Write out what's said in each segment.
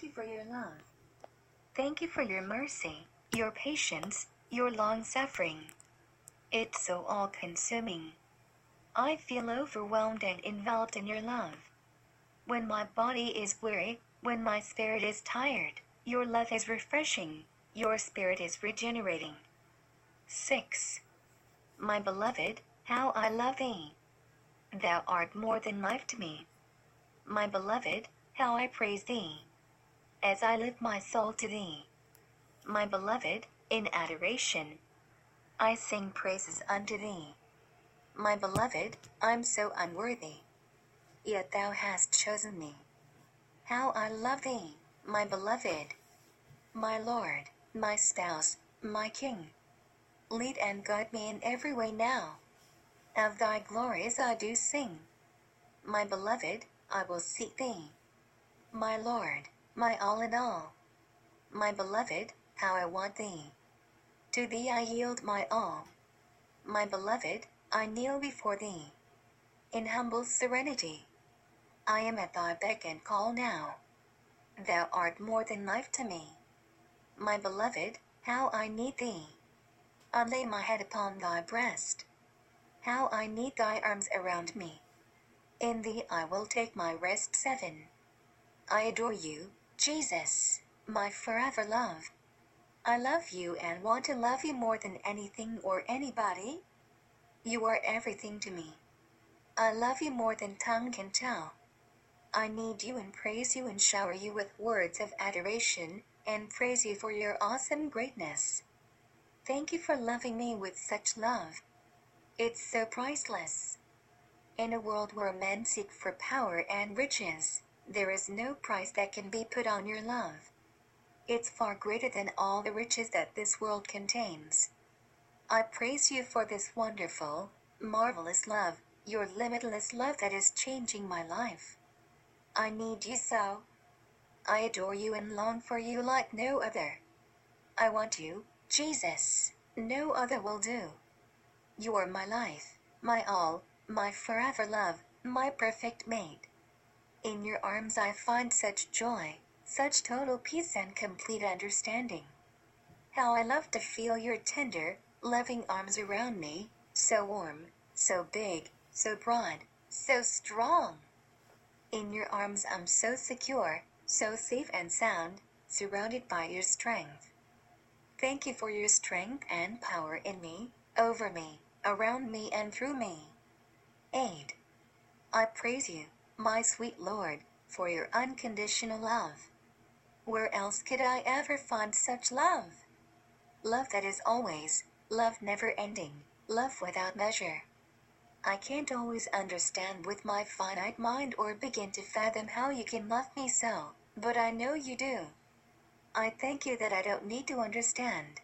Thank you for your love. Thank you for your mercy, your patience, your long suffering. It's so all consuming. I feel overwhelmed and enveloped in your love. When my body is weary, when my spirit is tired, your love is refreshing, your spirit is regenerating. 6. My beloved, how I love thee. Thou art more than life to me. My beloved, how I praise thee. As I lift my soul to thee. My beloved, in adoration, I sing praises unto thee. My beloved, I'm so unworthy. Yet thou hast chosen me. How I love thee, my beloved, my Lord, my spouse, my King. Lead and guide me in every way now. Of thy glories I do sing. My beloved, I will seek thee. My Lord, my all in all. My beloved, how I want thee. To thee I yield my all. My beloved, I kneel before thee. In humble serenity. I am at thy beck and call now. Thou art more than life to me. My beloved, how I need thee. I lay my head upon thy breast. How I need thy arms around me. In thee I will take my rest. 7. I adore you, Jesus, my forever love. I love you and want to love you more than anything or anybody. You are everything to me. I love you more than tongue can tell. I need you and praise you and shower you with words of adoration and praise you for your awesome greatness. Thank you for loving me with such love. It's so priceless. In a world where men seek for power and riches, there is no price that can be put on your love. It's far greater than all the riches that this world contains. I praise you for this wonderful, marvelous love, your limitless love that is changing my life. I need you so. I adore you and long for you like no other. I want you, Jesus. No other will do. You are my life, my all, my forever love, my perfect mate. In your arms I find such joy, such total peace and complete understanding. How I love to feel your tender, loving arms around me, so warm, so big, so broad, so strong. In your arms I'm so secure, so safe and sound, surrounded by your strength. Thank you for your strength and power in me, over me, around me and through me. 8. I praise you, my sweet Lord, for your unconditional love. Where else could I ever find such love? Love that is always, love never ending, love without measure. I can't always understand with my finite mind or begin to fathom how you can love me so, but I know you do. I thank you that I don't need to understand.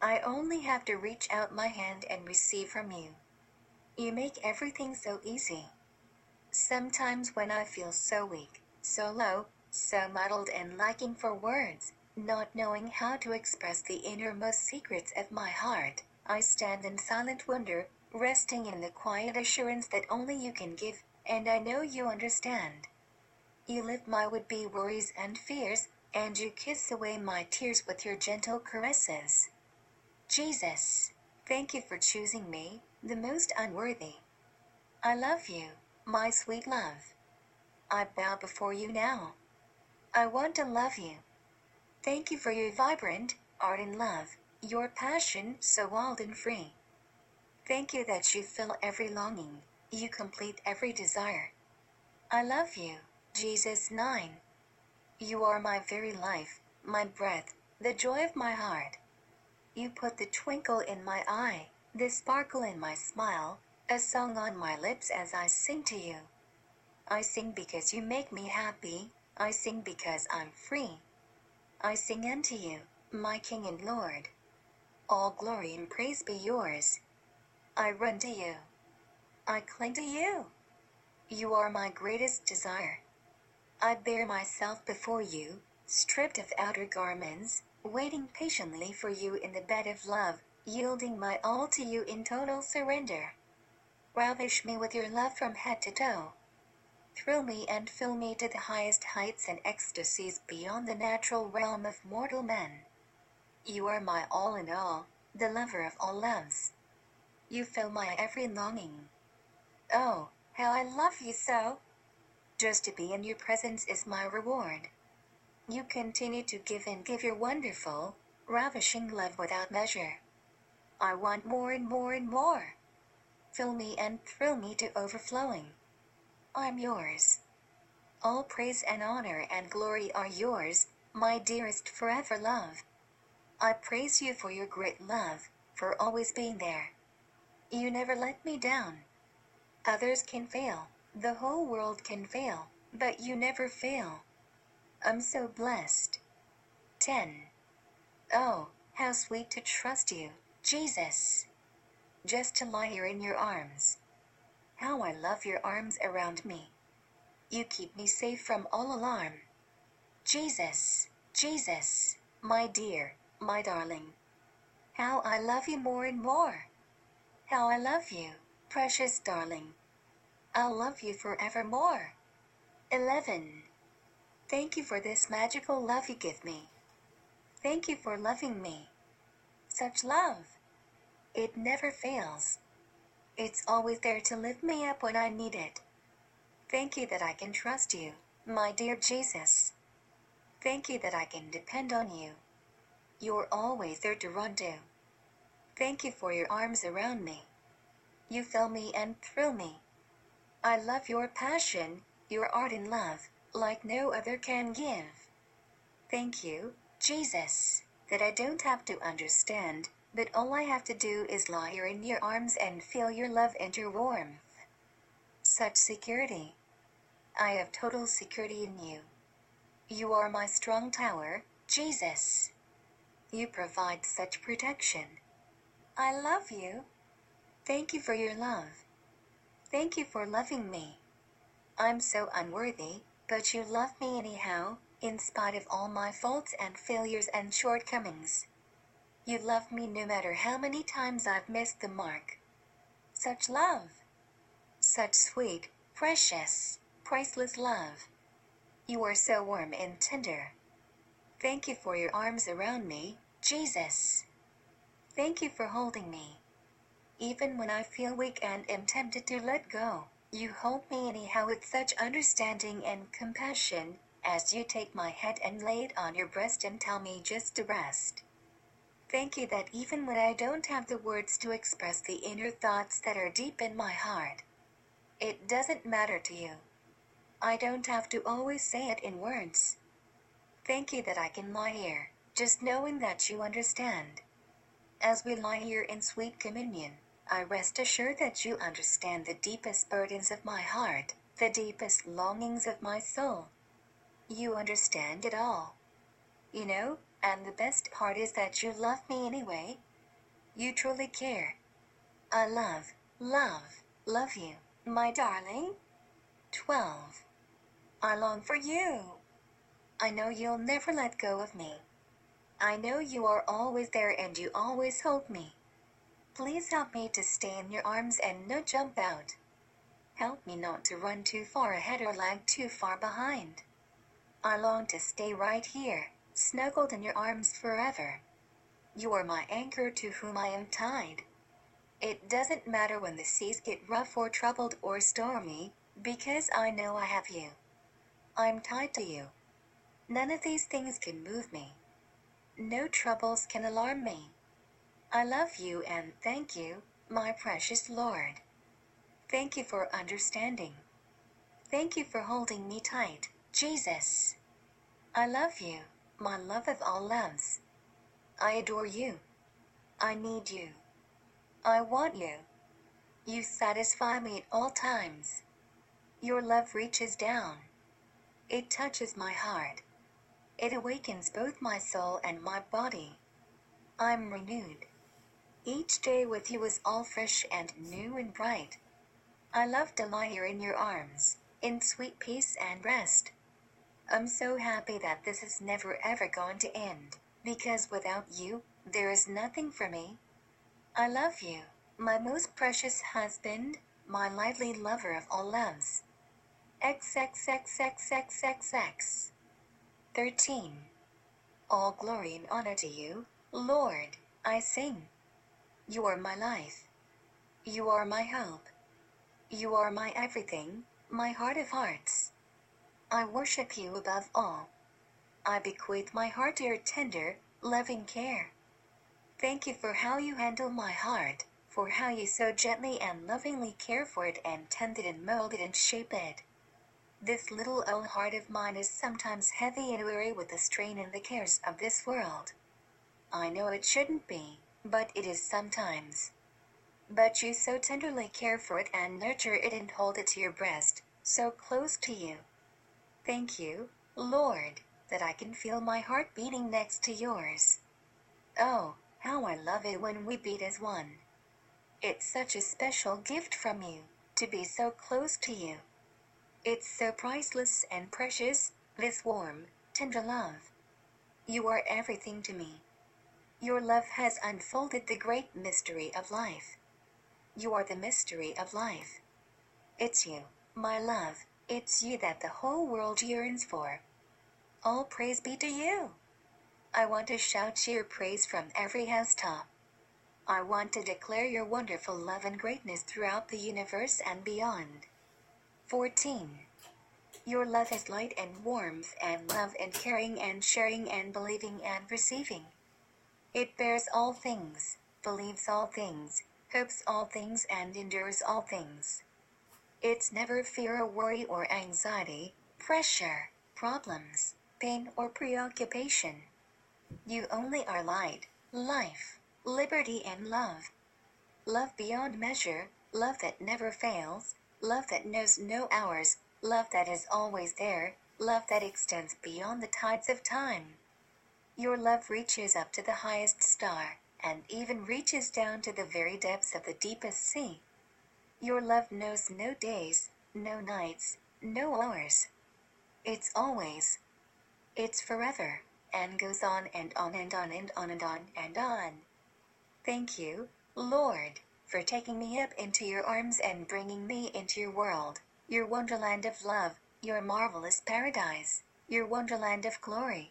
I only have to reach out my hand and receive from you. You make everything so easy. Sometimes when I feel so weak, so low, so muddled and lacking for words, not knowing how to express the innermost secrets of my heart, I stand in silent wonder, resting in the quiet assurance that only you can give, and I know you understand. You lift my would be worries and fears, and you kiss away my tears with your gentle caresses. Jesus, thank you for choosing me, the most unworthy. I love you, my sweet love. I bow before you now. I want to love you. Thank you for your vibrant, ardent love, your passion so wild and free. Thank you that you fill every longing, you complete every desire. I love you, Jesus 9. You are my very life, my breath, the joy of my heart. You put the twinkle in my eye, the sparkle in my smile, a song on my lips as I sing to you. I sing because you make me happy, I sing because I'm free. I sing unto you, my King and Lord. All glory and praise be yours. I run to you. I cling to you. You are my greatest desire. I bear myself before you, stripped of outer garments, waiting patiently for you in the bed of love, yielding my all to you in total surrender. Ravish me with your love from head to toe. thrill me and fill me to the highest heights and ecstasies beyond the natural realm of mortal men. You are my all in all, the lover of all loves. You fill my every longing. Oh, how I love you so! Just to be in your presence is my reward. You continue to give and give your wonderful, ravishing love without measure. I want more and more and more. Fill me and thrill me to overflowing. I'm yours. All praise and honor and glory are yours, my dearest forever love. I praise you for your great love, for always being there. You never let me down. Others can fail, the whole world can fail, but you never fail. I'm so blessed. 10. Oh, how sweet to trust you, Jesus. Just to lie here in your arms. How I love your arms around me. You keep me safe from all alarm. Jesus, Jesus, my dear, my darling. How I love you more and more. How I love you, precious darling. I'll love you forevermore. 11. Thank you for this magical love you give me. Thank you for loving me. Such love. It never fails. It's always there to lift me up when I need it. Thank you that I can trust you, my dear Jesus. Thank you that I can depend on you. You're always there to run to. Thank you for your arms around me. You fill me and thrill me. I love your passion, your ardent love, like no other can give. Thank you, Jesus, that I don't have to understand, but all I have to do is lie here in your arms and feel your love and your warmth. Such security. I have total security in you. You are my strong tower, Jesus. You provide such protection. I love you. Thank you for your love. Thank you for loving me. I'm so unworthy, but you love me anyhow, in spite of all my faults and failures and shortcomings. You love me no matter how many times I've missed the mark. Such love. Such sweet, precious, priceless love. You are so warm and tender. Thank you for your arms around me, Jesus. Thank you for holding me. Even when I feel weak and am tempted to let go, you hold me anyhow with such understanding and compassion, as you take my head and lay it on your breast and tell me just to rest. Thank you that even when I don't have the words to express the inner thoughts that are deep in my heart, it doesn't matter to you. I don't have to always say it in words. Thank you that I can lie here, just knowing that you understand. As we lie here in sweet communion, I rest assured that you understand the deepest burdens of my heart, the deepest longings of my soul. You understand it all. You know, and the best part is that you love me anyway. You truly care. I love, love, love you, my darling. 12. I long for you. I know you'll never let go of me. I know you are always there and you always hold me. Please help me to stay in your arms and not jump out. Help me not to run too far ahead or lag too far behind. I long to stay right here, snuggled in your arms forever. You are my anchor to whom I am tied. It doesn't matter when the seas get rough or troubled or stormy, because I know I have you. I'm tied to you. None of these things can move me. No troubles can alarm me. I love you and thank you, my precious Lord. Thank you for understanding. Thank you for holding me tight, Jesus. I love you, my love of all loves. I adore you. I need you. I want you. You satisfy me at all times. Your love reaches down. It touches my heart. It awakens both my soul and my body. I'm renewed. Each day with you is all fresh and new and bright. I love to lie here in your arms, in sweet peace and rest. I'm so happy that this is never ever going to end, because without you, there is nothing for me. I love you, my most precious husband, my lively lover of all loves. XXXXXXX. 13. All glory and honor to you, Lord, I sing. You are my life. You are my hope. You are my everything, my heart of hearts. I worship you above all. I bequeath my heart to your tender, loving care. Thank you for how you handle my heart, for how you so gently and lovingly care for it and tend it and mold it and shape it. This little old heart of mine is sometimes heavy and weary with the strain and the cares of this world. I know it shouldn't be, but it is sometimes. But you so tenderly care for it and nurture it and hold it to your breast, so close to you. Thank you, Lord, that I can feel my heart beating next to yours. Oh, how I love it when we beat as one. It's such a special gift from you, to be so close to you. It's so priceless and precious, this warm, tender love. You are everything to me. Your love has unfolded the great mystery of life. You are the mystery of life. It's you, my love, it's you that the whole world yearns for. All praise be to you. I want to shout your praise from every housetop. I want to declare your wonderful love and greatness throughout the universe and beyond. 14. Your love is light and warmth and love and caring and sharing and believing and receiving. It bears all things, believes all things, hopes all things and endures all things. It's never fear or worry or anxiety, pressure, problems, pain or preoccupation. You only are light, life, liberty and love. Love beyond measure, love that never fails, love that knows no hours, love that is always there, love that extends beyond the tides of time. Your love reaches up to the highest star, and even reaches down to the very depths of the deepest sea. Your love knows no days, no nights, no hours. It's always. It's forever, and goes on and on and on and on and on and on. Thank you, Lord for taking me up into your arms and bringing me into your world, your wonderland of love, your marvelous paradise, your wonderland of glory.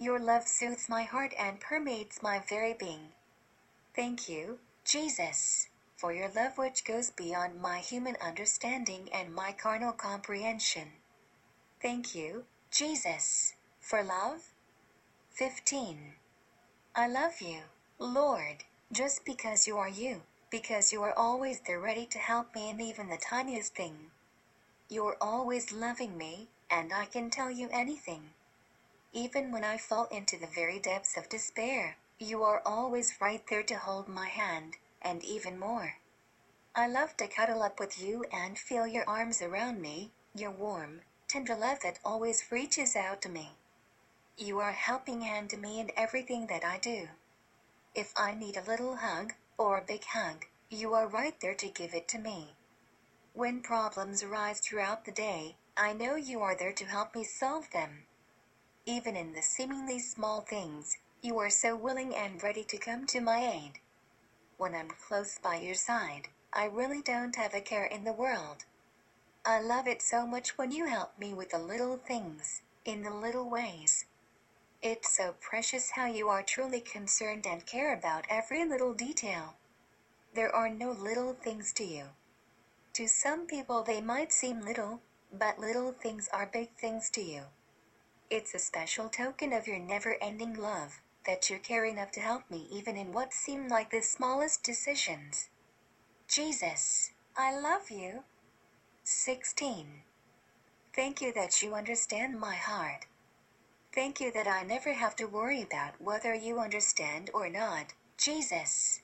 Your love soothes my heart and permeates my very being. Thank you, Jesus, for your love which goes beyond my human understanding and my carnal comprehension. Thank you, Jesus, for love. 15. I love you, Lord, just because you are you because you are always there ready to help me in even the tiniest thing. You're always loving me, and I can tell you anything. Even when I fall into the very depths of despair, you are always right there to hold my hand, and even more. I love to cuddle up with you and feel your arms around me, your warm, tender love that always reaches out to me. You are a helping hand to me in everything that I do. If I need a little hug, or a big hug, you are right there to give it to me. When problems arise throughout the day, I know you are there to help me solve them. Even in the seemingly small things, you are so willing and ready to come to my aid. When I'm close by your side, I really don't have a care in the world. I love it so much when you help me with the little things, in the little ways. It's so precious how you are truly concerned and care about every little detail. There are no little things to you. To some people they might seem little, but little things are big things to you. It's a special token of your never-ending love, that you care enough to help me even in what seem like the smallest decisions. Jesus, I love you. 16. Thank you that you understand my heart. Thank you that I never have to worry about whether you understand or not, Jesus.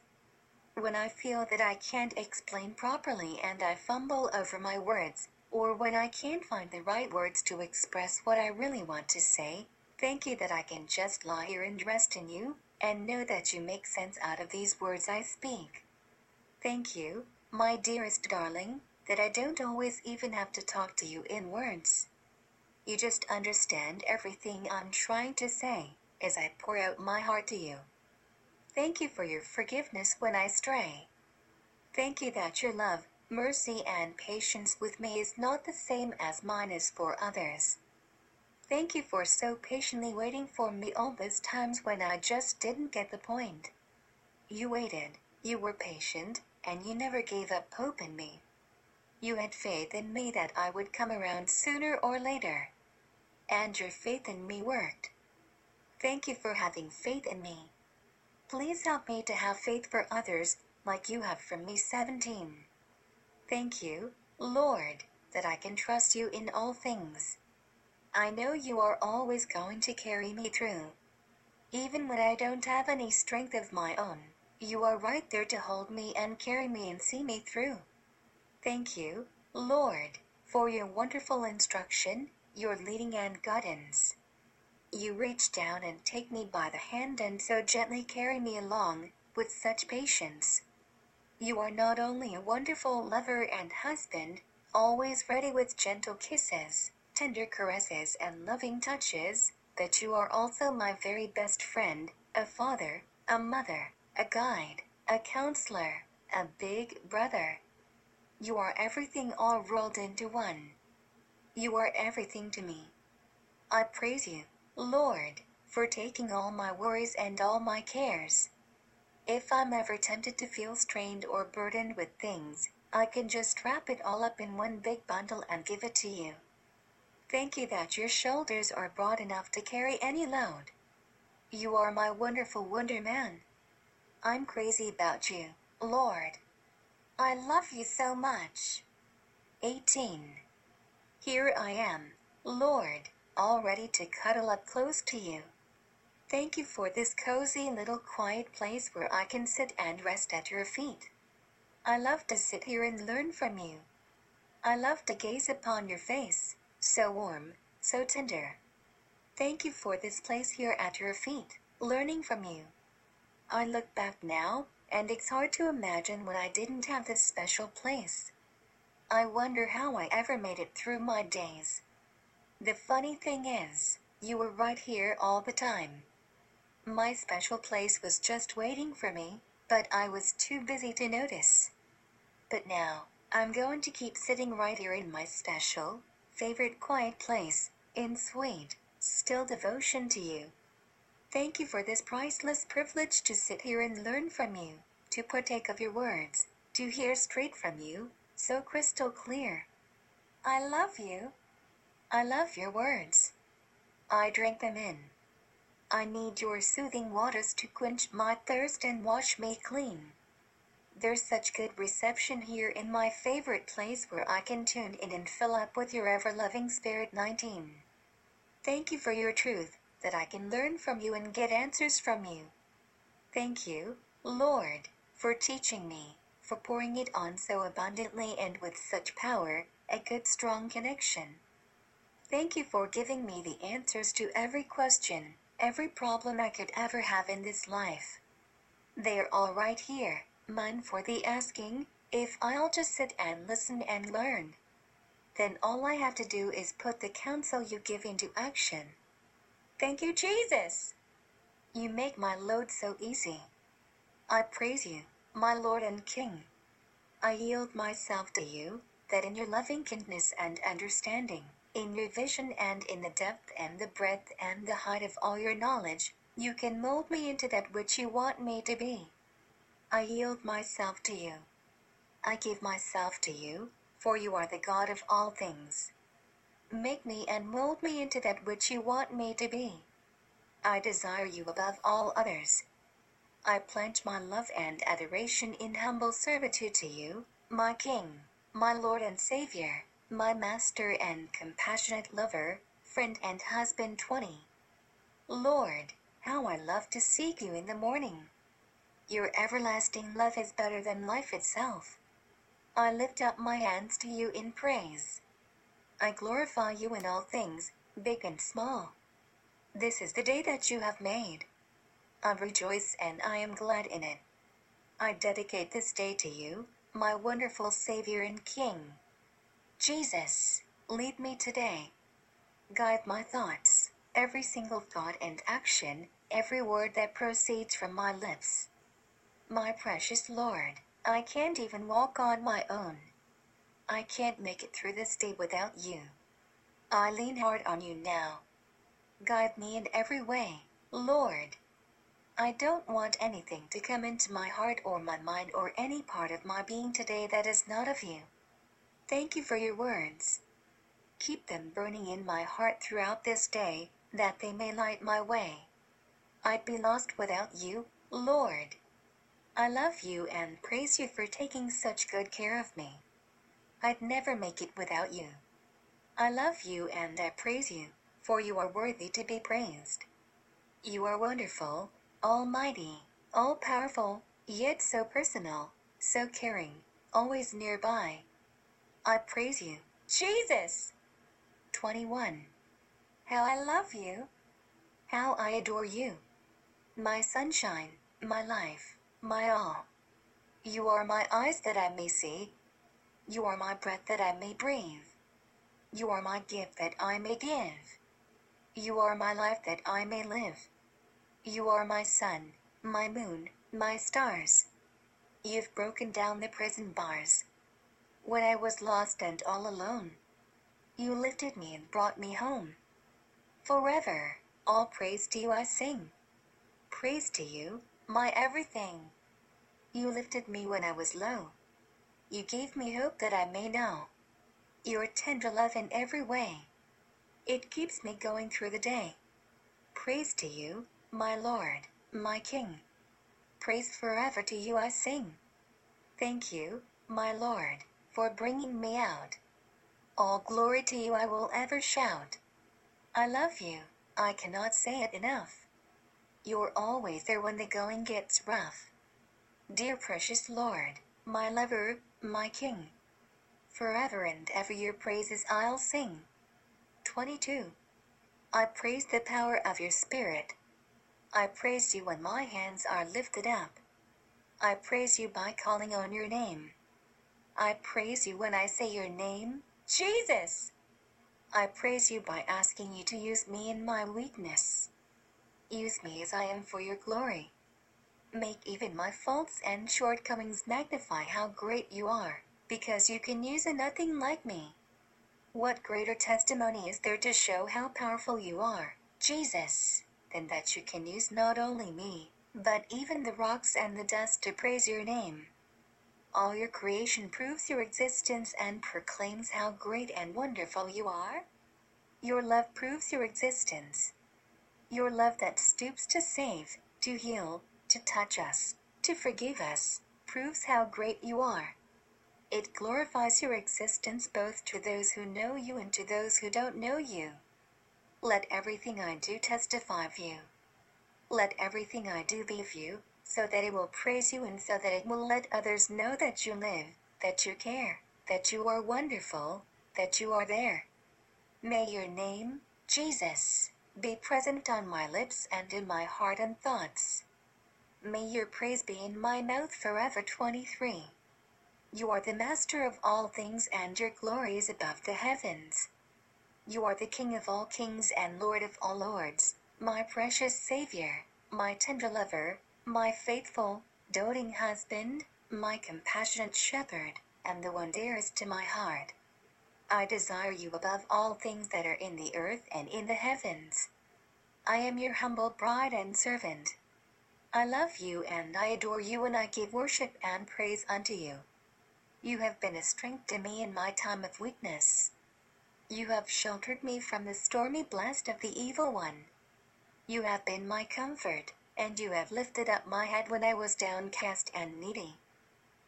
When I feel that I can't explain properly and I fumble over my words, or when I can't find the right words to express what I really want to say, thank you that I can just lie here and rest in you, and know that you make sense out of these words I speak. Thank you, my dearest darling, that I don't always even have to talk to you in words. You just understand everything I'm trying to say as I pour out my heart to you. Thank you for your forgiveness when I stray. Thank you that your love, Mercy and patience with me is not the same as mine is for others. Thank you for so patiently waiting for me all those times when I just didn't get the point. You waited, you were patient, and you never gave up hope in me. You had faith in me that I would come around sooner or later. And your faith in me worked. Thank you for having faith in me. Please help me to have faith for others, like you have for me 17. Thank you, Lord, that I can trust you in all things. I know you are always going to carry me through. Even when I don't have any strength of my own, you are right there to hold me and carry me and see me through. Thank you, Lord, for your wonderful instruction, your leading and guidance. You reach down and take me by the hand and so gently carry me along, with such patience. You are not only a wonderful lover and husband, always ready with gentle kisses, tender caresses, and loving touches, but you are also my very best friend, a father, a mother, a guide, a counselor, a big brother. You are everything all rolled into one. You are everything to me. I praise you, Lord, for taking all my worries and all my cares. If I'm ever tempted to feel strained or burdened with things, I can just wrap it all up in one big bundle and give it to you. Thank you that your shoulders are broad enough to carry any load. You are my wonderful Wonder Man. I'm crazy about you, Lord. I love you so much. 18. Here I am, Lord, all ready to cuddle up close to you. Thank you for this cozy little quiet place where I can sit and rest at your feet. I love to sit here and learn from you. I love to gaze upon your face, so warm, so tender. Thank you for this place here at your feet, learning from you. I look back now, and it's hard to imagine when I didn't have this special place. I wonder how I ever made it through my days. The funny thing is, you were right here all the time. My special place was just waiting for me, but I was too busy to notice. But now, I'm going to keep sitting right here in my special, favorite quiet place, in sweet, still devotion to you. Thank you for this priceless privilege to sit here and learn from you, to partake of your words, to hear straight from you, so crystal clear. I love you. I love your words. I drink them in. I need your soothing waters to quench my thirst and wash me clean. There's such good reception here in my favorite place where I can tune in and fill up with your ever loving spirit 19. Thank you for your truth, that I can learn from you and get answers from you. Thank you, Lord, for teaching me, for pouring it on so abundantly and with such power, a good strong connection. Thank you for giving me the answers to every question, every problem I could ever have in this life. They're all right here, mine for the asking, if I'll just sit and listen and learn. Then all I have to do is put the counsel you give into action. Thank you, Jesus! You make my load so easy. I praise you, my Lord and King. I yield myself to you, that in your loving kindness and understanding, in your vision and in the depth and the breadth and the height of all your knowledge, you can mold me into that which you want me to be. I yield myself to you. I give myself to you, for you are the God of all things. Make me and mold me into that which you want me to be. I desire you above all others. I pledge my love and adoration in humble servitude to you, my King, my Lord and Savior, my Master and compassionate lover, friend and husband 20. Lord, how I love to seek you in the morning. Your everlasting love is better than life itself. I lift up my hands to you in praise. I glorify you in all things, big and small. This is the day that you have made. I rejoice and I am glad in it. I dedicate this day to you, my wonderful Savior and King. Jesus, lead me today. Guide my thoughts, every single thought and action, every word that proceeds from my lips. My precious Lord, I can't even walk on my own, I can't make it through this day without you. I lean hard on you now. Guide me in every way, Lord. I don't want anything to come into my heart or my mind or any part of my being today that is not of you. Thank you for your words. Keep them burning in my heart throughout this day, that they may light my way. I'd be lost without you, Lord. I love you and praise you for taking such good care of me. I'd never make it without you. I love you and I praise you, for you are worthy to be praised. You are wonderful, almighty, all powerful, yet so personal, so caring, always nearby. I praise you, Jesus! 21. How I love you! How I adore you! My sunshine, my life, my all. You are my eyes that I may see. You are my breath that I may breathe. You are my gift that I may give. You are my life that I may live. You are my sun, my moon, my stars. You've broken down the prison bars. When I was lost and all alone, you lifted me and brought me home. Forever, all praise to you I sing. Praise to you, my everything. You lifted me when I was low. You gave me hope that I may know. Your tender love in every way. It keeps me going through the day. Praise to you, my Lord, my King. Praise forever to you I sing. Thank you, my Lord, for bringing me out. All glory to you I will ever shout. I love you, I cannot say it enough. You're always there when the going gets rough. Dear precious Lord, my lover, my King. Forever and ever your praises I'll sing. 22. I praise the power of your Spirit. I praise you when my hands are lifted up. I praise you by calling on your name. I praise you when I say your name, Jesus. I praise you by asking you to use me in my weakness. Use me as I am for your glory. Make even my faults and shortcomings magnify how great you are, because you can use a nothing like me. What greater testimony is there to show how powerful you are, Jesus? than that you can use not only me, but even the rocks and the dust to praise your name. All your creation proves your existence and proclaims how great and wonderful you are. Your love proves your existence. Your love that stoops to save, to heal, to touch us, to forgive us, proves how great you are. It glorifies your existence both to those who know you and to those who don't know you. Let everything I do testify of you. Let everything I do be of you, so that it will praise you and so that it will let others know that you live, that you care, that you are wonderful, that you are there. May your name, Jesus, be present on my lips and in my heart and thoughts. May your praise be in my mouth forever. 23. You are the master of all things and your glory is above the heavens. You are the King of all kings and Lord of all lords, my precious Savior, my tender lover, my faithful, doting husband, my compassionate shepherd, and the one dearest to my heart. I desire you above all things that are in the earth and in the heavens. I am your humble bride and servant. I love you and I adore you and I give worship and praise unto you. You have been a strength to me in my time of weakness. You have sheltered me from the stormy blast of the evil one. You have been my comfort, and you have lifted up my head when I was downcast and needy.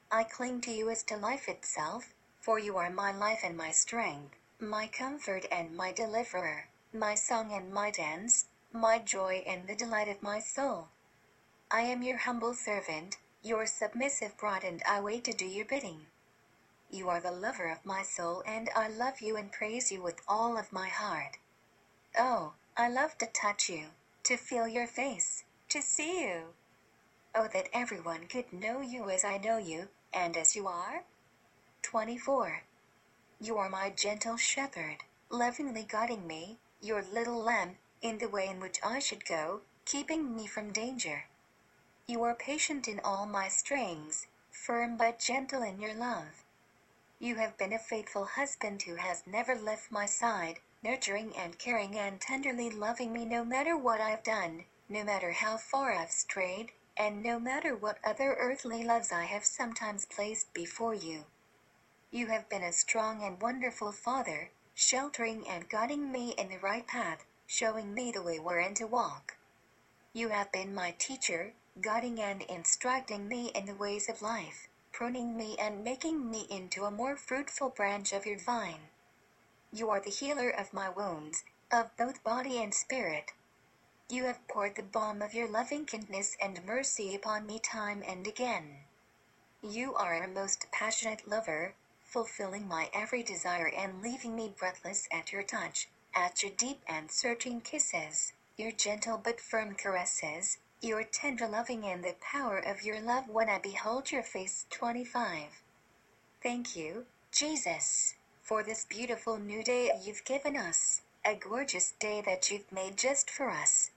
I cling to you as to life itself, for you are my life and my strength, my comfort and my deliverer, my song and my dance, my joy and the delight of my soul. I am your humble servant, your submissive bride, and I wait to do your bidding. You are the lover of my soul, and I love you and praise you with all of my heart. Oh, I love to touch you, to feel your face, to see you. Oh, that everyone could know you as I know you, and as you are. 24. You are my gentle shepherd, lovingly guiding me, your little lamb, in the way in which I should go, keeping me from danger. You are patient in all my strayings, firm but gentle in your love. You have been a faithful husband who has never left my side, nurturing and caring and tenderly loving me no matter what I've done, no matter how far I've strayed, and no matter what other earthly loves I have sometimes placed before you. You have been a strong and wonderful father, sheltering and guiding me in the right path, showing me the way wherein to walk. You have been my teacher, guiding and instructing me in the ways of life, pruning me and making me into a more fruitful branch of your vine. You are the healer of my wounds, of both body and spirit. You have poured the balm of your loving kindness and mercy upon me time and again. You are a most passionate lover, fulfilling my every desire and leaving me breathless at your touch, at your deep and searching kisses, your gentle but firm caresses, your tender loving and the power of your love when I behold your face. 25. Thank you, Jesus, for this beautiful new day you've given us, a gorgeous day that you've made just for us.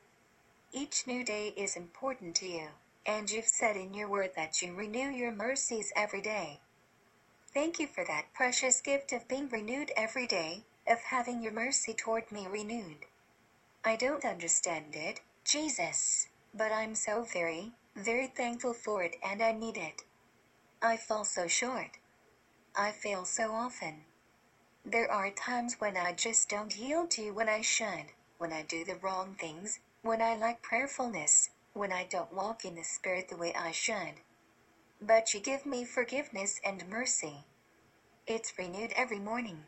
Each new day is important to you, and you've said in your word that you renew your mercies every day. Thank you for that precious gift of being renewed every day, of having your mercy toward me renewed. I don't understand it, Jesus, but I'm so very, very thankful for it and I need it. I fall so short. I fail so often. There are times when I just don't yield to you when I should, when I do the wrong things, when I lack prayerfulness, when I don't walk in the Spirit the way I should. But you give me forgiveness and mercy. It's renewed every morning.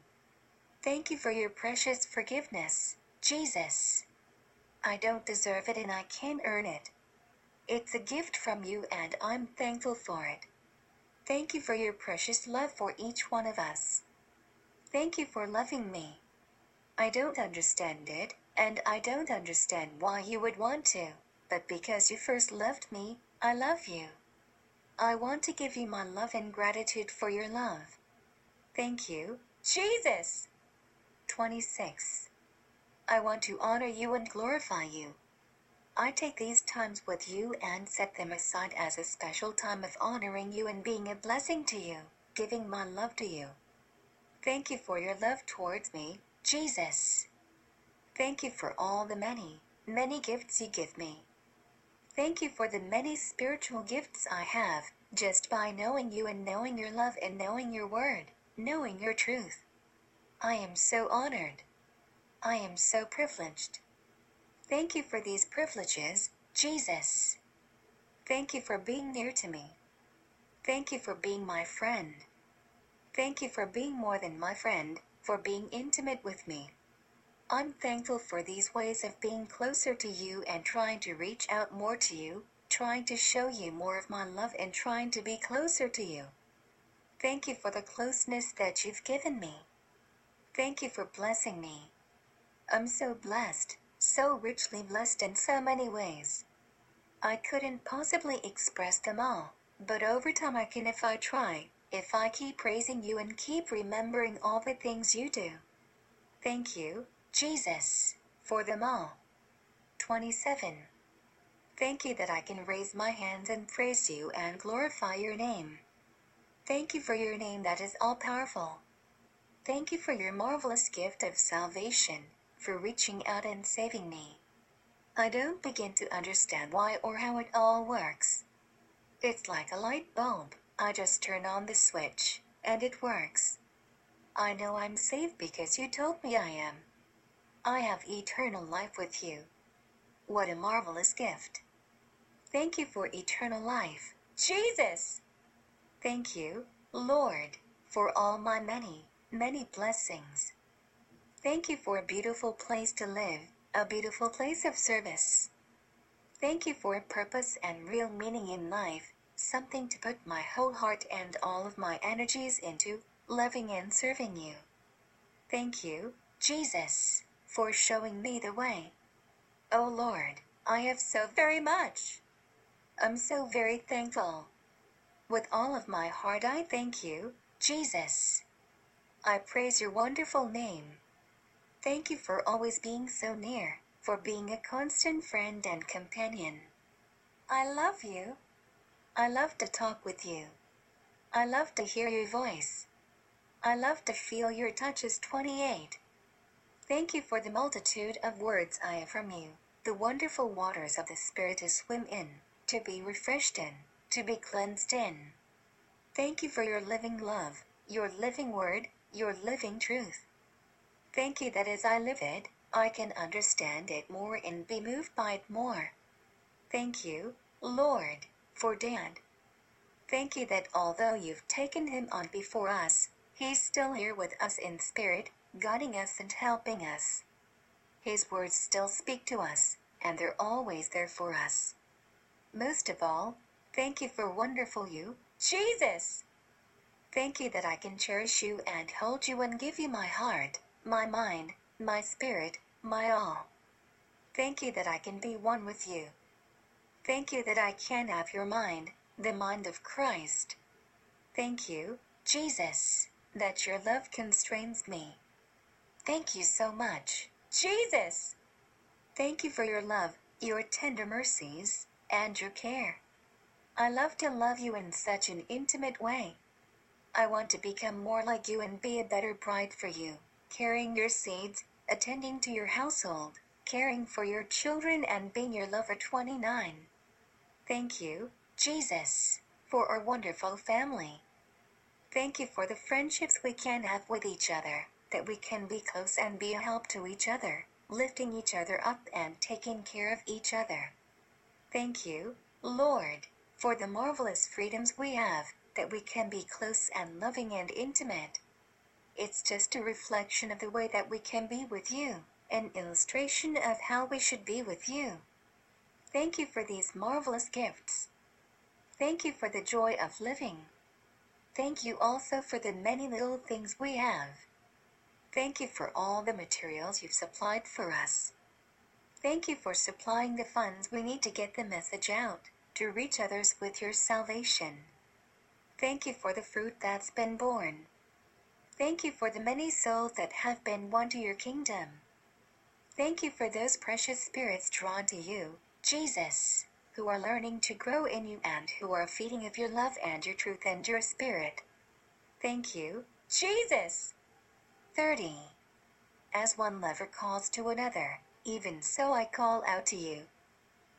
Thank you for your precious forgiveness, Jesus. I don't deserve it and I can't earn it. It's a gift from you and I'm thankful for it. Thank you for your precious love for each one of us. Thank you for loving me. I don't understand it, and I don't understand why you would want to, but because you first loved me, I love you. I want to give you my love and gratitude for your love. Thank you, Jesus. 26. I want to honor you and glorify you. I take these times with you and set them aside as a special time of honoring you and being a blessing to you, giving my love to you. Thank you for your love towards me, Jesus. Thank you for all the many, many gifts you give me. Thank you for the many spiritual gifts I have, just by knowing you and knowing your love and knowing your word, knowing your truth. I am so honored. I am so privileged. Thank you for these privileges, Jesus. Thank you for being near to me. Thank you for being my friend. Thank you for being more than my friend, for being intimate with me. I'm thankful for these ways of being closer to you and trying to reach out more to you, trying to show you more of my love and trying to be closer to you. Thank you for the closeness that you've given me. Thank you for blessing me. I'm so blessed, so richly blessed in so many ways. I couldn't possibly express them all, but over time I can if I try, if I keep praising you and keep remembering all the things you do. Thank you, Jesus, for them all. 27. Thank you that I can raise my hands and praise you and glorify your name. Thank you for your name that is all powerful. Thank you for your marvelous gift of salvation, for reaching out and saving me. I don't begin to understand why or how it all works. It's like a light bulb, I just turn on the switch, and it works. I know I'm saved because you told me I am. I have eternal life with you. What a marvelous gift. Thank you for eternal life, Jesus! Thank you, Lord, for all my many, many blessings. Thank you for a beautiful place to live, a beautiful place of service. Thank you for a purpose and real meaning in life, something to put my whole heart and all of my energies into, loving and serving you. Thank you, Jesus for showing me the way. Oh Lord, I have so very much. I'm so very thankful. With all of my heart, I thank you, Jesus. I praise your wonderful name. Thank you for always being so near, for being a constant friend and companion. I love you. I love to talk with you. I love to hear your voice. I love to feel your touches 28. Thank you for the multitude of words I have from you, the wonderful waters of the Spirit to swim in, to be refreshed in, to be cleansed in. Thank you for your living love, your living word, your living truth. Thank you that as I live it, I can understand it more and be moved by it more. Thank you, Lord, for Dad. Thank you that although you've taken him on before us, he's still here with us in spirit, guiding us and helping us. His words still speak to us, and they're always there for us. Most of all, thank you for wonderful you, Jesus! Thank you that I can cherish you and hold you and give you my heart, my mind, my spirit, my all. Thank you that I can be one with you. Thank you that I can have your mind, the mind of Christ. Thank you, Jesus, that your love constrains me. Thank you so much, Jesus! Thank you for your love, your tender mercies, and your care. I love to love you in such an intimate way. I want to become more like you and be a better bride for you, carrying your seeds, attending to your household, caring for your children, and being your lover 29. Thank you, Jesus, for our wonderful family. Thank you for the friendships we can have with each other, that we can be close and be a help to each other, lifting each other up and taking care of each other. Thank you, Lord, for the marvelous freedoms we have, that we can be close and loving and intimate. It's just a reflection of the way that we can be with you, an illustration of how we should be with you. Thank you for these marvelous gifts. Thank you for the joy of living. Thank you also for the many little things we have. Thank you for all the materials you've supplied for us. Thank you for supplying the funds we need to get the message out, to reach others with your salvation. Thank you for the fruit that's been borne. Thank you for the many souls that have been won to your kingdom. Thank you for those precious spirits drawn to you, Jesus, who are learning to grow in you and who are feeding of your love and your truth and your spirit. Thank you, Jesus! 30. As one lover calls to another, even so I call out to you.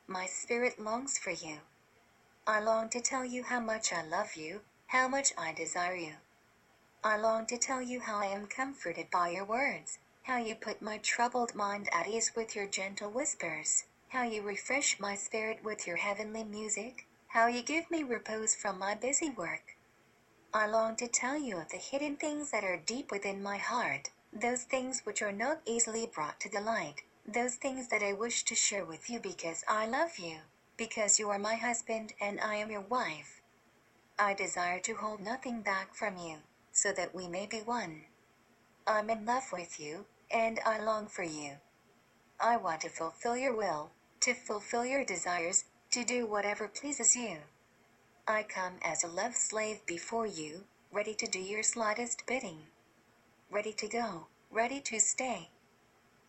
My spirit longs for you. I long to tell you how much I love you, how much I desire you. I long to tell you how I am comforted by your words, how you put my troubled mind at ease with your gentle whispers, how you refresh my spirit with your heavenly music, how you give me repose from my busy work. I long to tell you of the hidden things that are deep within my heart, those things which are not easily brought to the light, those things that I wish to share with you because I love you, because you are my husband and I am your wife. I desire to hold nothing back from you, so that we may be one. I'm in love with you, and I long for you. I want to fulfill your will, to fulfill your desires, to do whatever pleases you. I come as a love slave before you, ready to do your slightest bidding. Ready to go, ready to stay.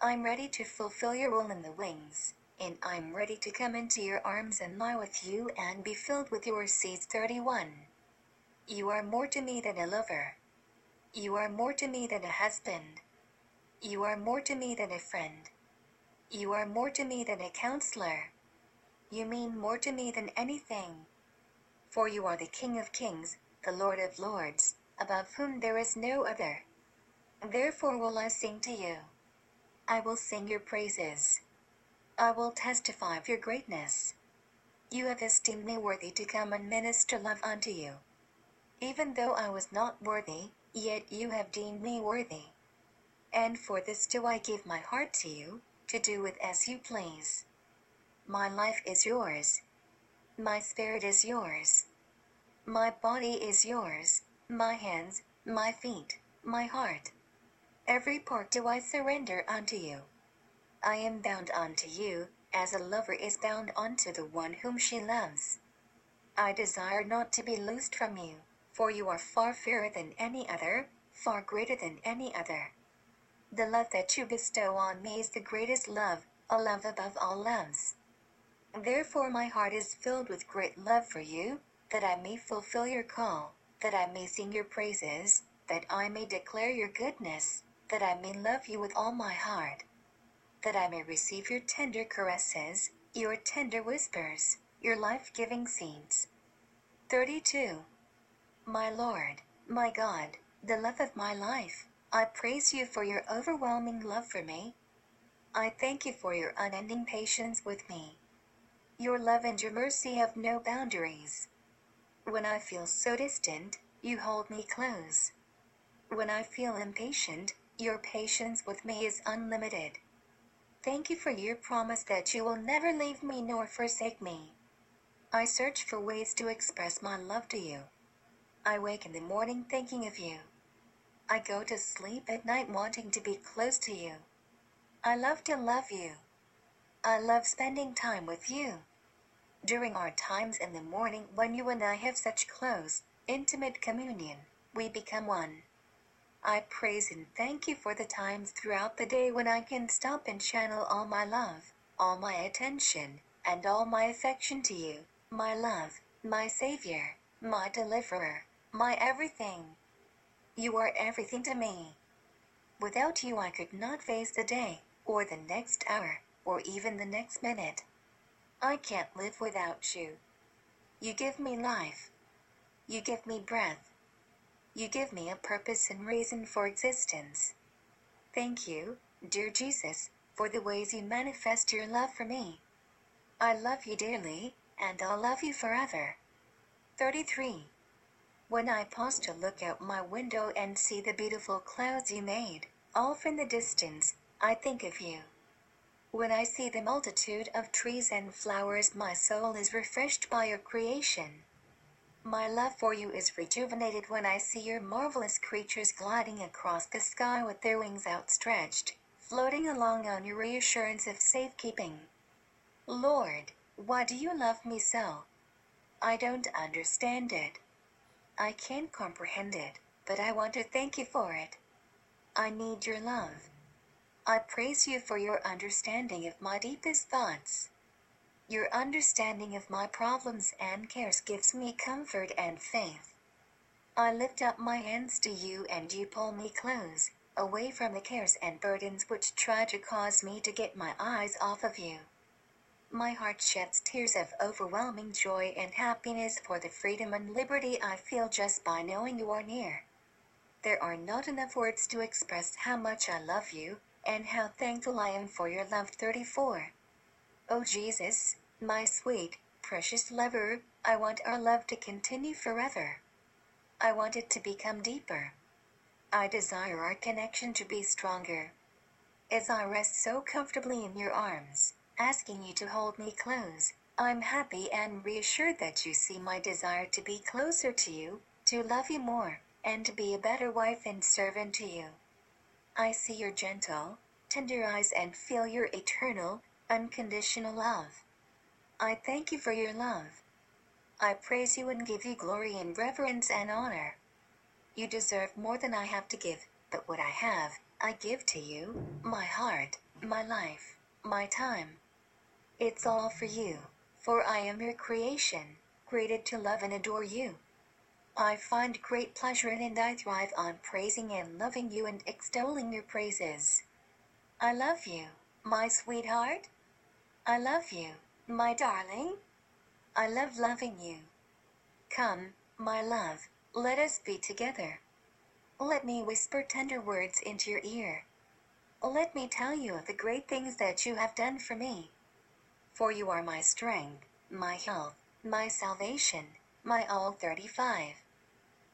I'm ready to fulfill your will in the wings, and I'm ready to come into your arms and lie with you and be filled with your seeds 31. You are more to me than a lover. You are more to me than a husband. You are more to me than a friend. You are more to me than a counselor. You mean more to me than anything. For you are the King of kings, the Lord of lords, above whom there is no other. Therefore will I sing to you. I will sing your praises. I will testify of your greatness. You have esteemed me worthy to come and minister love unto you. Even though I was not worthy, yet you have deemed me worthy. And for this do I give my heart to you, to do with as you please. My life is yours. My spirit is yours. My body is yours, my hands, my feet, my heart. Every part do I surrender unto you. I am bound unto you, as a lover is bound unto the one whom she loves. I desire not to be loosed from you, for you are far fairer than any other, far greater than any other. The love that you bestow on me is the greatest love, a love above all loves. Therefore my heart is filled with great love for you, that I may fulfill your call, that I may sing your praises, that I may declare your goodness, that I may love you with all my heart, that I may receive your tender caresses, your tender whispers, your life giving scenes. 32. My Lord, my God, the love of my life, I praise you for your overwhelming love for me. I thank you for your unending patience with me. Your love and your mercy have no boundaries. When I feel so distant, you hold me close. When I feel impatient, your patience with me is unlimited. Thank you for your promise that you will never leave me nor forsake me. I search for ways to express my love to you. I wake in the morning thinking of you. I go to sleep at night wanting to be close to you. I love to love you. I love spending time with you. During our times in the morning when you and I have such close, intimate communion, we become one. I praise and thank you for the times throughout the day when I can stop and channel all my love, all my attention, and all my affection to you, my love, my Savior, my Deliverer, my everything. You are everything to me. Without you, I could not face the day, or the next hour, or even the next minute. I can't live without you. You give me life. You give me breath. You give me a purpose and reason for existence. Thank you, dear Jesus, for the ways you manifest your love for me. I love you dearly, and I'll love you forever. 33. When I pause to look out my window and see the beautiful clouds you made, off in the distance, I think of you. When I see the multitude of trees and flowers, my soul is refreshed by your creation. My love for you is rejuvenated when I see your marvelous creatures gliding across the sky with their wings outstretched, floating along on your reassurance of safekeeping. Lord, why do you love me so? I don't understand it. I can't comprehend it, but I want to thank you for it. I need your love. I praise you for your understanding of my deepest thoughts. Your understanding of my problems and cares gives me comfort and faith. I lift up my hands to you and you pull me close, away from the cares and burdens which try to cause me to get my eyes off of you. My heart sheds tears of overwhelming joy and happiness for the freedom and liberty I feel just by knowing you are near. There are not enough words to express how much I love you, and how thankful I am for your love. 34. Oh Jesus, my sweet, precious lover, I want our love to continue forever. I want it to become deeper. I desire our connection to be stronger. As I rest so comfortably in your arms, asking you to hold me close, I'm happy and reassured that you see my desire to be closer to you, to love you more, and to be a better wife and servant to you. I see your gentle, tender eyes and feel your eternal, unconditional love. I thank you for your love. I praise you and give you glory and reverence and honor. You deserve more than I have to give, but what I have, I give to you my heart, my life, my time. It's all for you, for I am your creation, created to love and adore you. I find great pleasure in and I thrive on praising and loving you and extolling your praises. I love you, my sweetheart. I love you, my darling. I love loving you. Come, my love, let us be together. Let me whisper tender words into your ear. Let me tell you of the great things that you have done for me. For you are my strength, my health, my salvation, my all 35.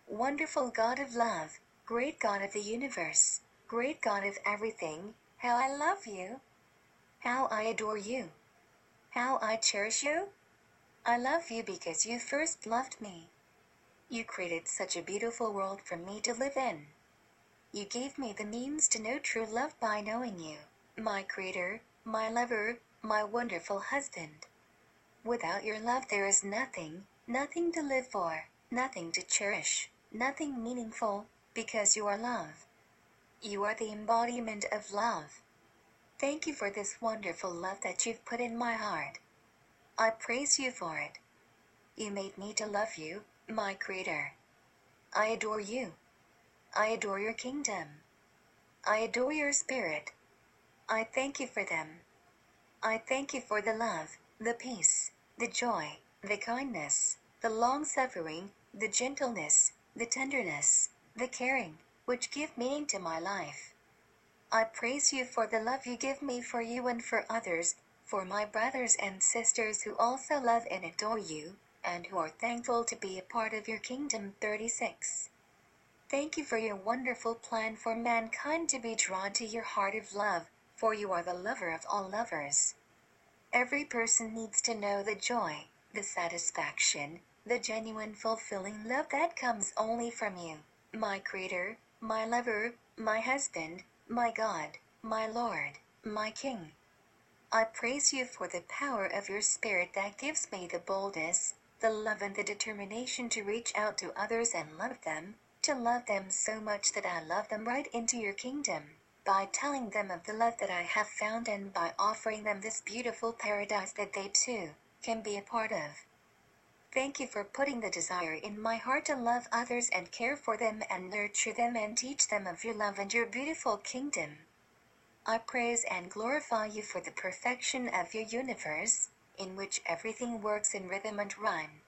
Wonderful God of love, great God of the universe, great God of everything, how I love you. How I adore you. How I cherish you. I love you because you first loved me. You created such a beautiful world for me to live in. You gave me the means to know true love by knowing you, my creator, my lover, my wonderful husband. Without your love, there is nothing, nothing to live for, nothing to cherish, nothing meaningful, because you are love. You are the embodiment of love. Thank you for this wonderful love that you've put in my heart. I praise you for it. You made me to love you, my Creator. I adore you. I adore your kingdom. I adore your spirit. I thank you for them. I thank you for the love, the peace, the joy, the kindness, the long suffering, the gentleness, the tenderness, the caring, which give meaning to my life. I praise you for the love you give me for you and for others, for my brothers and sisters who also love and adore you, and who are thankful to be a part of your kingdom. 36. Thank you for your wonderful plan for mankind to be drawn to your heart of love, for you are the lover of all lovers. Every person needs to know the joy, the satisfaction, the genuine fulfilling love that comes only from you, my Creator, my lover, my husband, my God, my Lord, my King. I praise you for the power of your Spirit that gives me the boldness, the love, and the determination to reach out to others and love them, to love them so much that I love them right into your kingdom, by telling them of the love that I have found and by offering them this beautiful paradise that they too can be a part of. Thank you for putting the desire in my heart to love others and care for them and nurture them and teach them of your love and your beautiful kingdom. I praise and glorify you for the perfection of your universe, in which everything works in rhythm and rhyme.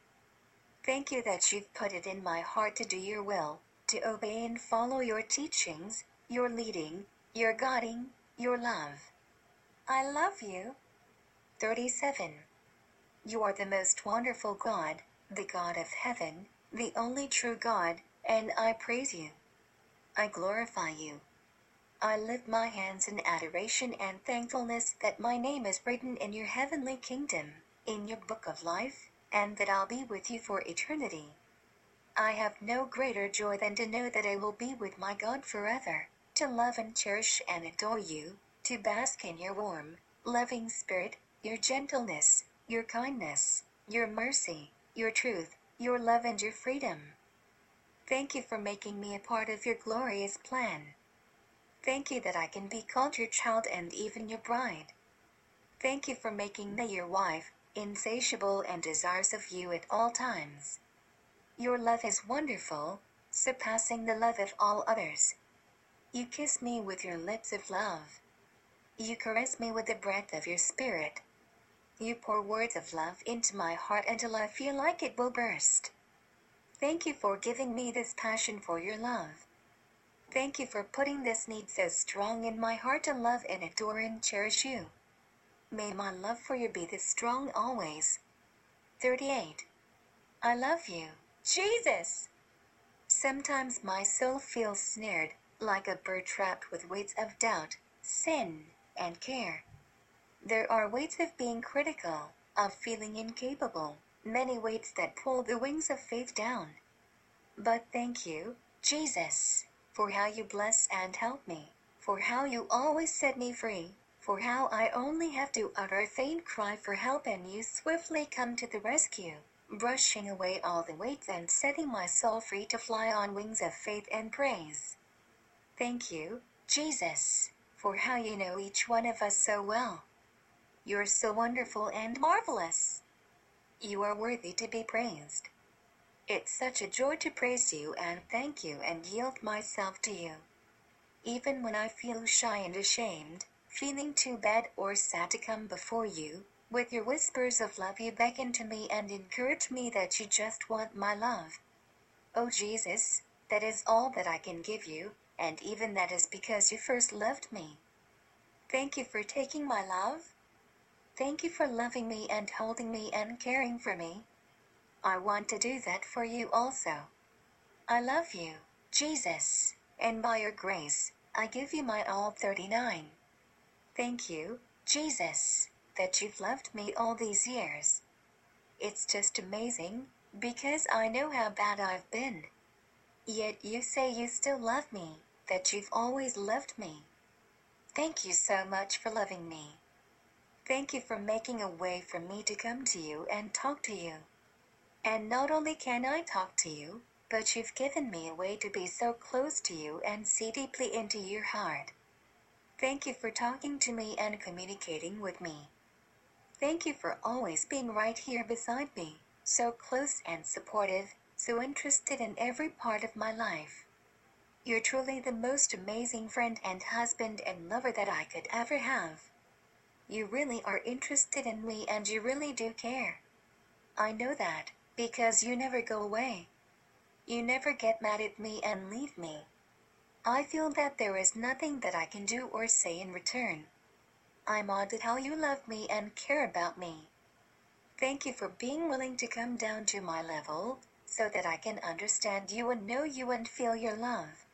Thank you that you've put it in my heart to do your will, to obey and follow your teachings, your leading, your guiding, your love. I love you. 37. You are the most wonderful God, the God of heaven, the only true God, and I praise you. I glorify you. I lift my hands in adoration and thankfulness that my name is written in your heavenly kingdom, in your book of life, and that I'll be with you for eternity. I have no greater joy than to know that I will be with my God forever, to love and cherish and adore you, to bask in your warm, loving spirit, your gentleness, your kindness, your mercy, your truth, your love, and your freedom. Thank you for making me a part of your glorious plan. Thank you that I can be called your child and even your bride. Thank you for making me your wife, insatiable and desirous of you at all times. Your love is wonderful, surpassing the love of all others. You kiss me with your lips of love. You caress me with the breath of your spirit. You pour words of love into my heart until I feel like it will burst. Thank you for giving me this passion for your love. Thank you for putting this need so strong in my heart to love and adore and cherish you. May my love for you be this strong always. 38. I love you, Jesus! Sometimes my soul feels snared, like a bird trapped with weights of doubt, sin, and care. There are weights of being critical, of feeling incapable, many weights that pull the wings of faith down. But thank you, Jesus, for how you bless and help me, for how you always set me free, for how I only have to utter a faint cry for help and you swiftly come to the rescue, brushing away all the weights and setting my soul free to fly on wings of faith and praise. Thank you, Jesus, for how you know each one of us so well. You're so wonderful and marvelous. You are worthy to be praised. It's such a joy to praise you and thank you and yield myself to you. Even when I feel shy and ashamed, feeling too bad or sad to come before you, with your whispers of love you beckon to me and encourage me that you just want my love. Oh Jesus, that is all that I can give you, and even that is because you first loved me. Thank you for taking my love. Thank you for loving me and holding me and caring for me. I want to do that for you also. I love you, Jesus, and by your grace, I give you my all 39. Thank you, Jesus, that you've loved me all these years. It's just amazing, because I know how bad I've been. Yet you say you still love me, that you've always loved me. Thank you so much for loving me. Thank you for making a way for me to come to you and talk to you. And not only can I talk to you, but you've given me a way to be so close to you and see deeply into your heart. Thank you for talking to me and communicating with me. Thank you for always being right here beside me, so close and supportive, so interested in every part of my life. You're truly the most amazing friend and husband and lover that I could ever have. You really are interested in me and you really do care. I know that, because you never go away. You never get mad at me and leave me. I feel that there is nothing that I can do or say in return. I'm awed at how you love me and care about me. Thank you for being willing to come down to my level, so that I can understand you and know you and feel your love.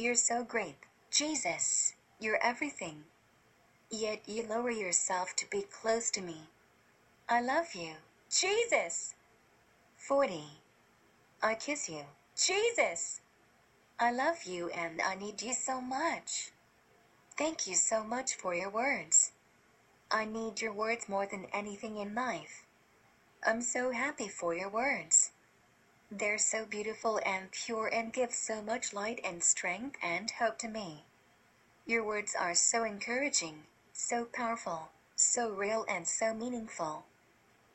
You're so great, Jesus. You're everything. Yet you lower yourself to be close to me. I love you, Jesus. 40. I kiss you, Jesus. I love you and I need you so much. Thank you so much for your words. I need your words more than anything in life. I'm so happy for your words. They're so beautiful and pure and give so much light and strength and hope to me. Your words are so encouraging, so powerful, so real and so meaningful.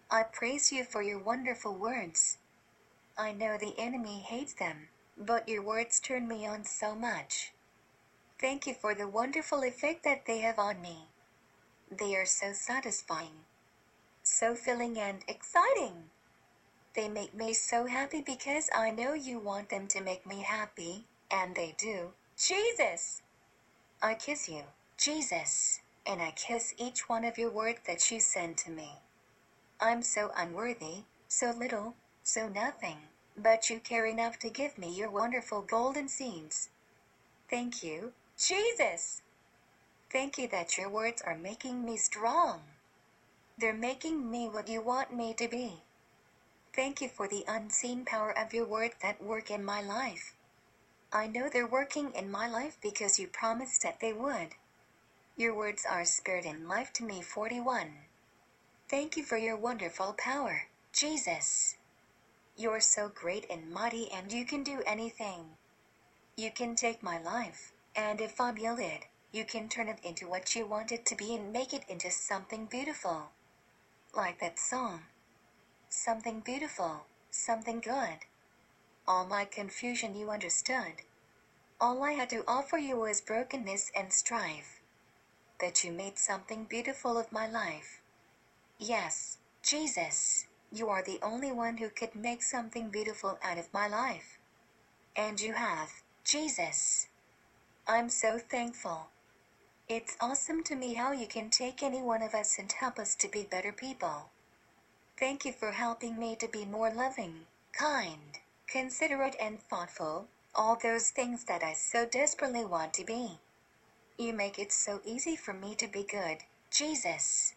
I praise you for your wonderful words. I know the enemy hates them, but your words turn me on so much. Thank you for the wonderful effect that they have on me. They are so satisfying, so filling and exciting. They make me so happy because I know you want them to make me happy, and they do. Jesus! I kiss you, Jesus, and I kiss each one of your words that you send to me. I'm so unworthy, so little, so nothing, but you care enough to give me your wonderful golden seeds. Thank you, Jesus! Thank you that your words are making me strong. They're making me what you want me to be. Thank you for the unseen power of your words that work in my life. I know they're working in my life because you promised that they would. Your words are spirit and life to me 41. Thank you for your wonderful power, Jesus. You're so great and mighty and you can do anything. You can take my life, and if I'm yielded, you can turn it into what you want it to be and make it into something beautiful. Like that song. Something beautiful, something good. All my confusion you understood. All I had to offer you was brokenness and strife. That you made something beautiful of my life. Yes, Jesus, you are the only one who could make something beautiful out of my life. And you have, Jesus. I'm so thankful. It's awesome to me how you can take any one of us and help us to be better people. Thank you for helping me to be more loving, kind, considerate, and thoughtful, all those things that I so desperately want to be. You make it so easy for me to be good, Jesus.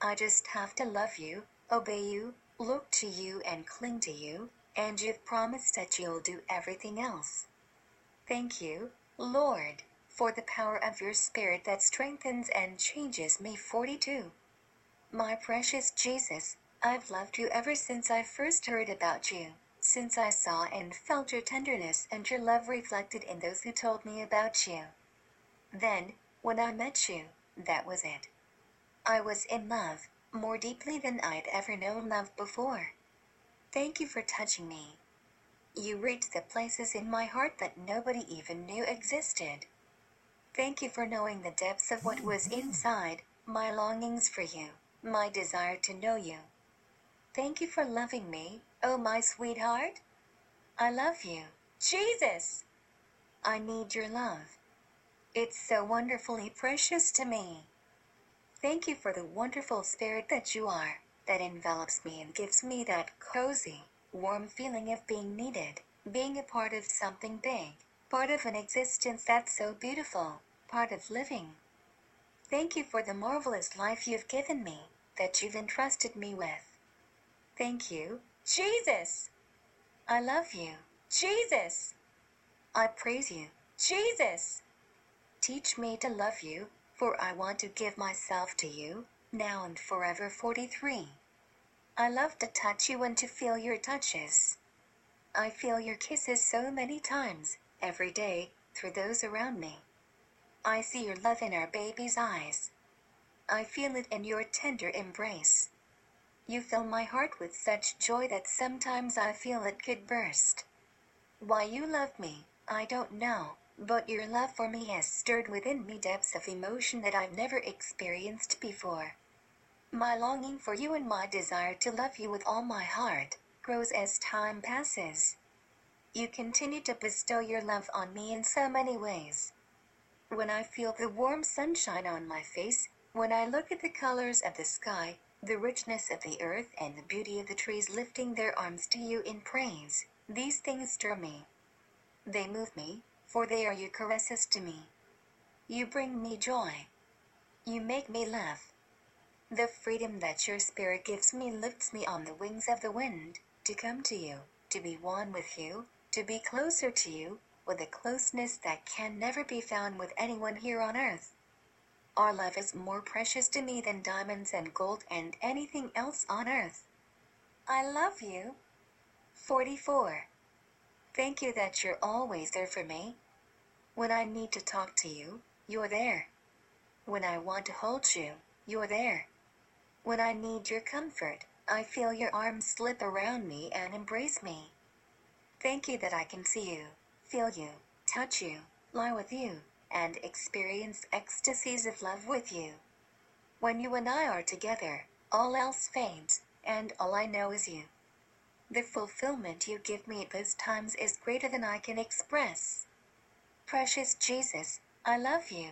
I just have to love you, obey you, look to you, and cling to you, and you've promised that you'll do everything else. Thank you, Lord, for the power of your Spirit that strengthens and changes me. 42. My precious Jesus, I've loved you ever since I first heard about you, since I saw and felt your tenderness and your love reflected in those who told me about you. Then, when I met you, that was it. I was in love, more deeply than I'd ever known love before. Thank you for touching me. You reached the places in my heart that nobody even knew existed. Thank you for knowing the depths of what was inside, my longings for you, my desire to know you. Thank you for loving me, oh my sweetheart. I love you, Jesus. I need your love. It's so wonderfully precious to me. Thank you for the wonderful spirit that you are, that envelops me and gives me that cozy, warm feeling of being needed, being a part of something big, part of an existence that's so beautiful, part of living. Thank you for the marvelous life you've given me, that you've entrusted me with. Thank you, Jesus. I love you, Jesus. I praise you, Jesus. Teach me to love you, for I want to give myself to you, now and forever. 43. I love to touch you and to feel your touches. I feel your kisses so many times, every day, through those around me. I see your love in our baby's eyes. I feel it in your tender embrace. You fill my heart with such joy that sometimes I feel it could burst. Why you love me, I don't know, but your love for me has stirred within me depths of emotion that I've never experienced before. My longing for you and my desire to love you with all my heart grows as time passes. You continue to bestow your love on me in so many ways. When I feel the warm sunshine on my face, when I look at the colors of the sky, the richness of the earth, and the beauty of the trees lifting their arms to you in praise, these things stir me. They move me, for they are your caresses to me. You bring me joy. You make me laugh. The freedom that your spirit gives me lifts me on the wings of the wind, to come to you, to be one with you, to be closer to you, with a closeness that can never be found with anyone here on earth. Our love is more precious to me than diamonds and gold and anything else on earth. I love you. 44. Thank you that you're always there for me. When I need to talk to you, you're there. When I want to hold you, you're there. When I need your comfort, I feel your arms slip around me and embrace me. Thank you that I can see you, feel you, touch you, lie with you, and experience ecstasies of love with you. When you and I are together, all else fades, and all I know is you. The fulfillment you give me at those times is greater than I can express. Precious Jesus, I love you.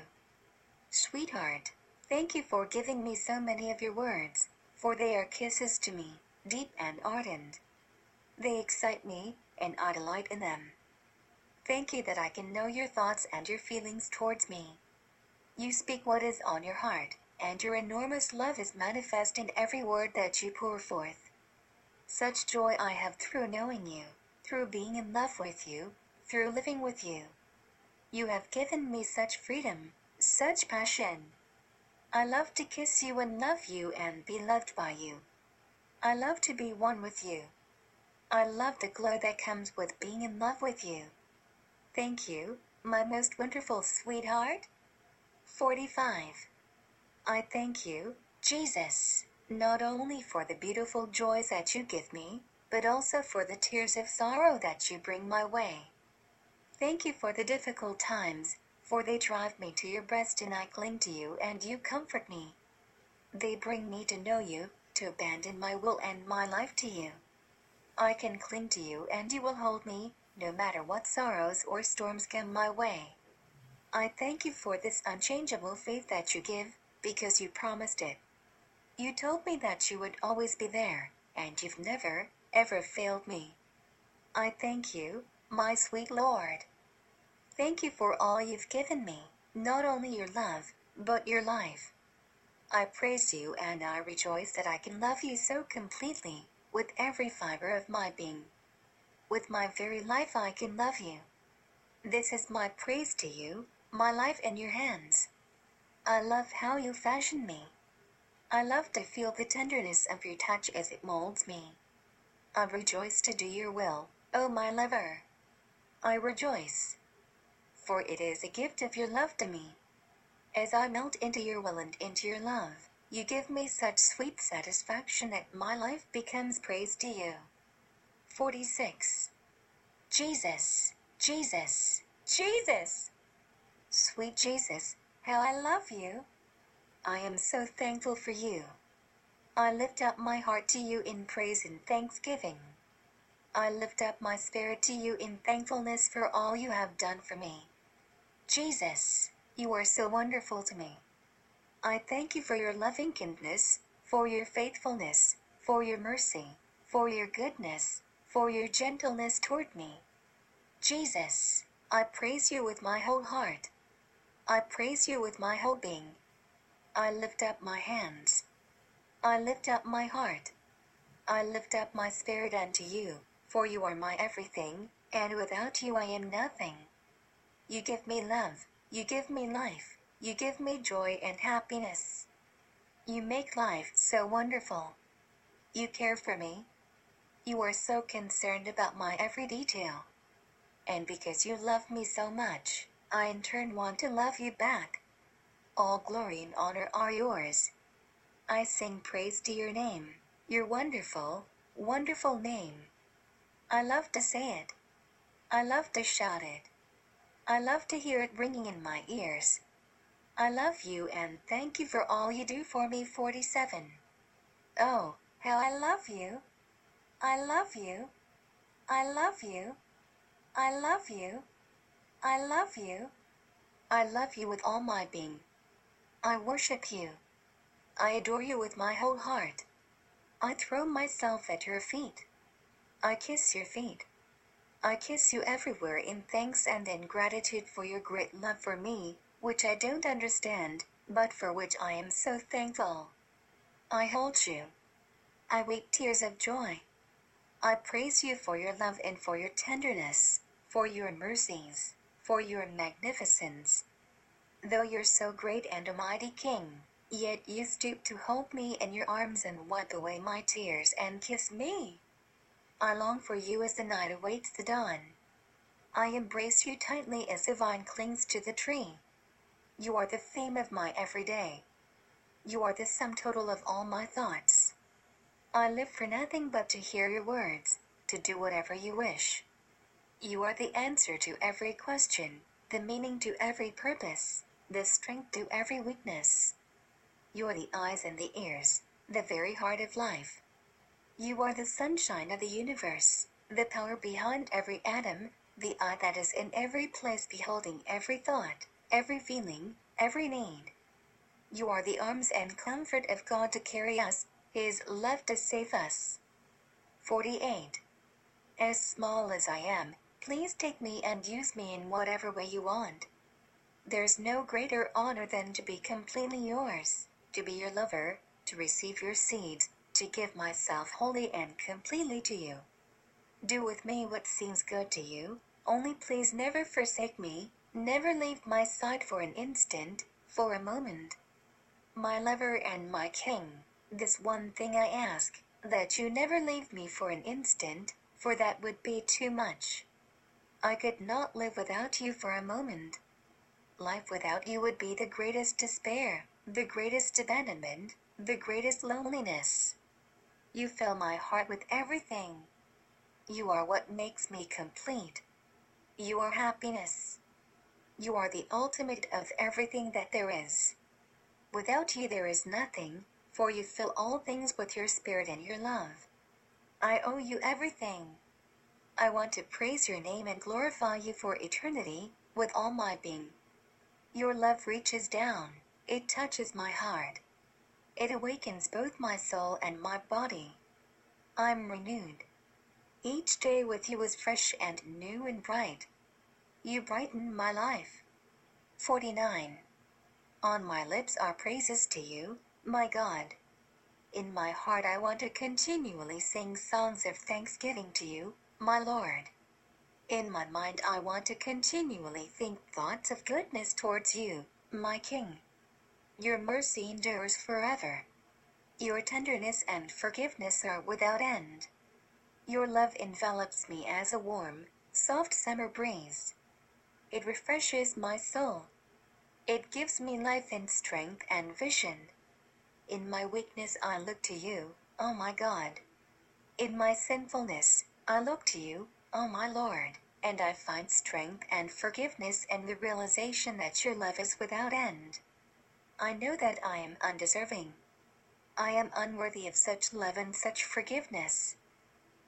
Sweetheart, thank you for giving me so many of your words, for they are kisses to me, deep and ardent. They excite me, and I delight in them. Thank you that I can know your thoughts and your feelings towards me. You speak what is on your heart, and your enormous love is manifest in every word that you pour forth. Such joy I have through knowing you, through being in love with you, through living with you. You have given me such freedom, such passion. I love to kiss you and love you and be loved by you. I love to be one with you. I love the glow that comes with being in love with you. Thank you, my most wonderful sweetheart. 45. I thank you, Jesus, not only for the beautiful joys that you give me, but also for the tears of sorrow that you bring my way. Thank you for the difficult times, for they drive me to your breast and I cling to you and you comfort me. They bring me to know you, to abandon my will and my life to you. I can cling to you and you will hold me, no matter what sorrows or storms come my way. I thank you for this unchangeable faith that you give, because you promised it. You told me that you would always be there, and you've never, ever failed me. I thank you, my sweet Lord. Thank you for all you've given me, not only your love, but your life. I praise you and I rejoice that I can love you so completely, with every fiber of my being. With my very life I can love you. This is my praise to you, my life in your hands. I love how you fashion me. I love to feel the tenderness of your touch as it molds me. I rejoice to do your will, O my lover. I rejoice, for it is a gift of your love to me. As I melt into your will and into your love, you give me such sweet satisfaction that my life becomes praise to you. 46. Jesus, Jesus, Jesus! Sweet Jesus, how I love you! I am so thankful for you. I lift up my heart to you in praise and thanksgiving. I lift up my spirit to you in thankfulness for all you have done for me. Jesus, you are so wonderful to me. I thank you for your loving kindness, for your faithfulness, for your mercy, for your goodness, for your gentleness toward me. Jesus, I praise you with my whole heart. I praise you with my whole being. I lift up my hands. I lift up my heart. I lift up my spirit unto you, for you are my everything, and without you I am nothing. You give me love, you give me life, you give me joy and happiness. You make life so wonderful. You care for me. You are so concerned about my every detail. And because you love me so much, I in turn want to love you back. All glory and honor are yours. I sing praise to your name, your wonderful, wonderful name. I love to say it. I love to shout it. I love to hear it ringing in my ears. I love you and thank you for all you do for me 47. Oh, how I love you. I love you. I love you. I love you. I love you. I love you with all my being. I worship you. I adore you with my whole heart. I throw myself at your feet. I kiss your feet. I kiss you everywhere in thanks and in gratitude for your great love for me, which I don't understand, but for which I am so thankful. I hold you. I weep tears of joy. I praise you for your love and for your tenderness, for your mercies, for your magnificence. Though you're so great and a mighty king, yet you stoop to hold me in your arms and wipe away my tears and kiss me. I long for you as the night awaits the dawn. I embrace you tightly as the vine clings to the tree. You are the theme of my every day. You are the sum total of all my thoughts. I live for nothing but to hear your words, to do whatever you wish. You are the answer to every question, the meaning to every purpose, the strength to every weakness. You are the eyes and the ears, the very heart of life. You are the sunshine of the universe, the power behind every atom, the eye that is in every place beholding every thought, every feeling, every need. You are the arms and comfort of God to carry us, His to save us. 48. As small as I am, please take me and use me in whatever way you want. There's no greater honor than to be completely yours, to be your lover, to receive your seeds, to give myself wholly and completely to you. Do with me what seems good to you, only please never forsake me, never leave my side for an instant, for a moment. My lover and my king, this one thing I ask, that you never leave me for an instant, for that would be too much. I could not live without you for a moment. Life without you would be the greatest despair, the greatest abandonment, the greatest loneliness. You fill my heart with everything. You are what makes me complete. You are happiness. You are the ultimate of everything that there is. Without you, there is nothing, for you fill all things with your spirit and your love. I owe you everything. I want to praise your name and glorify you for eternity, with all my being. Your love reaches down, it touches my heart. It awakens both my soul and my body. I'm renewed. Each day with you is fresh and new and bright. You brighten my life. 49. On my lips are praises to you, my God. In my heart I want to continually sing songs of thanksgiving to you, my Lord. In my mind I want to continually think thoughts of goodness towards you, my King. Your mercy endures forever. Your tenderness and forgiveness are without end. Your love envelops me as a warm, soft summer breeze. It refreshes my soul. It gives me life and strength and vision. In my weakness I look to you, O my God. In my sinfulness, I look to you, O my Lord, and I find strength and forgiveness and the realization that your love is without end. I know that I am undeserving. I am unworthy of such love and such forgiveness.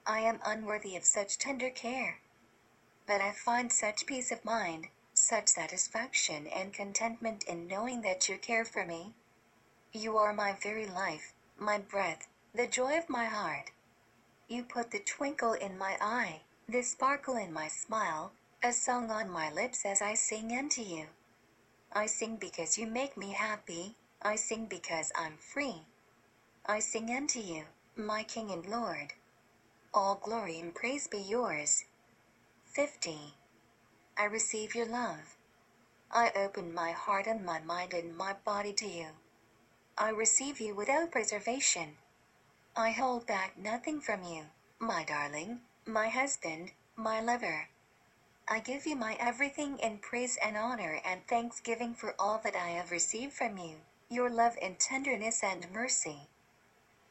I am unworthy of such tender care. But I find such peace of mind, such satisfaction and contentment in knowing that you care for me. You are my very life, my breath, the joy of my heart. You put the twinkle in my eye, the sparkle in my smile, a song on my lips as I sing unto you. I sing because you make me happy. I sing because I'm free. I sing unto you, my King and Lord. All glory and praise be yours. 50. I receive your love. I open my heart and my mind and my body to you. I receive you without reservation. I hold back nothing from you, my darling, my husband, my lover. I give you my everything in praise and honor and thanksgiving for all that I have received from you, your love and tenderness and mercy.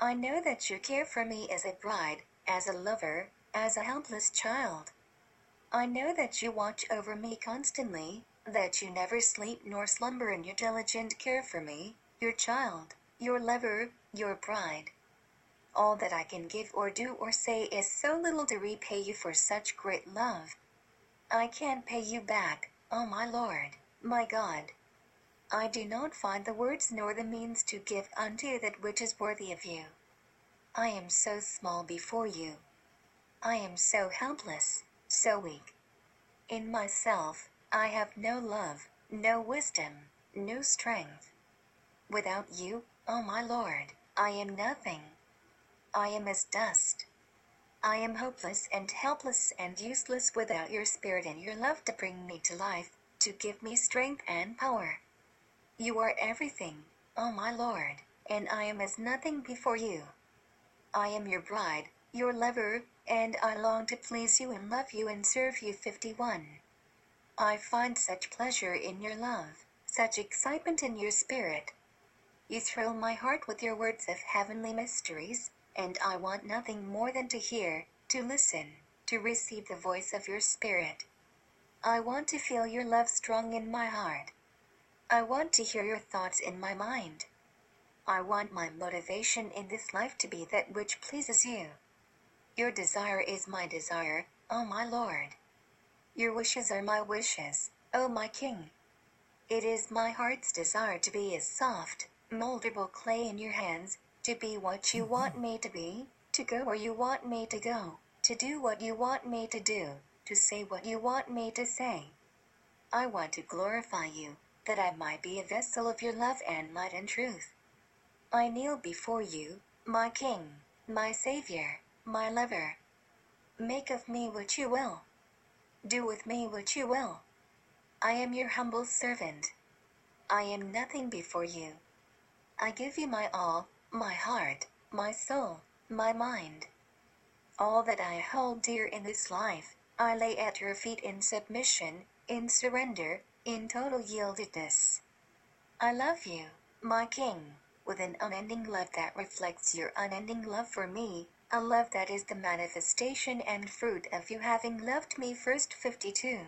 I know that you care for me as a bride, as a lover, as a helpless child. I know that you watch over me constantly, that you never sleep nor slumber in your diligent care for me, your child, your lover, your bride. All that I can give or do or say is so little to repay you for such great love. I can't pay you back, oh my Lord, my God. I do not find the words nor the means to give unto you that which is worthy of you. I am so small before you. I am so helpless, so weak. In myself, I have no love, no wisdom, no strength. Without you, oh my Lord, I am nothing. I am as dust. I am hopeless and helpless and useless without your spirit and your love to bring me to life, to give me strength and power. You are everything, oh my Lord, and I am as nothing before you. I am your bride, your lover, and I long to please you and love you and serve you. 51. I find such pleasure in your love, such excitement in your spirit. You thrill my heart with your words of heavenly mysteries, and I want nothing more than to hear, to listen, to receive the voice of your Spirit. I want to feel your love strong in my heart. I want to hear your thoughts in my mind. I want my motivation in this life to be that which pleases you. Your desire is my desire, O my Lord. Your wishes are my wishes, O my King. It is my heart's desire to be as soft, moldable clay in your hands, to be what you mm-hmm. want me to be, to go where you want me to go, to do what you want me to do, to say what you want me to say. I want to glorify you, that I might be a vessel of your love and light and truth. I kneel before you, my King, my Savior, my lover. Make of me what you will. Do with me what you will. I am your humble servant. I am nothing before you. I give you my all, my heart, my soul, my mind. All that I hold dear in this life, I lay at your feet in submission, in surrender, in total yieldedness. I love you, my King, with an unending love that reflects your unending love for me, a love that is the manifestation and fruit of you having loved me first 52.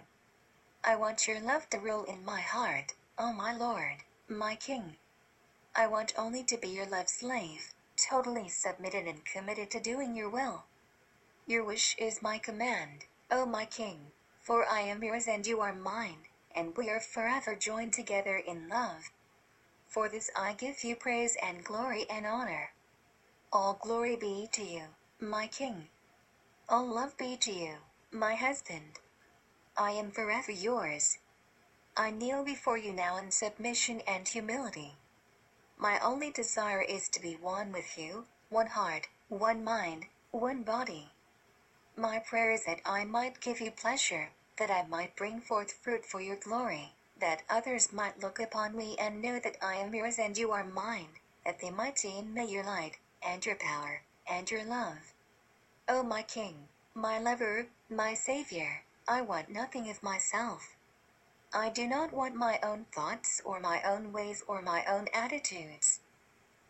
I want your love to rule in my heart, O oh my Lord, my King. I want only to be your love slave, totally submitted and committed to doing your will. Your wish is my command, O my King, for I am yours and you are mine, and we are forever joined together in love. For this I give you praise and glory and honor. All glory be to you, my King. All love be to you, my husband. I am forever yours. I kneel before you now in submission and humility. My only desire is to be one with you, one heart, one mind, one body. My prayer is that I might give you pleasure, that I might bring forth fruit for your glory, that others might look upon me and know that I am yours and you are mine, that they might see in me your light, and your power, and your love. O oh, my King, my lover, my Savior, I want nothing of myself. I do not want my own thoughts or my own ways or my own attitudes.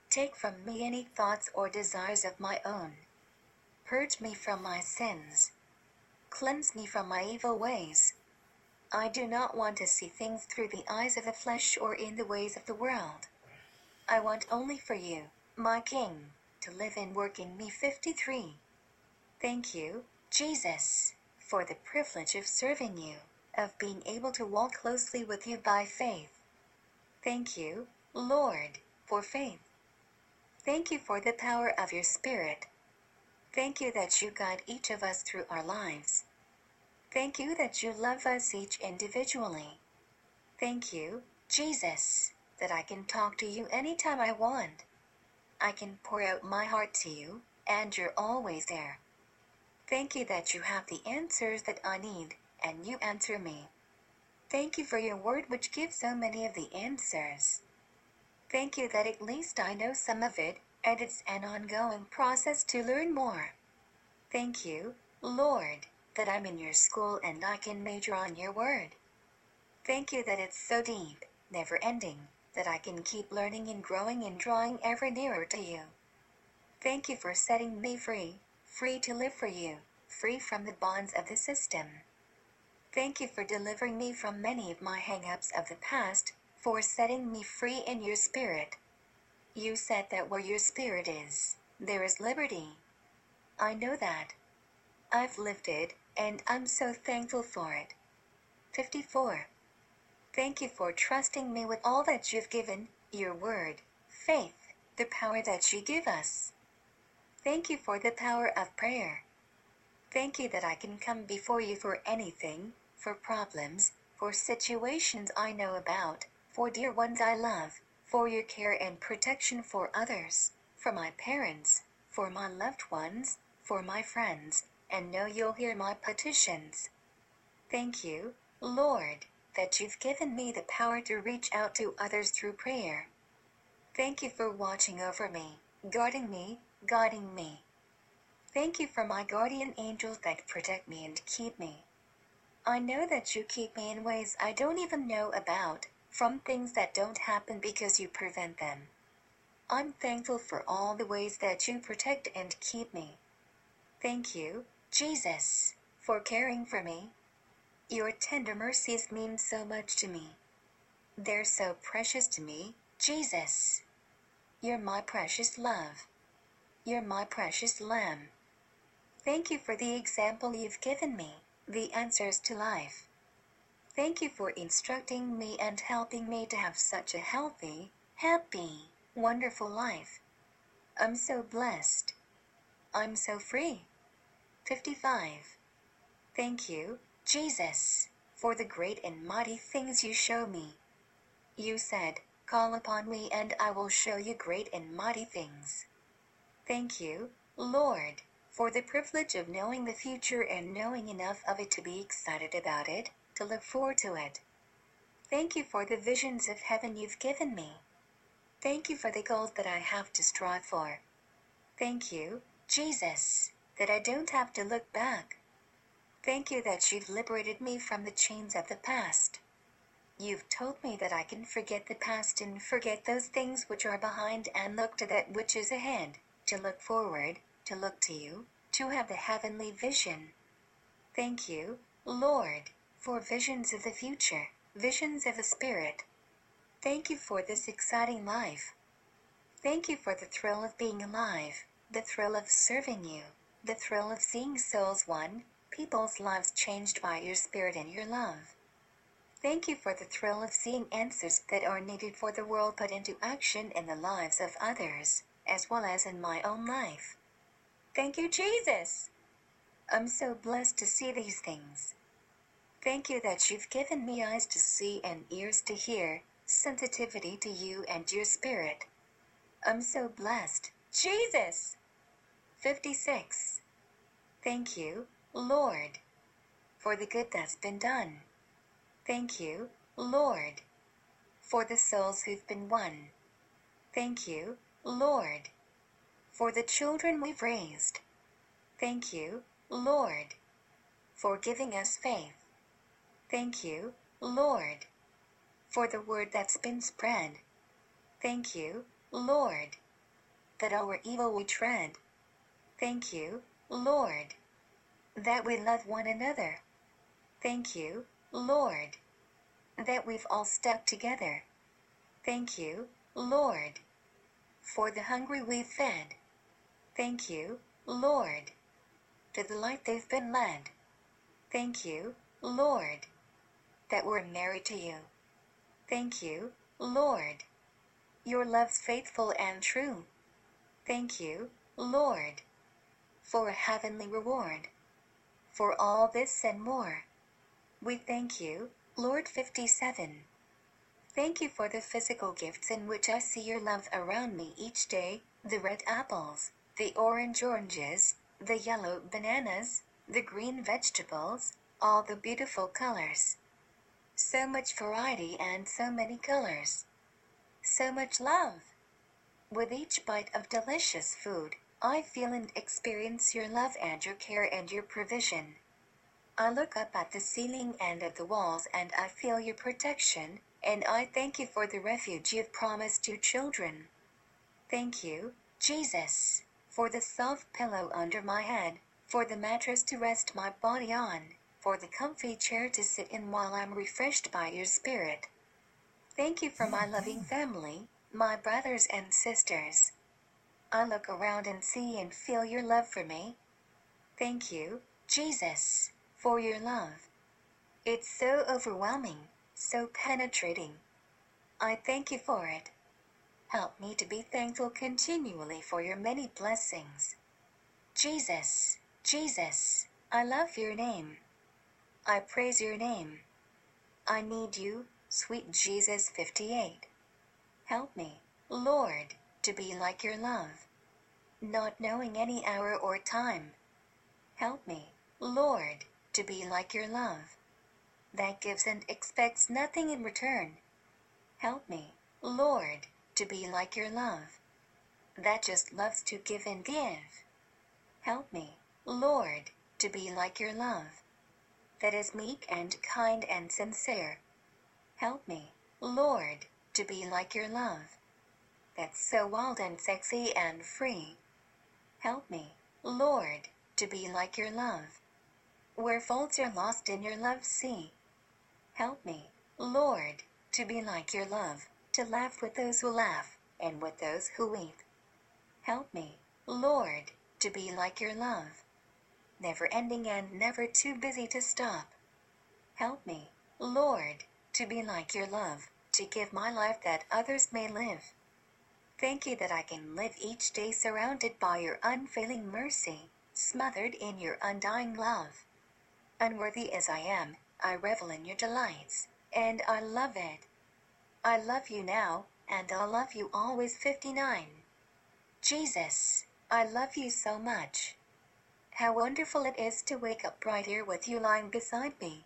Take from me any thoughts or desires of my own. Purge me from my sins. Cleanse me from my evil ways. I do not want to see things through the eyes of the flesh or in the ways of the world. I want only for you, my King, to live and work in me 53. Thank you, Jesus, for the privilege of serving you of being able to walk closely with you by faith. Thank you, Lord, for faith. Thank you for the power of your Spirit. Thank you that you guide each of us through our lives. Thank you that you love us each individually. Thank you, Jesus, that I can talk to you anytime I want. I can pour out my heart to you, and you're always there. Thank you that you have the answers that I need and you answer me. Thank you for your word which gives so many of the answers. Thank you that at least I know some of it, and it's an ongoing process to learn more. Thank you, Lord, that I'm in your school and I can major on your word. Thank you that it's so deep, never ending, that I can keep learning and growing and drawing ever nearer to you. Thank you for setting me free, free to live for you, free from the bonds of the system. Thank you for delivering me from many of my hang-ups of the past, for setting me free in your spirit. You said that where your spirit is, there is liberty. I know that. I've lived it, and I'm so thankful for it. 54. Thank you for trusting me with all that you've given, your word, faith, the power that you give us. Thank you for the power of prayer. Thank you that I can come before you for anything, for problems, for situations I know about, for dear ones I love, for your care and protection for others, for my parents, for my loved ones, for my friends, and know you'll hear my petitions. Thank you, Lord, that you've given me the power to reach out to others through prayer. Thank you for watching over me, guarding me, guiding me. Thank you for my guardian angels that protect me and keep me. I know that you keep me in ways I don't even know about, from things that don't happen because you prevent them. I'm thankful for all the ways that you protect and keep me. Thank you, Jesus, for caring for me. Your tender mercies mean so much to me. They're so precious to me, Jesus. You're my precious love. You're my precious lamb. Thank you for the example you've given me the answers to life. Thank you for instructing me and helping me to have such a healthy, happy, wonderful life. I'm so blessed. I'm so free. 55. Thank you, Jesus, for the great and mighty things you show me. You said, Call upon me and I will show you great and mighty things. Thank you, Lord for the privilege of knowing the future and knowing enough of it to be excited about it, to look forward to it. Thank you for the visions of heaven you've given me. Thank you for the goals that I have to strive for. Thank you, Jesus, that I don't have to look back. Thank you that you've liberated me from the chains of the past. You've told me that I can forget the past and forget those things which are behind and look to that which is ahead, to look forward, to look to you, to have the heavenly vision. Thank you, Lord, for visions of the future, visions of the Spirit. Thank you for this exciting life. Thank you for the thrill of being alive, the thrill of serving you, the thrill of seeing souls won, people's lives changed by your Spirit and your love. Thank you for the thrill of seeing answers that are needed for the world put into action in the lives of others, as well as in my own life. Thank you, Jesus. I'm so blessed to see these things. Thank you that you've given me eyes to see and ears to hear, sensitivity to you and your spirit. I'm so blessed. Jesus! 56. Thank you, Lord, for the good that's been done. Thank you, Lord, for the souls who've been won. Thank you, Lord, for the children we've raised. Thank you, Lord, for giving us faith. Thank you, Lord, for the word that's been spread. Thank you, Lord, that our evil we tread. Thank you, Lord, that we love one another. Thank you, Lord, that we've all stuck together. Thank you, Lord, for the hungry we've fed. Thank you, Lord, to the light they've been led. Thank you, Lord, that we're married to you. Thank you, Lord, your love's faithful and true. Thank you, Lord, for a heavenly reward. For all this and more, we thank you, Lord 57. Thank you for the physical gifts in which I see your love around me each day, the red apples, the orange oranges, the yellow bananas, the green vegetables, all the beautiful colors. So much variety and so many colors. So much love. With each bite of delicious food, I feel and experience your love and your care and your provision. I look up at the ceiling and at the walls and I feel your protection, and I thank you for the refuge you've promised your children. Thank you, Jesus for the soft pillow under my head, for the mattress to rest my body on, for the comfy chair to sit in while I'm refreshed by your spirit. Thank you for my loving family, my brothers and sisters. I look around and see and feel your love for me. Thank you, Jesus, for your love. It's so overwhelming, so penetrating. I thank you for it. Help me to be thankful continually for your many blessings. Jesus, Jesus, I love your name. I praise your name. I need you, sweet Jesus 58. Help me, Lord, to be like your love. Not knowing any hour or time. Help me, Lord, to be like your love. That gives and expects nothing in return. Help me, Lord, to be like your love. That just loves to give and give. Help me, Lord, to be like your love. That is meek and kind and sincere. Help me, Lord, to be like your love. That's so wild and sexy and free. Help me, Lord, to be like your love. Where faults are lost in your love sea. Help me, Lord, to be like your love, to laugh with those who laugh, and with those who weep. Help me, Lord, to be like your love. Never ending and never too busy to stop. Help me, Lord, to be like your love, to give my life that others may live. Thank you that I can live each day surrounded by your unfailing mercy, smothered in your undying love. Unworthy as I am, I revel in your delights, and I love it. I love you now, and I'll love you always 59. Jesus, I love you so much. How wonderful it is to wake up right here with you lying beside me.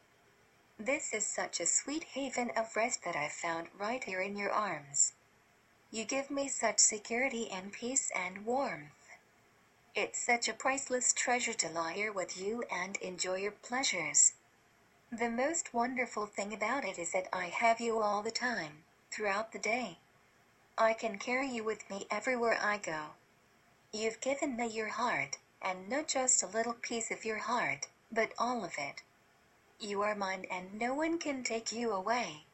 This is such a sweet haven of rest that I found right here in your arms. You give me such security and peace and warmth. It's such a priceless treasure to lie here with you and enjoy your pleasures. The most wonderful thing about it is that I have you all the time, throughout the day. I can carry you with me everywhere I go. You've given me your heart, and not just a little piece of your heart, but all of it. You are mine and no one can take you away.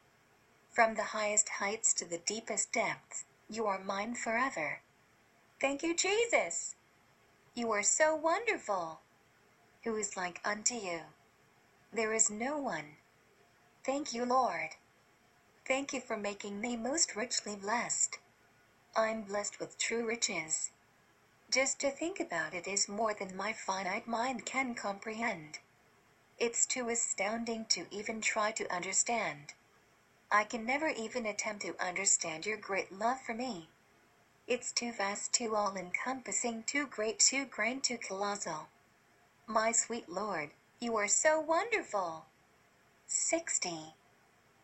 From the highest heights to the deepest depths, you are mine forever. Thank you, Jesus. You are so wonderful. Who is like unto you? There is no one. Thank you, Lord. Thank you for making me most richly blessed. I'm blessed with true riches. Just to think about it is more than my finite mind can comprehend. It's too astounding to even try to understand. I can never even attempt to understand your great love for me. It's too vast, too all encompassing, too great, too grand, too colossal. My sweet Lord, you are so wonderful. 60.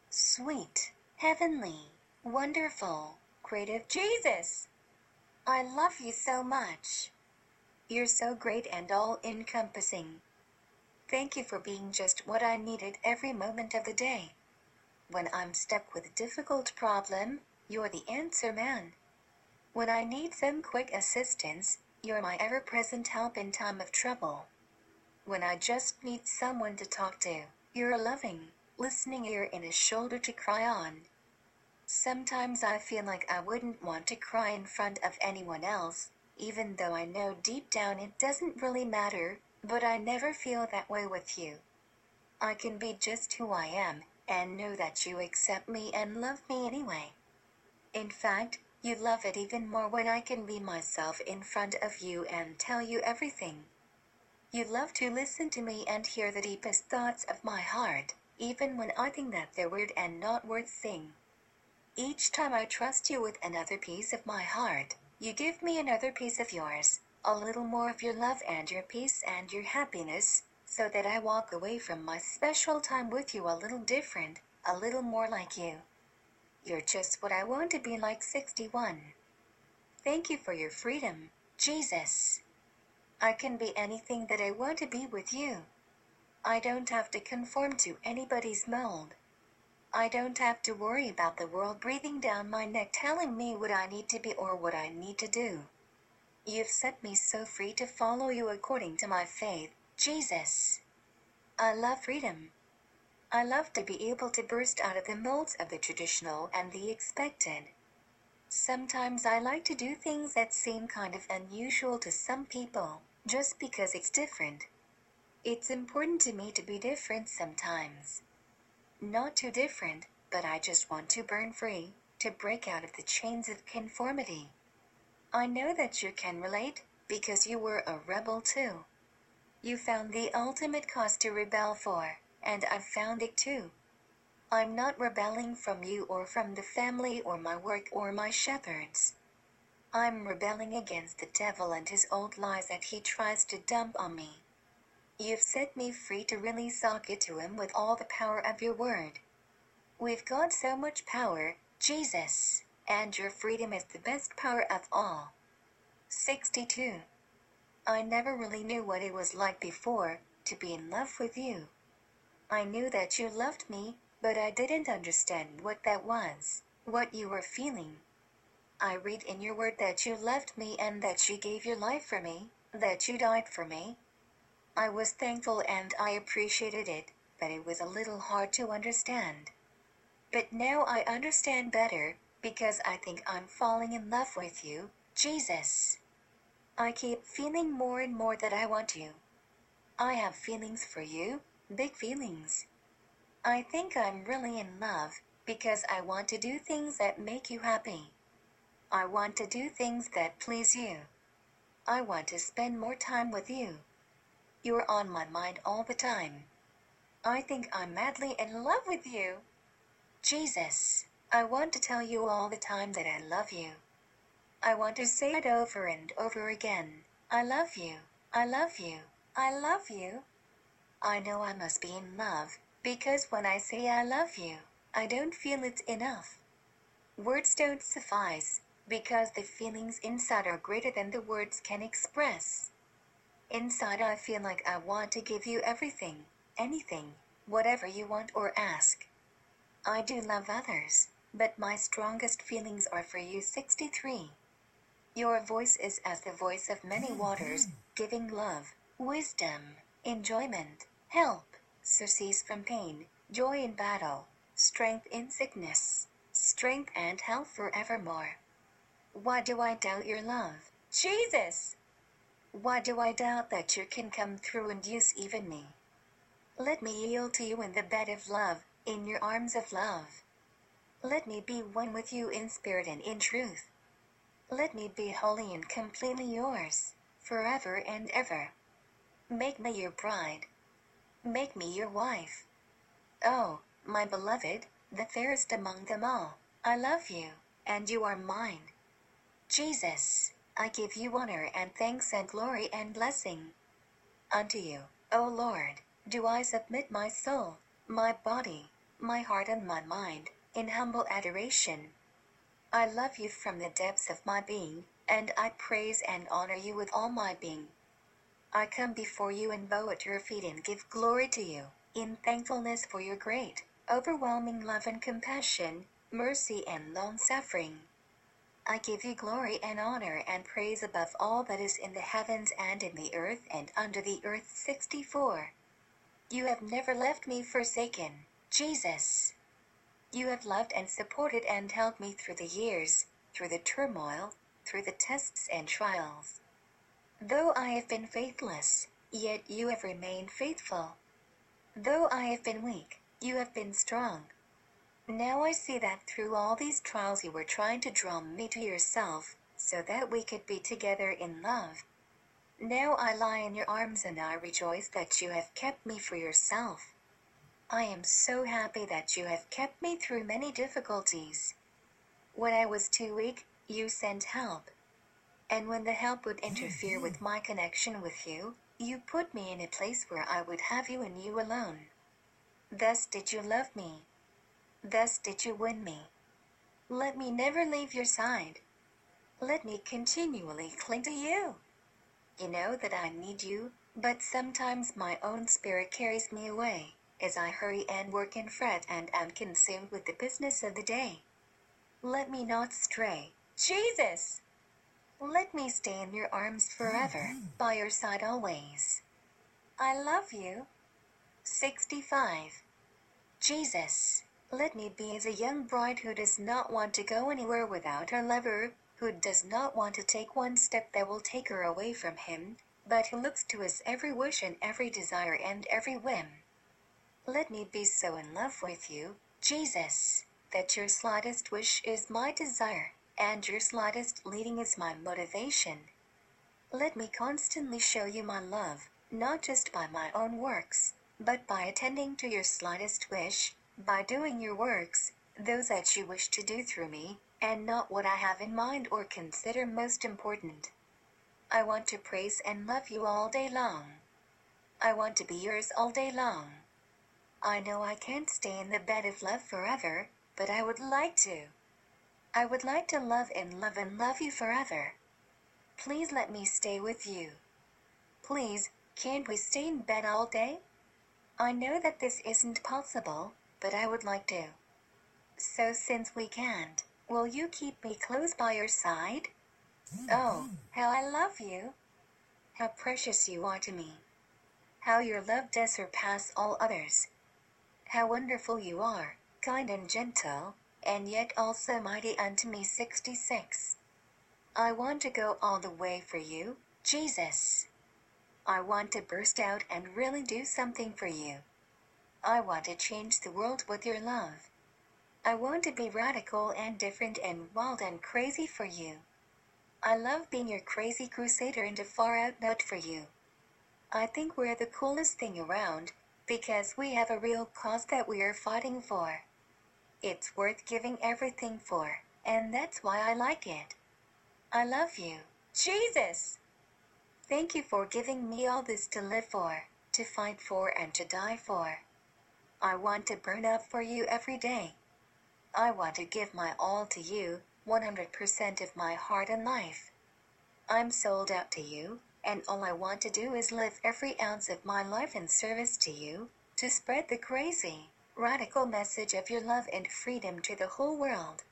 Sweet, heavenly, wonderful, creative Jesus. I love you so much. You're so great and all encompassing. Thank you for being just what I needed every moment of the day. When I'm stuck with a difficult problem, you're the answer man. When I need some quick assistance, you're my ever present help in time of trouble. When I just need someone to talk to, you're a loving, listening ear and a shoulder to cry on. Sometimes I feel like I wouldn't want to cry in front of anyone else, even though I know deep down it doesn't really matter, but I never feel that way with you. I can be just who I am, and know that you accept me and love me anyway. In fact, you love it even more when I can be myself in front of you and tell you everything. You love to listen to me and hear the deepest thoughts of my heart, even when I think that they're weird and not worth saying. Each time I trust you with another piece of my heart, you give me another piece of yours, a little more of your love and your peace and your happiness, so that I walk away from my special time with you a little different, a little more like you. You're just what I want to be like 61. Thank you for your freedom, Jesus. I can be anything that I want to be with you. I don't have to conform to anybody's mold. I don't have to worry about the world breathing down my neck telling me what I need to be or what I need to do. You've set me so free to follow you according to my faith, Jesus. I love freedom. I love to be able to burst out of the molds of the traditional and the expected. Sometimes I like to do things that seem kind of unusual to some people, just because it's different. It's important to me to be different sometimes. Not too different, but I just want to burn free, to break out of the chains of conformity. I know that you can relate, because you were a rebel too. You found the ultimate cause to rebel for, and I've found it too. I'm not rebelling from you or from the family or my work or my shepherds. I'm rebelling against the devil and his old lies that he tries to dump on me. You've set me free to really sock it to him with all the power of your word. We've got so much power, Jesus, and your freedom is the best power of all. 62. I never really knew what it was like before to be in love with you. I knew that you loved me, but I didn't understand what that was, what you were feeling. I read in your word that you loved me and that you gave your life for me, that you died for me. I was thankful and I appreciated it, but it was a little hard to understand. But now I understand better, because I think I'm falling in love with you, Jesus. I keep feeling more and more that I want you. I have feelings for you, big feelings. I think I'm really in love because I want to do things that make you happy. I want to do things that please you. I want to spend more time with you. You're on my mind all the time. I think I'm madly in love with you. Jesus, I want to tell you all the time that I love you. I want to say it over and over again. I love you. I love you. I love you. I know I must be in love, because when I say I love you, I don't feel it's enough. Words don't suffice, because the feelings inside are greater than the words can express. Inside, I feel like I want to give you everything, anything, whatever you want or ask. I do love others, but my strongest feelings are for you. 63. Your voice is as the voice of many mm-hmm. waters, giving love, wisdom, enjoyment, help, surcease from pain, joy in battle, strength in sickness, strength and health forevermore. Why do I doubt your love? Jesus! Why do I doubt that you can come through and use even me? Let me yield to you in the bed of love, in your arms of love. Let me be one with you in spirit and in truth. Let me be wholly and completely yours, forever and ever. Make me your bride. Make me your wife. Oh, my beloved, the fairest among them all, I love you, and you are mine. Jesus, I give you honor and thanks and glory and blessing. Unto you, O Lord, do I submit my soul, my body, my heart and my mind, in humble adoration. I love you from the depths of my being, and I praise and honor you with all my being. I come before you and bow at your feet and give glory to you, in thankfulness for your great, overwhelming love and compassion, mercy and long suffering. I give you glory and honor and praise above all that is in the heavens and in the earth and under the earth. 64. You have never left me forsaken, Jesus. You have loved and supported and held me through the years, through the turmoil, through the tests and trials. Though I have been faithless, yet you have remained faithful. Though I have been weak, you have been strong. Now I see that through all these trials you were trying to draw me to yourself, so that we could be together in love. Now I lie in your arms and I rejoice that you have kept me for yourself. I am so happy that you have kept me through many difficulties. When I was too weak, you sent help. And when the help would interfere with my connection with you, you put me in a place where I would have you and you alone. Thus did you love me. Thus did you win me. Let me never leave your side. Let me continually cling to you. You know that I need you, but sometimes my own spirit carries me away, as I hurry and work and fret and am consumed with the business of the day. Let me not stray. Jesus! Let me stay in your arms forever, by your side always. I love you. 65. Jesus, let me be as a young bride who does not want to go anywhere without her lover, who does not want to take one step that will take her away from him, but who looks to his every wish and every desire and every whim. Let me be so in love with you, Jesus, that your slightest wish is my desire, and your slightest leading is my motivation. Let me constantly show you my love, not just by my own works, but by attending to your slightest wish, by doing your works, those that you wish to do through me, and not what I have in mind or consider most important. I want to praise and love you all day long. I want to be yours all day long. I know I can't stay in the bed of love forever, but I would like to. I would like to love and love and love you forever. Please let me stay with you. Please, can't we stay in bed all day? I know that this isn't possible, but I would like to. So since we can't, will you keep me close by your side? Oh, how I love you! How precious you are to me! How your love does surpass all others! How wonderful you are, kind and gentle, and yet also mighty unto me. 66. I want to go all the way for you, Jesus. I want to burst out and really do something for you. I want to change the world with your love. I want to be radical and different and wild and crazy for you. I love being your crazy crusader and a far out nut for you. I think we're the coolest thing around because we have a real cause that we are fighting for. It's worth giving everything for, and that's why I like it. I love you, Jesus! Thank you for giving me all this to live for, to fight for, and to die for. I want to burn up for you every day. I want to give my all to you, 100% of my heart and life. I'm sold out to you, and all I want to do is live every ounce of my life in service to you, to spread the crazy, radical message of your love and freedom to the whole world.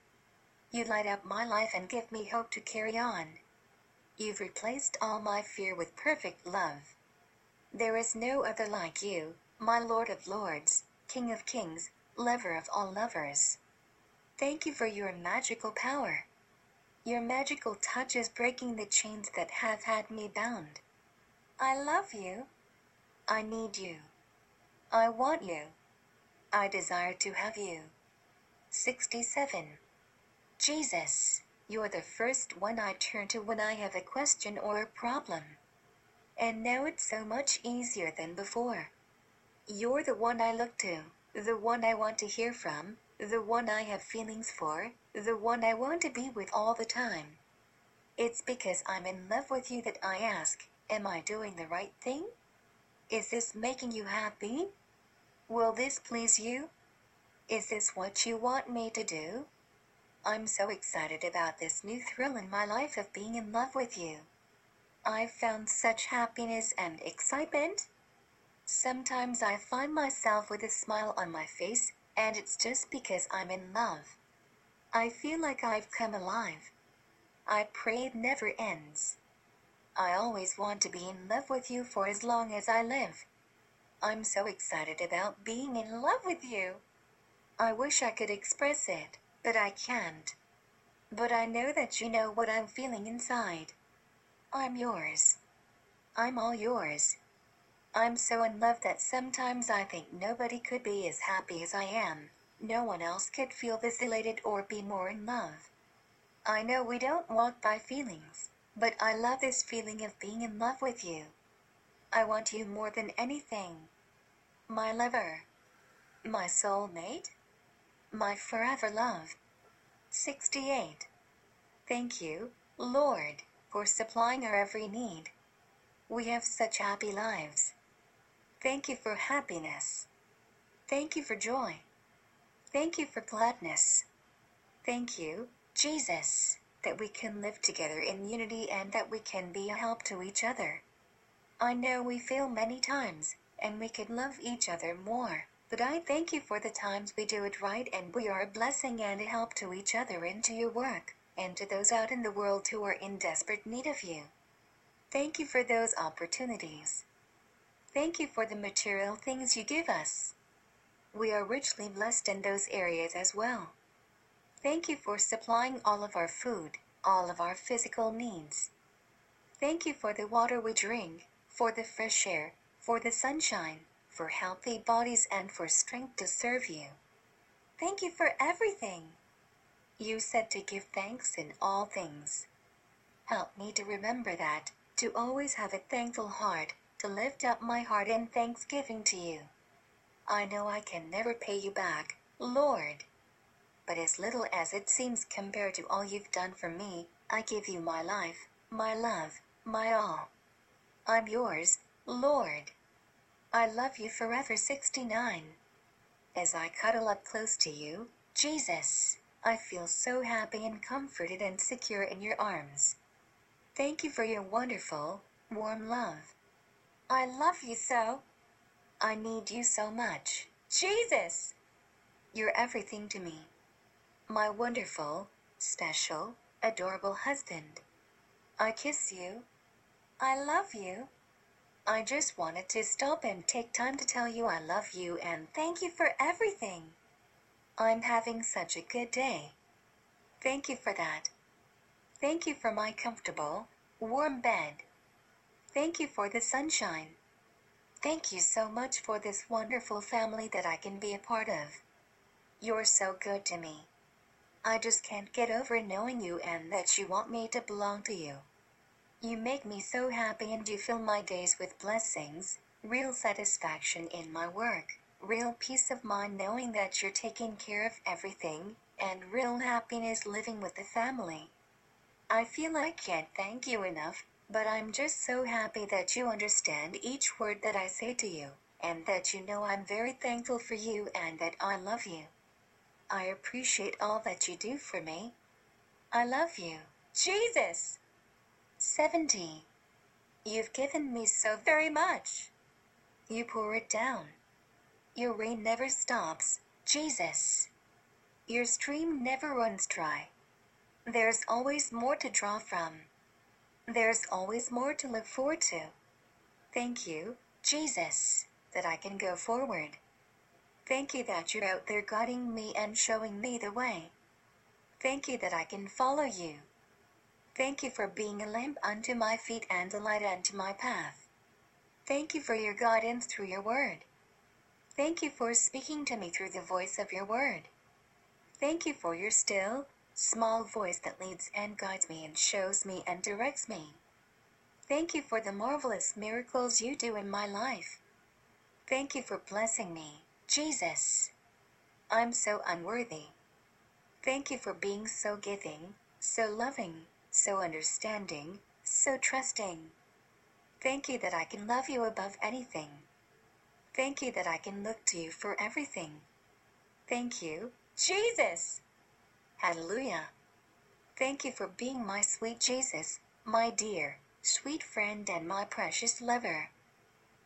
You light up my life and give me hope to carry on. You've replaced all my fear with perfect love. There is no other like you, my Lord of Lords, King of Kings, lover of all lovers. Thank you for your magical power. Your magical touch is breaking the chains that have had me bound. I love you. I need you. I want you. I desire to have you. 67. Jesus, you're the first one I turn to when I have a question or a problem. And now it's so much easier than before. You're the one I look to, the one I want to hear from, the one I have feelings for, the one I want to be with all the time. It's because I'm in love with you that I ask, Am I doing the right thing? Is this making you happy? Will this please you? Is this what you want me to do? I'm so excited about this new thrill in my life of being in love with you. I've found such happiness and excitement. Sometimes I find myself with a smile on my face, and it's just because I'm in love. I feel like I've come alive. I pray it never ends. I always want to be in love with you for as long as I live. I'm so excited about being in love with you. I wish I could express it but I can't. But I know that you know what I'm feeling inside. I'm yours. I'm all yours. I'm so in love that sometimes I think nobody could be as happy as I am. No one else could feel this elated or be more in love. I know we don't walk by feelings, but I love this feeling of being in love with you. I want you more than anything. My lover. My soulmate my forever love. 68. Thank you, Lord, for supplying our every need. We have such happy lives. Thank you for happiness. Thank you for joy. Thank you for gladness. Thank you, Jesus, that we can live together in unity and that we can be a help to each other. I know we fail many times, and we could love each other more. But I thank you for the times we do it right and we are a blessing and a help to each other and to your work, and to those out in the world who are in desperate need of you. Thank you for those opportunities. Thank you for the material things you give us. We are richly blessed in those areas as well. Thank you for supplying all of our food, all of our physical needs. Thank you for the water we drink, for the fresh air, for the sunshine, for healthy bodies, and for strength to serve you. Thank you for everything. You said to give thanks in all things. Help me to remember that, to always have a thankful heart, to lift up my heart in thanksgiving to you. I know I can never pay you back, Lord. But as little as it seems compared to all you've done for me, I give you my life, my love, my all. I'm yours, Lord. I love you forever 69. As I cuddle up close to you, Jesus, I feel so happy and comforted and secure in your arms. Thank you for your wonderful, warm love. I love you so. I need you so much. Jesus! You're everything to me. My wonderful, special, adorable husband. I kiss you. I love you. I just wanted to stop and take time to tell you I love you and thank you for everything. I'm having such a good day. Thank you for that. Thank you for my comfortable, warm bed. Thank you for the sunshine. Thank you so much for this wonderful family that I can be a part of. You're so good to me. I just can't get over knowing you and that you want me to belong to you. You make me so happy and you fill my days with blessings, real satisfaction in my work, real peace of mind knowing that you're taking care of everything, and real happiness living with the family. I feel I can't thank you enough, but I'm just so happy that you understand each word that I say to you, and that you know I'm very thankful for you and that I love you. I appreciate all that you do for me. I love you. Jesus! 70. You've given me so very much. You pour it down. Your rain never stops, Jesus. Your stream never runs dry. There's always more to draw from. There's always more to look forward to. Thank you, Jesus, that I can go forward. Thank you that you're out there guiding me and showing me the way. Thank you that I can follow you. Thank you for being a lamp unto my feet and a light unto my path. Thank you for your guidance through your word. Thank you for speaking to me through the voice of your word. Thank you for your still, small voice that leads and guides me and shows me and directs me. Thank you for the marvelous miracles you do in my life. Thank you for blessing me, Jesus. I'm so unworthy. Thank you for being so giving, so loving, so understanding, so trusting. Thank you that I can love you above anything. Thank you that I can look to you for everything. Thank you, Jesus. Hallelujah. Thank you for being my sweet Jesus, my dear, sweet friend, and my precious lover.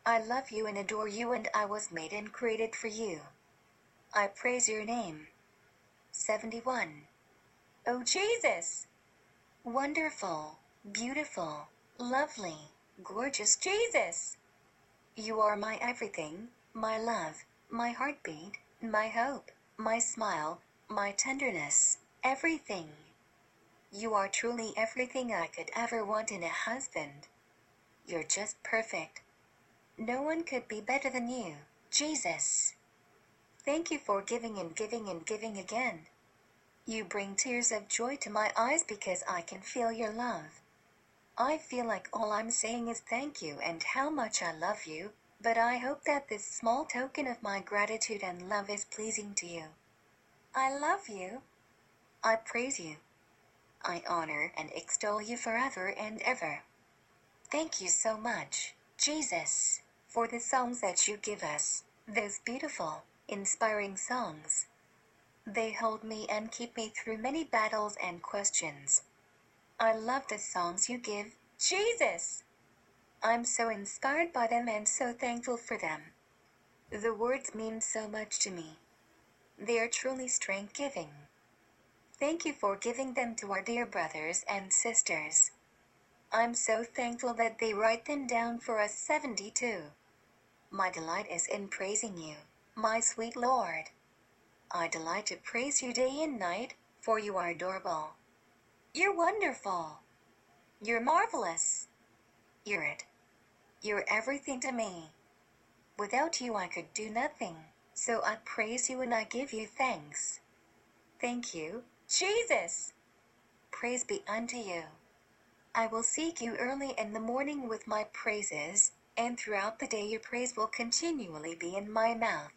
I love you and adore you, and I was made and created for you. I praise your name. 71. Oh, Jesus! Wonderful, beautiful, lovely, gorgeous Jesus! You are my everything, my love, my heartbeat, my hope, my smile, my tenderness, everything. You are truly everything I could ever want in a husband. You're just perfect. No one could be better than you, Jesus. Thank you for giving and giving and giving again. You bring tears of joy to my eyes because I can feel your love. I feel like all I'm saying is thank you and how much I love you, but I hope that this small token of my gratitude and love is pleasing to you. I love you. I praise you. I honor and extol you forever and ever. Thank you so much, Jesus, for the songs that you give us, those beautiful, inspiring songs. They hold me and keep me through many battles and questions. I love the songs you give, Jesus. I'm so inspired by them and so thankful for them. The words mean so much to me. They are truly strength giving. Thank you for giving them to our dear brothers and sisters. I'm so thankful that they write them down for us 72. My delight is in praising you, my sweet Lord. I delight to praise you day and night, for you are adorable. You're wonderful. You're marvelous. You're it. You're everything to me. Without you, I could do nothing, so I praise you and I give you thanks. Thank you, Jesus. Praise be unto you. I will seek you early in the morning with my praises, and throughout the day your praise will continually be in my mouth.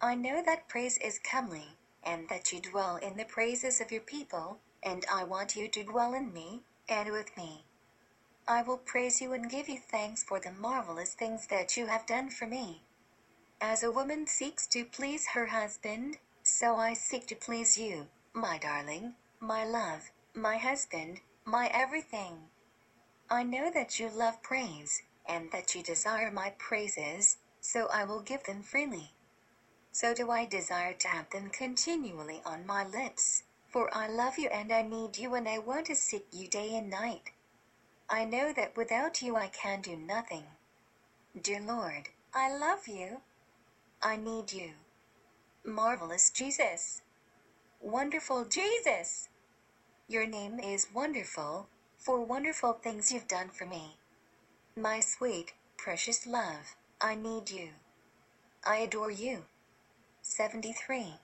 I know that praise is comely, and that you dwell in the praises of your people, and I want you to dwell in me, and with me. I will praise you and give you thanks for the marvelous things that you have done for me. As a woman seeks to please her husband, so I seek to please you, my darling, my love, my husband, my everything. I know that you love praise, and that you desire my praises, so I will give them freely. So do I desire to have them continually on my lips, for I love you and I need you and I want to seek you day and night. I know that without you I can do nothing. Dear Lord, I love you. I need you. Marvelous Jesus. Wonderful Jesus. Your name is wonderful, for wonderful things you've done for me. My sweet, precious love, I need you. I adore you. 73.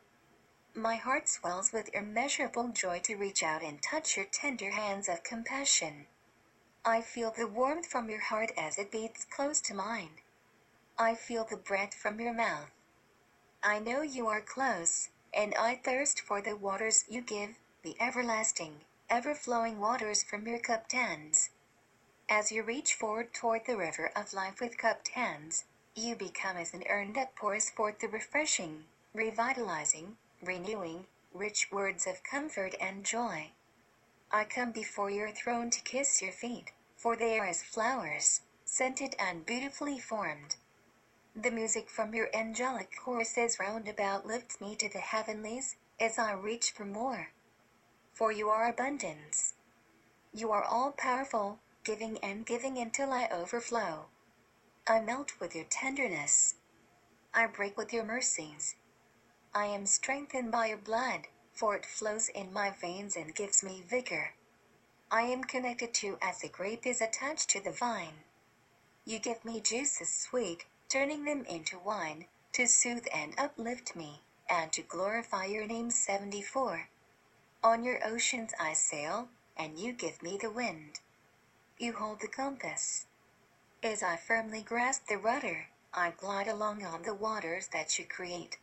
My heart swells with immeasurable joy to reach out and touch your tender hands of compassion. I feel the warmth from your heart as it beats close to mine. I feel the breath from your mouth. I know you are close, and I thirst for the waters you give, the everlasting, ever flowing waters from your cupped hands. As you reach forward toward the river of life with cupped hands, you become as an urn that pours forth the refreshing, revitalizing, renewing, rich words of comfort and joy. I come before your throne to kiss your feet, for they are as flowers, scented and beautifully formed. The music from your angelic choruses round about lifts me to the heavenlies, as I reach for more. For you are abundance. You are all powerful, giving and giving until I overflow. I melt with your tenderness. I break with your mercies. I am strengthened by your blood, for it flows in my veins and gives me vigor. I am connected to as the grape is attached to the vine. You give me juices sweet, turning them into wine, to soothe and uplift me, and to glorify your name 74. On your oceans I sail, and you give me the wind. You hold the compass. As I firmly grasp the rudder, I glide along on the waters that you create.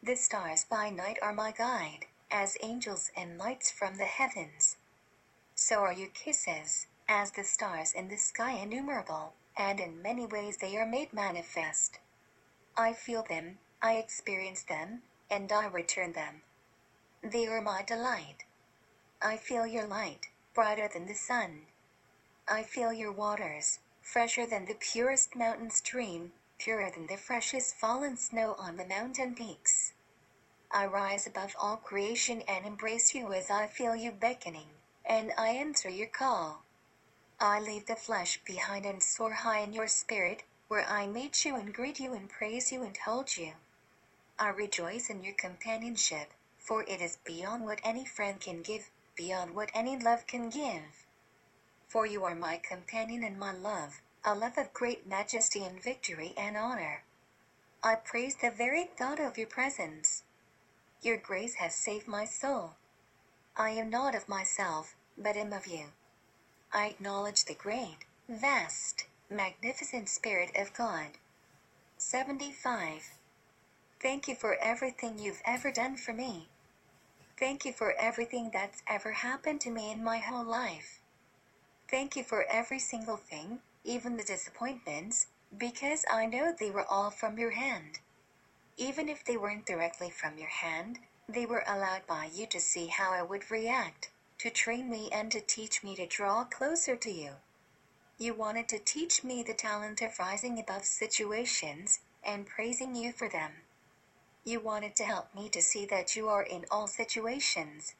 The stars by night are my guide, as angels and lights from the heavens. So are your kisses, as the stars in the sky innumerable, and in many ways they are made manifest. I feel them, I experience them, and I return them. They are my delight. I feel your light, brighter than the sun. I feel your waters, fresher than the purest mountain stream, purer than the freshest fallen snow on the mountain peaks. I rise above all creation and embrace you as I feel you beckoning, and I answer your call. I leave the flesh behind and soar high in your spirit, where I meet you and greet you and praise you and hold you. I rejoice in your companionship, for it is beyond what any friend can give, beyond what any love can give. For you are my companion and my love, a love of great majesty and victory and honor. I praise the very thought of your presence. Your grace has saved my soul. I am not of myself, but am of you. I acknowledge the great, vast, magnificent Spirit of God. 75. Thank you for everything you've ever done for me. Thank you for everything that's ever happened to me in my whole life. Thank you for every single thing, even the disappointments, because I know they were all from your hand. Even if they weren't directly from your hand, they were allowed by you to see how I would react, to train me and to teach me to draw closer to you. You wanted to teach me the talent of rising above situations and praising you for them. You wanted to help me to see that you are in all situations.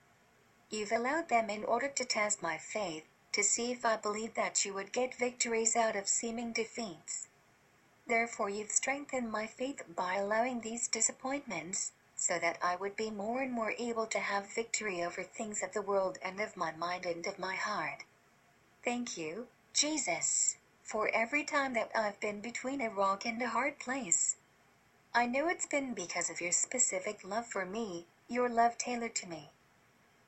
You've allowed them in order to test my faith, to see if I believe that you would get victories out of seeming defeats. Therefore, you've strengthened my faith by allowing these disappointments, so that I would be more and more able to have victory over things of the world and of my mind and of my heart. Thank you, Jesus, for every time that I've been between a rock and a hard place. I know it's been because of your specific love for me, your love tailored to me.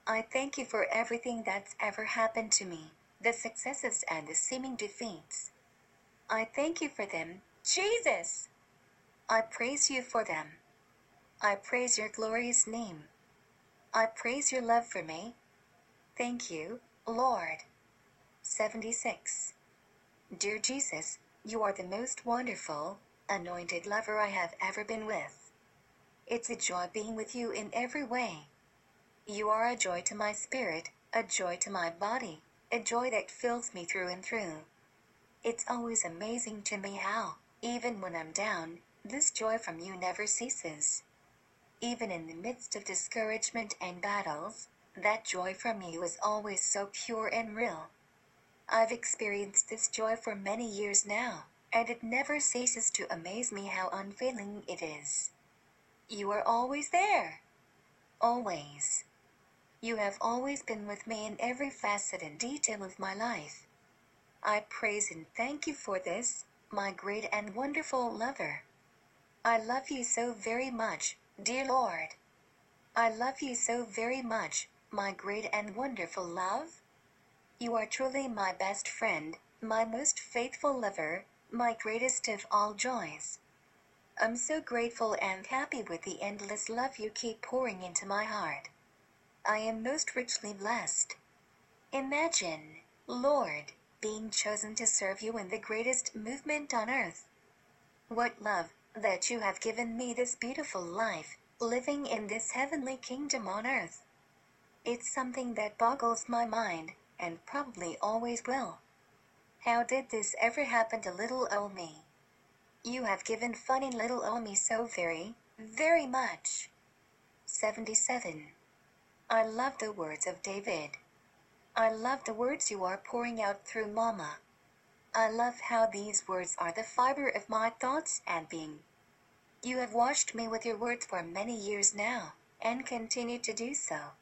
I thank you for everything that's ever happened to me, the successes and the seeming defeats. I thank you for them, Jesus! I praise you for them. I praise your glorious name. I praise your love for me. Thank you, Lord. 76. Dear Jesus, you are the most wonderful, anointed lover I have ever been with. It's a joy being with you in every way. You are a joy to my spirit, a joy to my body, a joy that fills me through and through. It's always amazing to me how, even when I'm down, this joy from you never ceases. Even in the midst of discouragement and battles, that joy from you is always so pure and real. I've experienced this joy for many years now, and it never ceases to amaze me how unfailing it is. You are always there. Always. You have always been with me in every facet and detail of my life. I praise and thank you for this, my great and wonderful lover. I love you so very much, dear Lord. I love you so very much, my great and wonderful love. You are truly my best friend, my most faithful lover, my greatest of all joys. I'm so grateful and happy with the endless love you keep pouring into my heart. I am most richly blessed. Imagine, Lord, being chosen to serve you in the greatest movement on earth. What love that you have given me this beautiful life, living in this heavenly kingdom on earth. It's something that boggles my mind, and probably always will. How did this ever happen to little old me? You have given funny little old me so very, very much. 77. I love the words of David. I love the words you are pouring out through Mama. I love how these words are the fiber of my thoughts and being. You have washed me with your words for many years now, and continue to do so.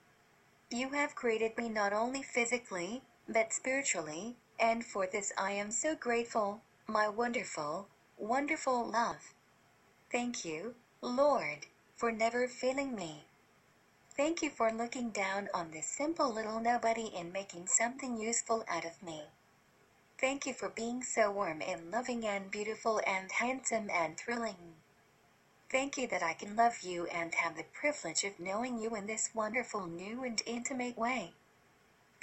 You have created me not only physically, but spiritually, and for this I am so grateful, my wonderful, wonderful love. Thank you, Lord, for never failing me. Thank you for looking down on this simple little nobody and making something useful out of me. Thank you for being so warm and loving and beautiful and handsome and thrilling. Thank you that I can love you and have the privilege of knowing you in this wonderful new and intimate way.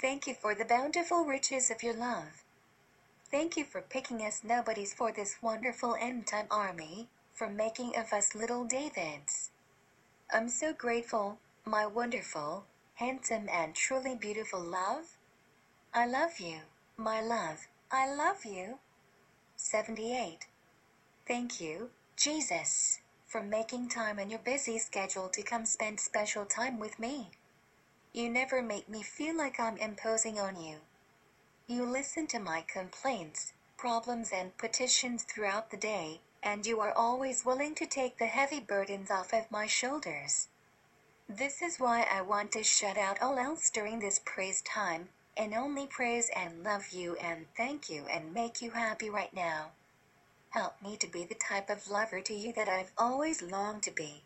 Thank you for the bountiful riches of your love. Thank you for picking us nobodies for this wonderful end time army, for making of us little Davids. I'm so grateful, my wonderful, handsome, and truly beautiful love. I love you, my love, I love you. 78. Thank you, Jesus, for making time in your busy schedule to come spend special time with me. You never make me feel like I'm imposing on you. You listen to my complaints, problems, and petitions throughout the day, and you are always willing to take the heavy burdens off of my shoulders. This is why I want to shut out all else during this praise time, and only praise and love you and thank you and make you happy right now. Help me to be the type of lover to you that I've always longed to be.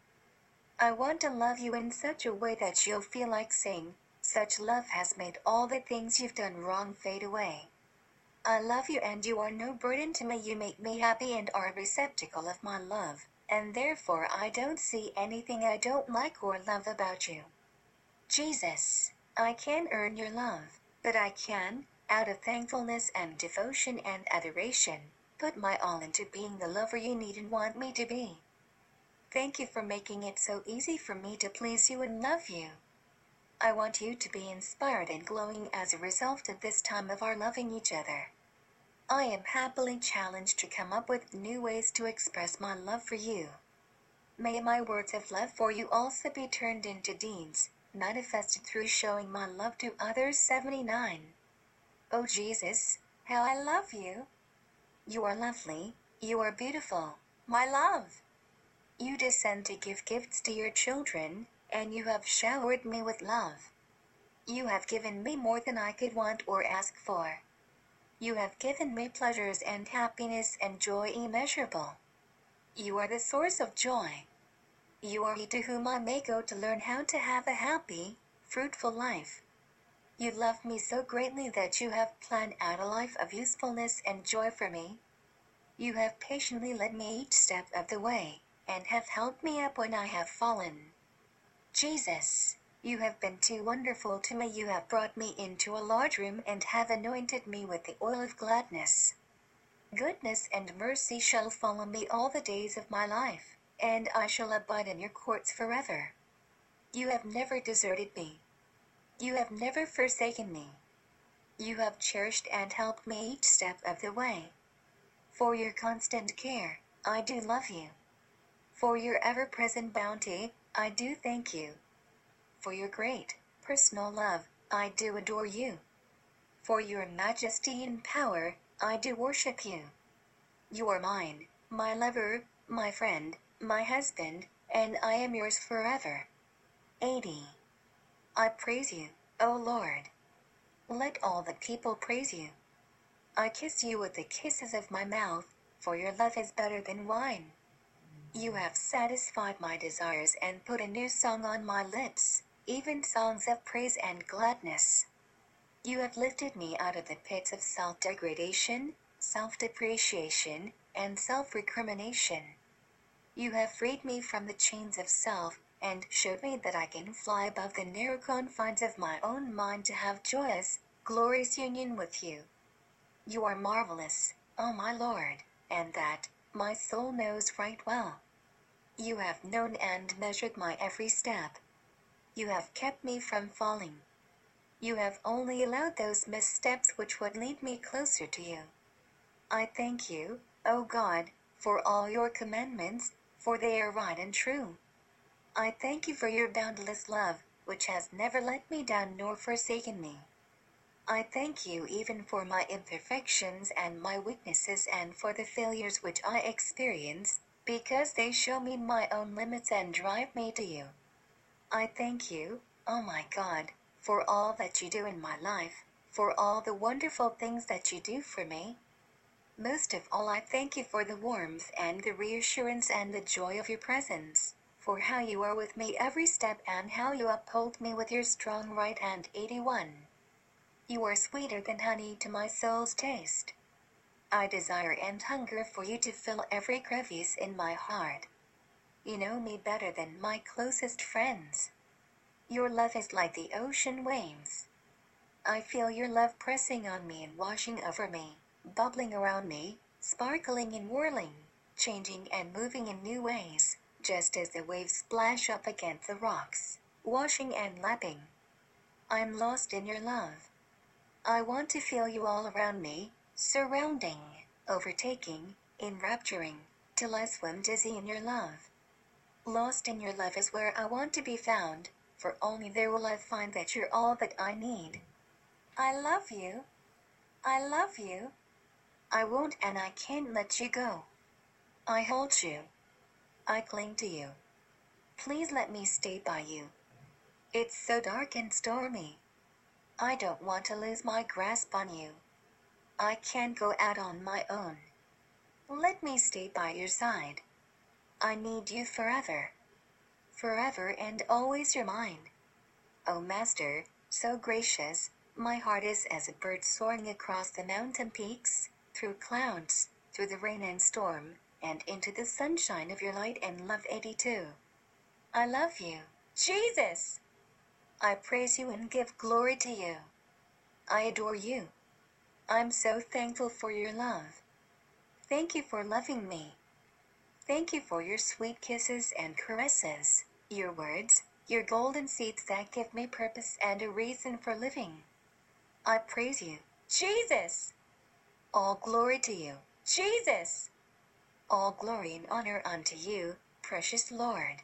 I want to love you in such a way that you'll feel like saying, such love has made all the things you've done wrong fade away. I love you and you are no burden to me. You make me happy and are a receptacle of my love and therefore I don't see anything I don't like or love about you. Jesus, I can't earn your love, but I can, out of thankfulness and devotion and adoration, put my all into being the lover you need and want me to be. Thank you for making it so easy for me to please you and love you. I want you to be inspired and glowing as a result of this time of our loving each other. I am happily challenged to come up with new ways to express my love for you. May my words of love for you also be turned into deeds, manifested through showing my love to others. 79. Oh Jesus, how I love you! You are lovely, You are beautiful, my love. You descend to give gifts to your children, and you have showered me with love. You have given me more than I could want or ask for. You have given me pleasures and happiness and joy immeasurable. You are the source of joy. You are he to whom I may go to learn how to have a happy, fruitful life. You love me so greatly that you have planned out a life of usefulness and joy for me. You have patiently led me each step of the way, and have helped me up when I have fallen. Jesus, you have been too wonderful to me. You have brought me into a large room and have anointed me with the oil of gladness. Goodness and mercy shall follow me all the days of my life, and I shall abide in your courts forever. You have never deserted me. You have never forsaken me. You have cherished and helped me each step of the way. For your constant care, I do love you. For your ever present bounty, I do thank you. For your great, personal love, I do adore you. For your majesty and power, I do worship you. You are mine, my lover, my friend, my husband, and I am yours forever. 80. I praise you, O Lord. Let all the people praise you. I kiss you with the kisses of my mouth, for your love is better than wine. You have satisfied my desires and put a new song on my lips, even songs of praise and gladness. You have lifted me out of the pits of self degradation, self depreciation, and self recrimination. You have freed me from the chains of self and showed me that I can fly above the narrow confines of my own mind to have joyous, glorious union with you. You are marvelous, O my Lord, and that my soul knows right well. You have known and measured my every step. You have kept me from falling. You have only allowed those missteps which would lead me closer to you. I thank you, O God, for all your commandments, for they are right and true. I thank you for your boundless love, which has never let me down nor forsaken me. I thank you even for my imperfections and my weaknesses and for the failures which I experience, because they show me my own limits and drive me to you. I thank you, oh my God, for all that you do in my life, for all the wonderful things that you do for me. Most of all, I thank you for the warmth and the reassurance and the joy of your presence, for how you are with me every step and how you uphold me with your strong right hand. 81. You are sweeter than honey to my soul's taste. I desire and hunger for you to fill every crevice in my heart. You know me better than my closest friends. Your love is like the ocean waves. I feel your love pressing on me and washing over me, bubbling around me, sparkling and whirling, changing and moving in new ways, just as the waves splash up against the rocks, washing and lapping. I'm lost in your love. I want to feel you all around me, surrounding, overtaking, enrapturing, till I swim dizzy in your love. Lost in your love is where I want to be found, for only there will I find that you're all that I need. I love you. I love you. I won't and I can't let you go. I hold you. I cling to you. Please let me stay by you. It's so dark and stormy. I don't want to lose my grasp on you. I can't go out on my own. Let me stay by your side. I need you forever. Forever and always you're mine. O oh, Master, so gracious, my heart is as a bird soaring across the mountain peaks, through clouds, through the rain and storm, and into the sunshine of your light and love 82. I love you, Jesus! I praise you and give glory to you. I adore you. I'm so thankful for your love. Thank you for loving me. Thank you for your sweet kisses and caresses, your words, your golden seeds that give me purpose and a reason for living. I praise you, Jesus! All glory to you, Jesus! All glory and honor unto you, precious Lord.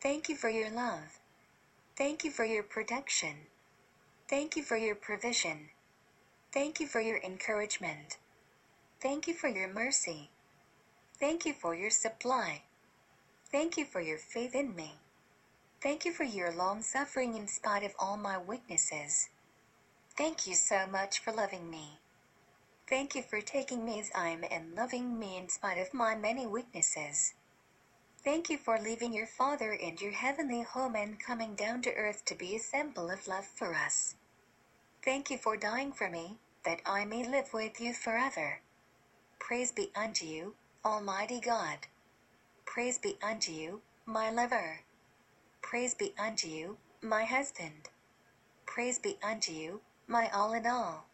Thank you for your love. Thank you for your protection. Thank you for your provision. Thank you for your encouragement. Thank you for your mercy. Thank you for your supply. Thank you for your faith in me. Thank you for your long suffering in spite of all my weaknesses. Thank you so much for loving me. Thank you for taking me as I am and loving me in spite of my many weaknesses. Thank you for leaving your Father and your heavenly home and coming down to earth to be a symbol of love for us. Thank you for dying for me, that I may live with you forever. Praise be unto you, Almighty God. Praise be unto you, my lover. Praise be unto you, my husband. Praise be unto you, my all in all.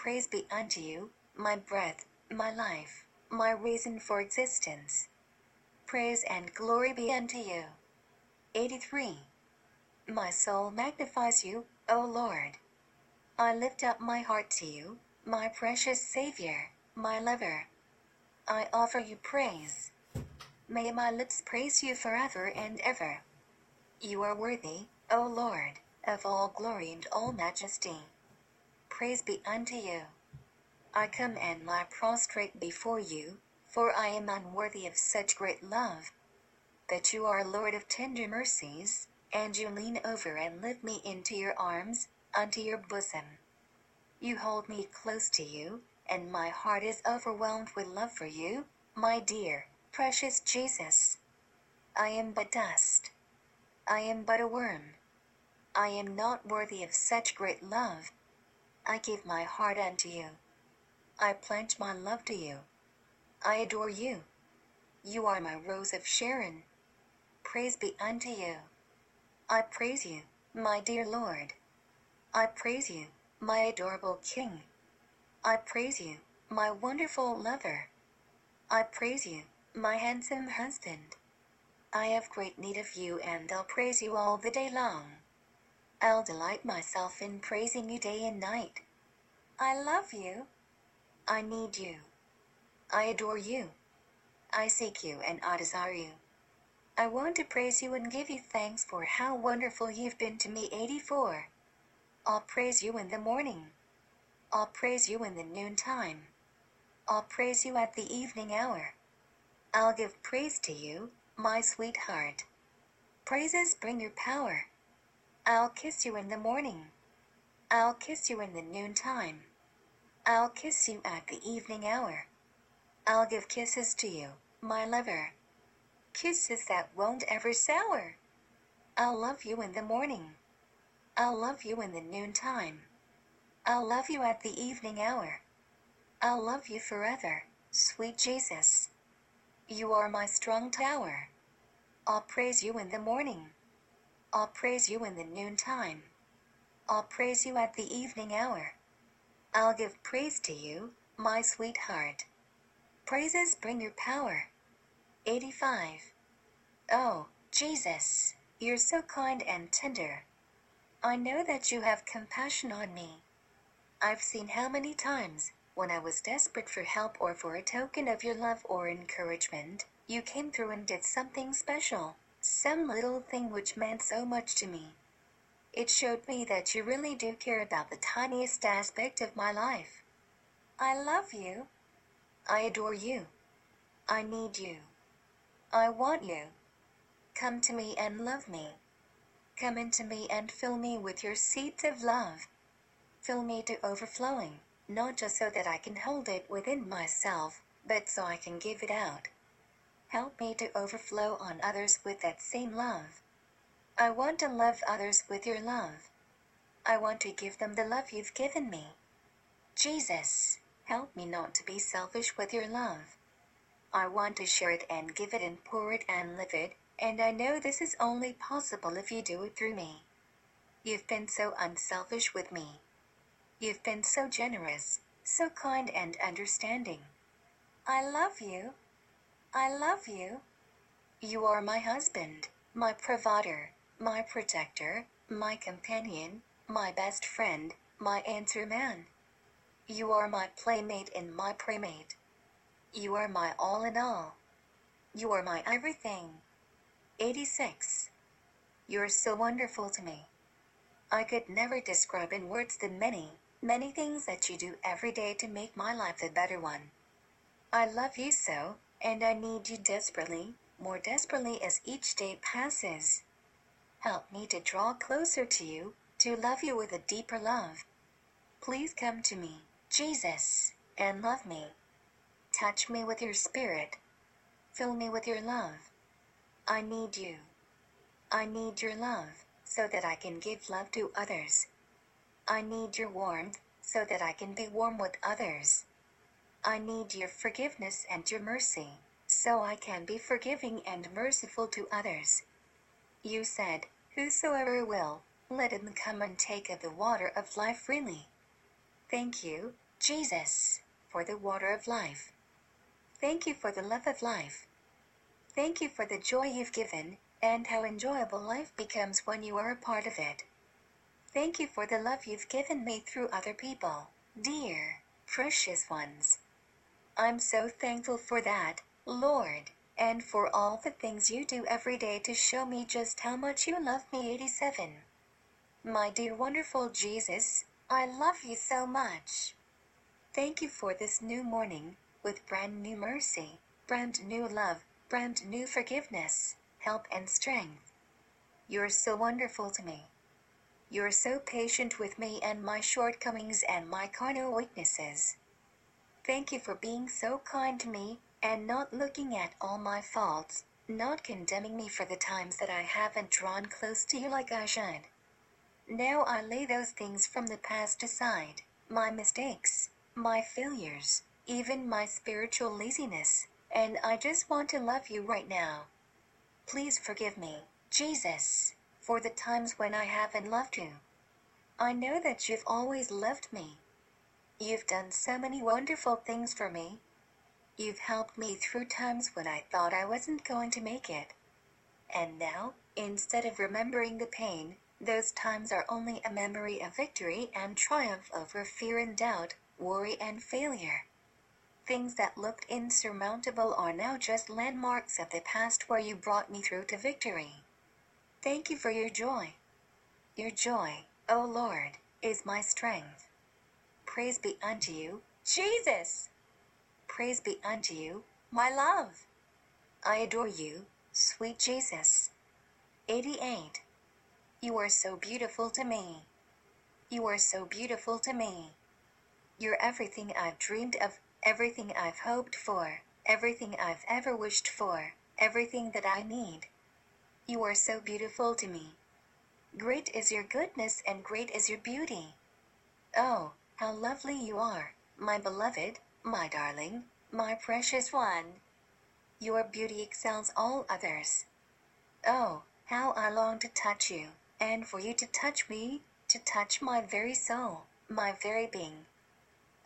Praise be unto you, my breath, my life, my reason for existence. Praise and glory be unto you. 83. My soul magnifies you, O Lord. I lift up my heart to you, my precious Savior, my lover. I offer you praise. May my lips praise you forever and ever. You are worthy, O Lord, of all glory and all majesty. Praise be unto you. I come and lie prostrate before you, for I am unworthy of such great love. That you are Lord of tender mercies, and you lean over and lift me into your arms, unto your bosom. You hold me close to you, and my heart is overwhelmed with love for you, my dear, precious Jesus. I am but dust. I am but a worm. I am not worthy of such great love. I give my heart unto you. I pledge my love to you. I adore you. You are my rose of Sharon. Praise be unto you. I praise you, my dear Lord. I praise you, my adorable King. I praise you, my wonderful lover. I praise you, my handsome husband. I have great need of you and I'll praise you all the day long. I'll delight myself in praising you day and night. I love you. I need you. I adore you. I seek you and I desire you. I want to praise you and give you thanks for how wonderful you've been to me. 84. I'll praise you in the morning. I'll praise you in the noontime. I'll praise you at the evening hour. I'll give praise to you, my sweetheart. Praises bring your power. I'll kiss you in the morning. I'll kiss you in the noontime. I'll kiss you at the evening hour. I'll give kisses to you, my lover. Kisses that won't ever sour. I'll love you in the morning. I'll love you in the noontime. I'll love you at the evening hour. I'll love you forever, sweet Jesus. You are my strong tower. I'll praise you in the morning. I'll praise you in the noontime. I'll praise you at the evening hour. I'll give praise to you, my sweetheart. Praises bring your power. 85. Oh, Jesus, you're so kind and tender. I know that you have compassion on me. I've seen how many times, when I was desperate for help or for a token of your love or encouragement, you came through and did something special, some little thing which meant so much to me. It showed me that you really do care about the tiniest aspect of my life. I love you. I adore you. I need you. I want you. Come to me and love me. Come into me and fill me with your seeds of love. Fill me to overflowing, not just so that I can hold it within myself, but so I can give it out. Help me to overflow on others with that same love. I want to love others with your love. I want to give them the love you've given me. Jesus, help me not to be selfish with your love. I want to share it and give it and pour it and live it, and I know this is only possible if you do it through me. You've been so unselfish with me. You've been so generous, so kind and understanding. I love you. I love you. You are my husband, my provider, my protector, my companion, my best friend, my answer man. You are my playmate and my playmate. You are my all in all. You are my everything. 86. You're so wonderful to me. I could never describe in words the many, many things that you do every day to make my life a better one. I love you so, and I need you desperately, more desperately as each day passes. Help me to draw closer to you, to love you with a deeper love. Please come to me, Jesus, and love me. Touch me with your spirit. Fill me with your love. I need you. I need your love, so that I can give love to others. I need your warmth, so that I can be warm with others. I need your forgiveness and your mercy, so I can be forgiving and merciful to others. You said, Whosoever will, let him come and take of the water of life freely. Thank you, Jesus, for the water of life. Thank you for the love of life. Thank you for the joy you've given, and how enjoyable life becomes when you are a part of it. Thank you for the love you've given me through other people, dear, precious ones. I'm so thankful for that, Lord, and for all the things you do every day to show me just how much you love me. 87. My dear wonderful Jesus, I love you so much. Thank you for this new morning, with brand new mercy, brand new love, brand new forgiveness, help and strength. You're so wonderful to me. You're so patient with me and my shortcomings and my carnal weaknesses. Thank you for being so kind to me and not looking at all my faults, not condemning me for the times that I haven't drawn close to you like I should. Now I lay those things from the past aside, my mistakes, my failures, even my spiritual laziness, and I just want to love you right now. Please forgive me, Jesus, for the times when I haven't loved you. I know that you've always loved me. You've done so many wonderful things for me. You've helped me through times when I thought I wasn't going to make it. And now, instead of remembering the pain, those times are only a memory of victory and triumph over fear and doubt, worry and failure. Things that looked insurmountable are now just landmarks of the past where you brought me through to victory. Thank you for your joy. Your joy, O Lord, is my strength. Praise be unto you, Jesus! Praise be unto you, my love! I adore you, sweet Jesus. 88. You are so beautiful to me. You are so beautiful to me. You're everything I've dreamed of, everything I've hoped for, everything I've ever wished for, everything that I need. You are so beautiful to me. Great is your goodness and great is your beauty. Oh, how lovely you are, my beloved, my darling, my precious one. Your beauty excels all others. Oh, how I long to touch you, and for you to touch me, to touch my very soul, my very being.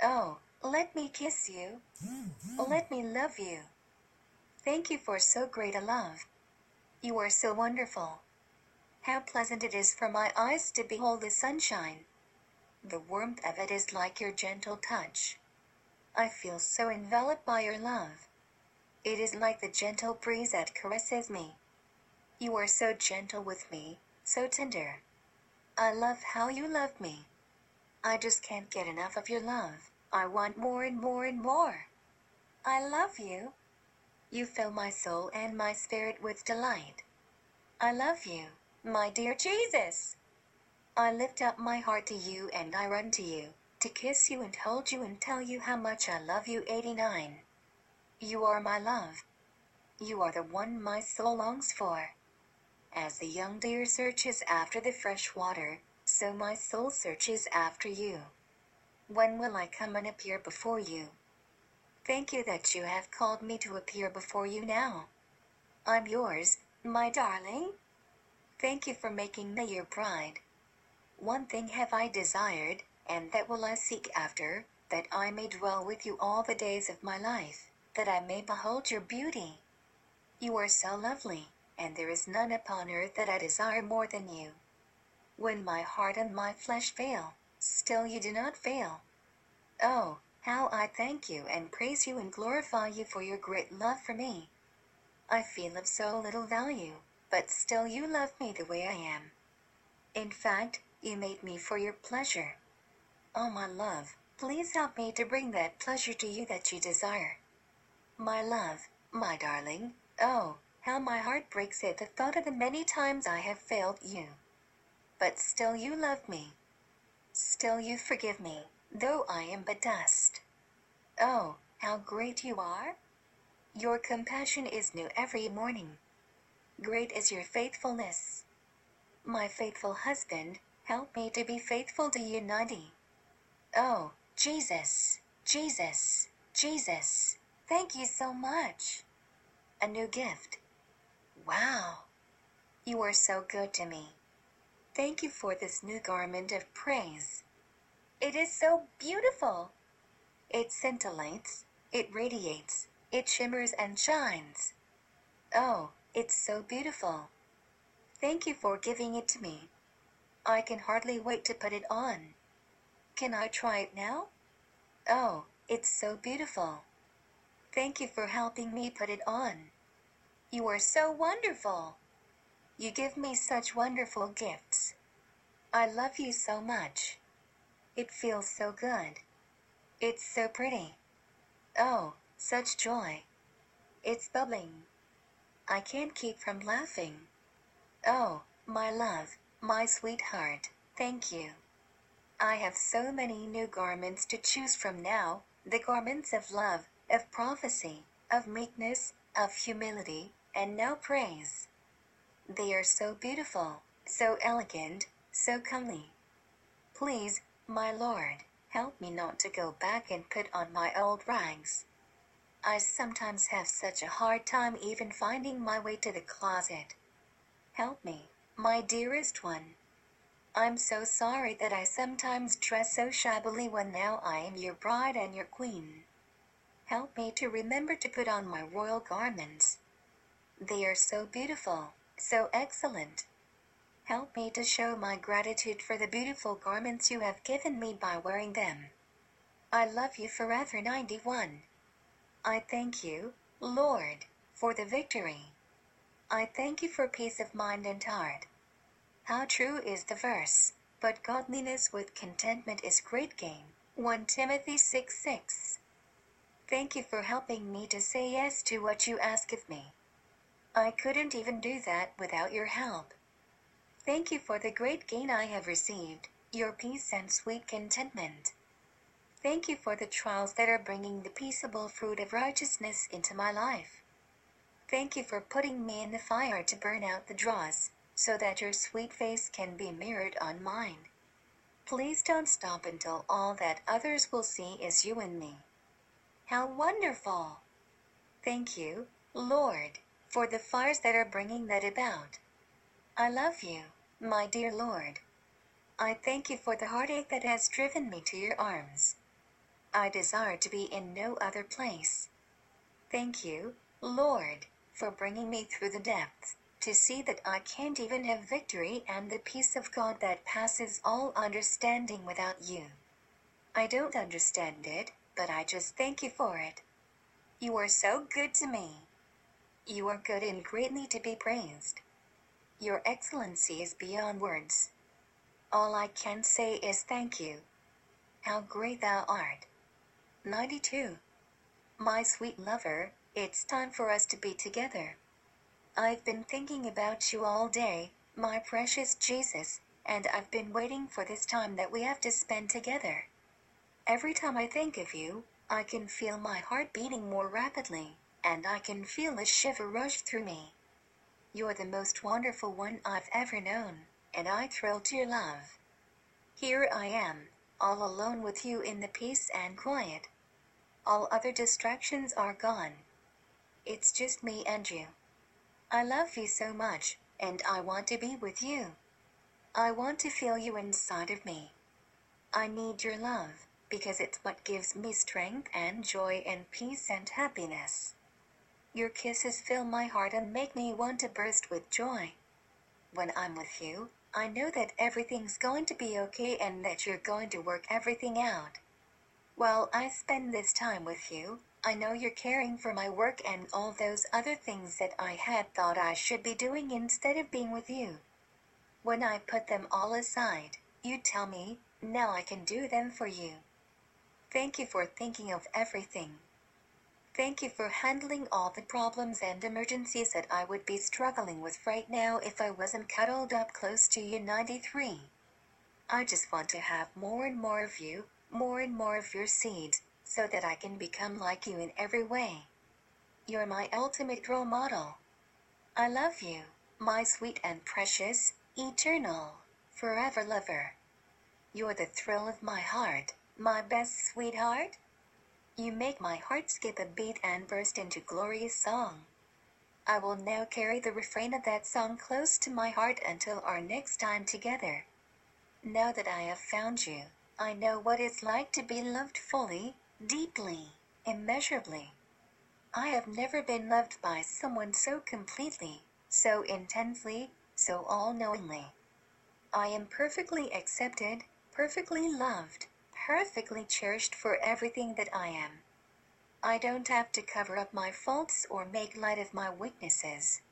Oh, let me kiss you. Let me love you. Thank you for so great a love. You are so wonderful. How pleasant it is for my eyes to behold the sunshine. The warmth of it is like your gentle touch. I feel so enveloped by your love. It is like the gentle breeze that caresses me. You are so gentle with me, so tender. I love how you love me. I just can't get enough of your love. I want more and more and more. I love you. You fill my soul and my spirit with delight. I love you, my dear Jesus. I lift up my heart to you and I run to you, to kiss you and hold you and tell you how much I love you. 89. You are my love. You are the one my soul longs for. As the young deer searches after the fresh water, so my soul searches after you. When will I come and appear before you? Thank you that you have called me to appear before you now. I'm yours, my darling. Thank you for making me your bride. One thing have I desired, and that will I seek after, that I may dwell with you all the days of my life, that I may behold your beauty. You are so lovely, and there is none upon earth that I desire more than you. When my heart and my flesh fail, still you do not fail. Oh, how I thank you and praise you and glorify you for your great love for me. I feel of so little value, but still you love me the way I am. In fact, you made me for your pleasure. Oh, my love, please help me to bring that pleasure to you that you desire. My love, my darling. Oh, how my heart breaks at the thought of the many times I have failed you. But still you love me. Still you forgive me, though I am but dust. Oh, how great you are! Your compassion is new every morning. Great is your faithfulness. My faithful husband, help me to be faithful to you ninety. Oh, Jesus, Jesus, Jesus, thank you so much. A new gift. Wow. You are so good to me. Thank you for this new garment of praise. It is so beautiful. It scintillates, it radiates, it shimmers and shines. Oh, it's so beautiful. Thank you for giving it to me. I can hardly wait to put it on. Can I try it now? Oh, it's so beautiful. Thank you for helping me put it on. You are so wonderful. You give me such wonderful gifts. I love you so much. It feels so good. It's so pretty. Oh, such joy. It's bubbling. I can't keep from laughing. Oh, my love, my sweetheart, thank you. I have so many new garments to choose from now the garments of love, of prophecy, of meekness, of humility, and now praise. They are so beautiful, so elegant, so comely. Please, my Lord, help me not to go back and put on my old rags. I sometimes have such a hard time even finding my way to the closet. Help me, my dearest one. I'm so sorry that I sometimes dress so shabbily when now I am your bride and your queen. Help me to remember to put on my royal garments. They are so beautiful, so excellent. Help me to show my gratitude for the beautiful garments you have given me by wearing them. I love you forever 91. I thank you, Lord, for the victory. I thank you for peace of mind and heart. How true is the verse, but godliness with contentment is great gain. 1 Timothy 6 6. Thank you for helping me to say yes to what you ask of me. I couldn't even do that without your help. Thank you for the great gain I have received, your peace and sweet contentment. Thank you for the trials that are bringing the peaceable fruit of righteousness into my life. Thank you for putting me in the fire to burn out the dross, so that your sweet face can be mirrored on mine. Please don't stop until all that others will see is you and me. How wonderful! Thank you, Lord for the fires that are bringing that about. I love you, my dear Lord. I thank you for the heartache that has driven me to your arms. I desire to be in no other place. Thank you, Lord, for bringing me through the depths, to see that I can't even have victory and the peace of God that passes all understanding without you. I don't understand it, but I just thank you for it. You are so good to me. You are good and greatly to be praised. Your excellency is beyond words. All I can say is thank you. How great thou art. 92. My sweet lover, it's time for us to be together. I've been thinking about you all day, my precious Jesus, and I've been waiting for this time that we have to spend together. Every time I think of you, I can feel my heart beating more rapidly and I can feel a shiver rush through me. You're the most wonderful one I've ever known, and I thrill to your love. Here I am, all alone with you in the peace and quiet. All other distractions are gone. It's just me and you. I love you so much, and I want to be with you. I want to feel you inside of me. I need your love, because it's what gives me strength and joy and peace and happiness. Your kisses fill my heart and make me want to burst with joy. When I'm with you, I know that everything's going to be okay and that you're going to work everything out. While I spend this time with you, I know you're caring for my work and all those other things that I had thought I should be doing instead of being with you. When I put them all aside, you tell me, now I can do them for you. Thank you for thinking of everything. Thank you for handling all the problems and emergencies that I would be struggling with right now if I wasn't cuddled up close to you 93. I just want to have more and more of you, more and more of your seeds, so that I can become like you in every way. You're my ultimate role model. I love you, my sweet and precious, eternal, forever lover. You're the thrill of my heart, my best sweetheart. You make my heart skip a beat and burst into glorious song. I will now carry the refrain of that song close to my heart until our next time together. Now that I have found you, I know what it's like to be loved fully, deeply, immeasurably. I have never been loved by someone so completely, so intensely, so all knowingly. I am perfectly accepted, perfectly loved, perfectly cherished for everything that I am. I don't have to cover up my faults or make light of my weaknesses.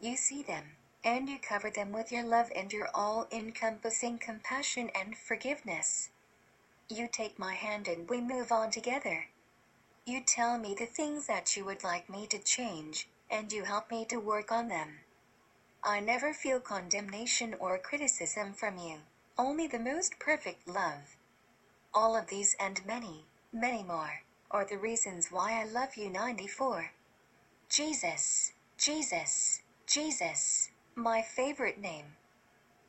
You see them, and you cover them with your love and your all encompassing compassion and forgiveness. You take my hand and we move on together. You tell me the things that you would like me to change, and you help me to work on them. I never feel condemnation or criticism from you, only the most perfect love. All of these and many, many more, are the reasons why I love you 94. Jesus, Jesus, Jesus, my favorite name.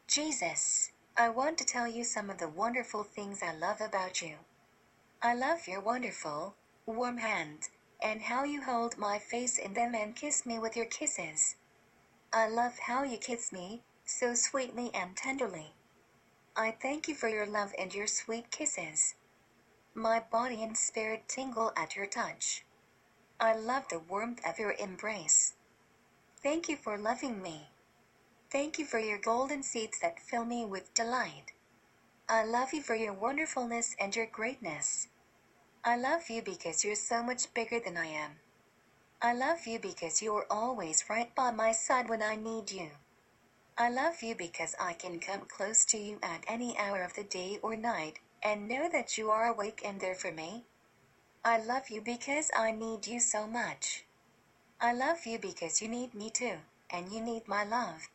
Jesus, I want to tell you some of the wonderful things I love about you. I love your wonderful, warm hands, and how you hold my face in them and kiss me with your kisses. I love how you kiss me, so sweetly and tenderly. I thank you for your love and your sweet kisses. My body and spirit tingle at your touch. I love the warmth of your embrace. Thank you for loving me. Thank you for your golden seeds that fill me with delight. I love you for your wonderfulness and your greatness. I love you because you're so much bigger than I am. I love you because you're always right by my side when I need you. I love you because I can come close to you at any hour of the day or night, and know that you are awake and there for me. I love you because I need you so much. I love you because you need me too, and you need my love.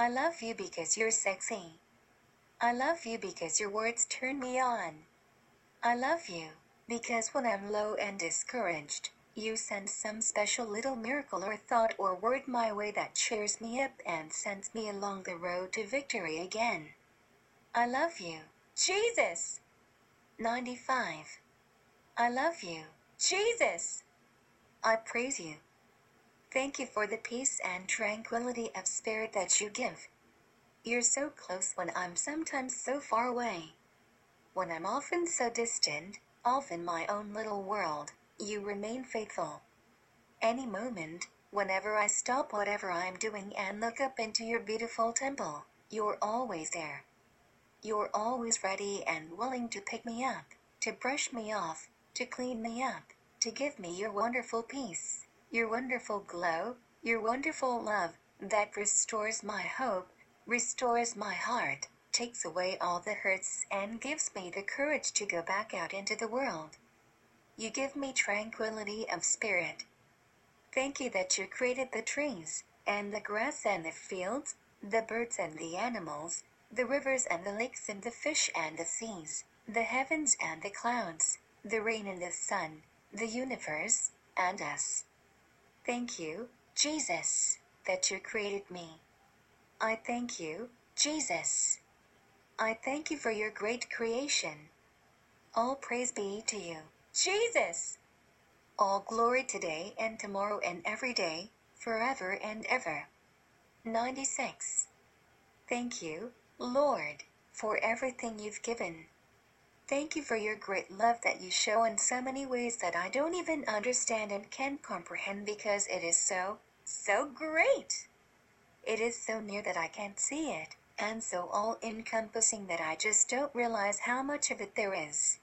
I love you because you're sexy. I love you because your words turn me on. I love you because when I'm low and discouraged, you send some special little miracle or thought or word my way that cheers me up and sends me along the road to victory again. I love you, Jesus! 95. I love you, Jesus! I praise you. Thank you for the peace and tranquility of spirit that you give. You're so close when I'm sometimes so far away. When I'm often so distant, off in my own little world. You remain faithful. Any moment, whenever I stop whatever I'm doing and look up into your beautiful temple, you're always there. You're always ready and willing to pick me up, to brush me off, to clean me up, to give me your wonderful peace, your wonderful glow, your wonderful love that restores my hope, restores my heart, takes away all the hurts, and gives me the courage to go back out into the world. You give me tranquility of spirit. Thank you that you created the trees, and the grass and the fields, the birds and the animals, the rivers and the lakes and the fish and the seas, the heavens and the clouds, the rain and the sun, the universe, and us. Thank you, Jesus, that you created me. I thank you, Jesus. I thank you for your great creation. All praise be to you. Jesus! All glory today and tomorrow and every day, forever and ever. 96. Thank you, Lord, for everything you've given. Thank you for your great love that you show in so many ways that I don't even understand and can't comprehend because it is so, so great. It is so near that I can't see it, and so all encompassing that I just don't realize how much of it there is.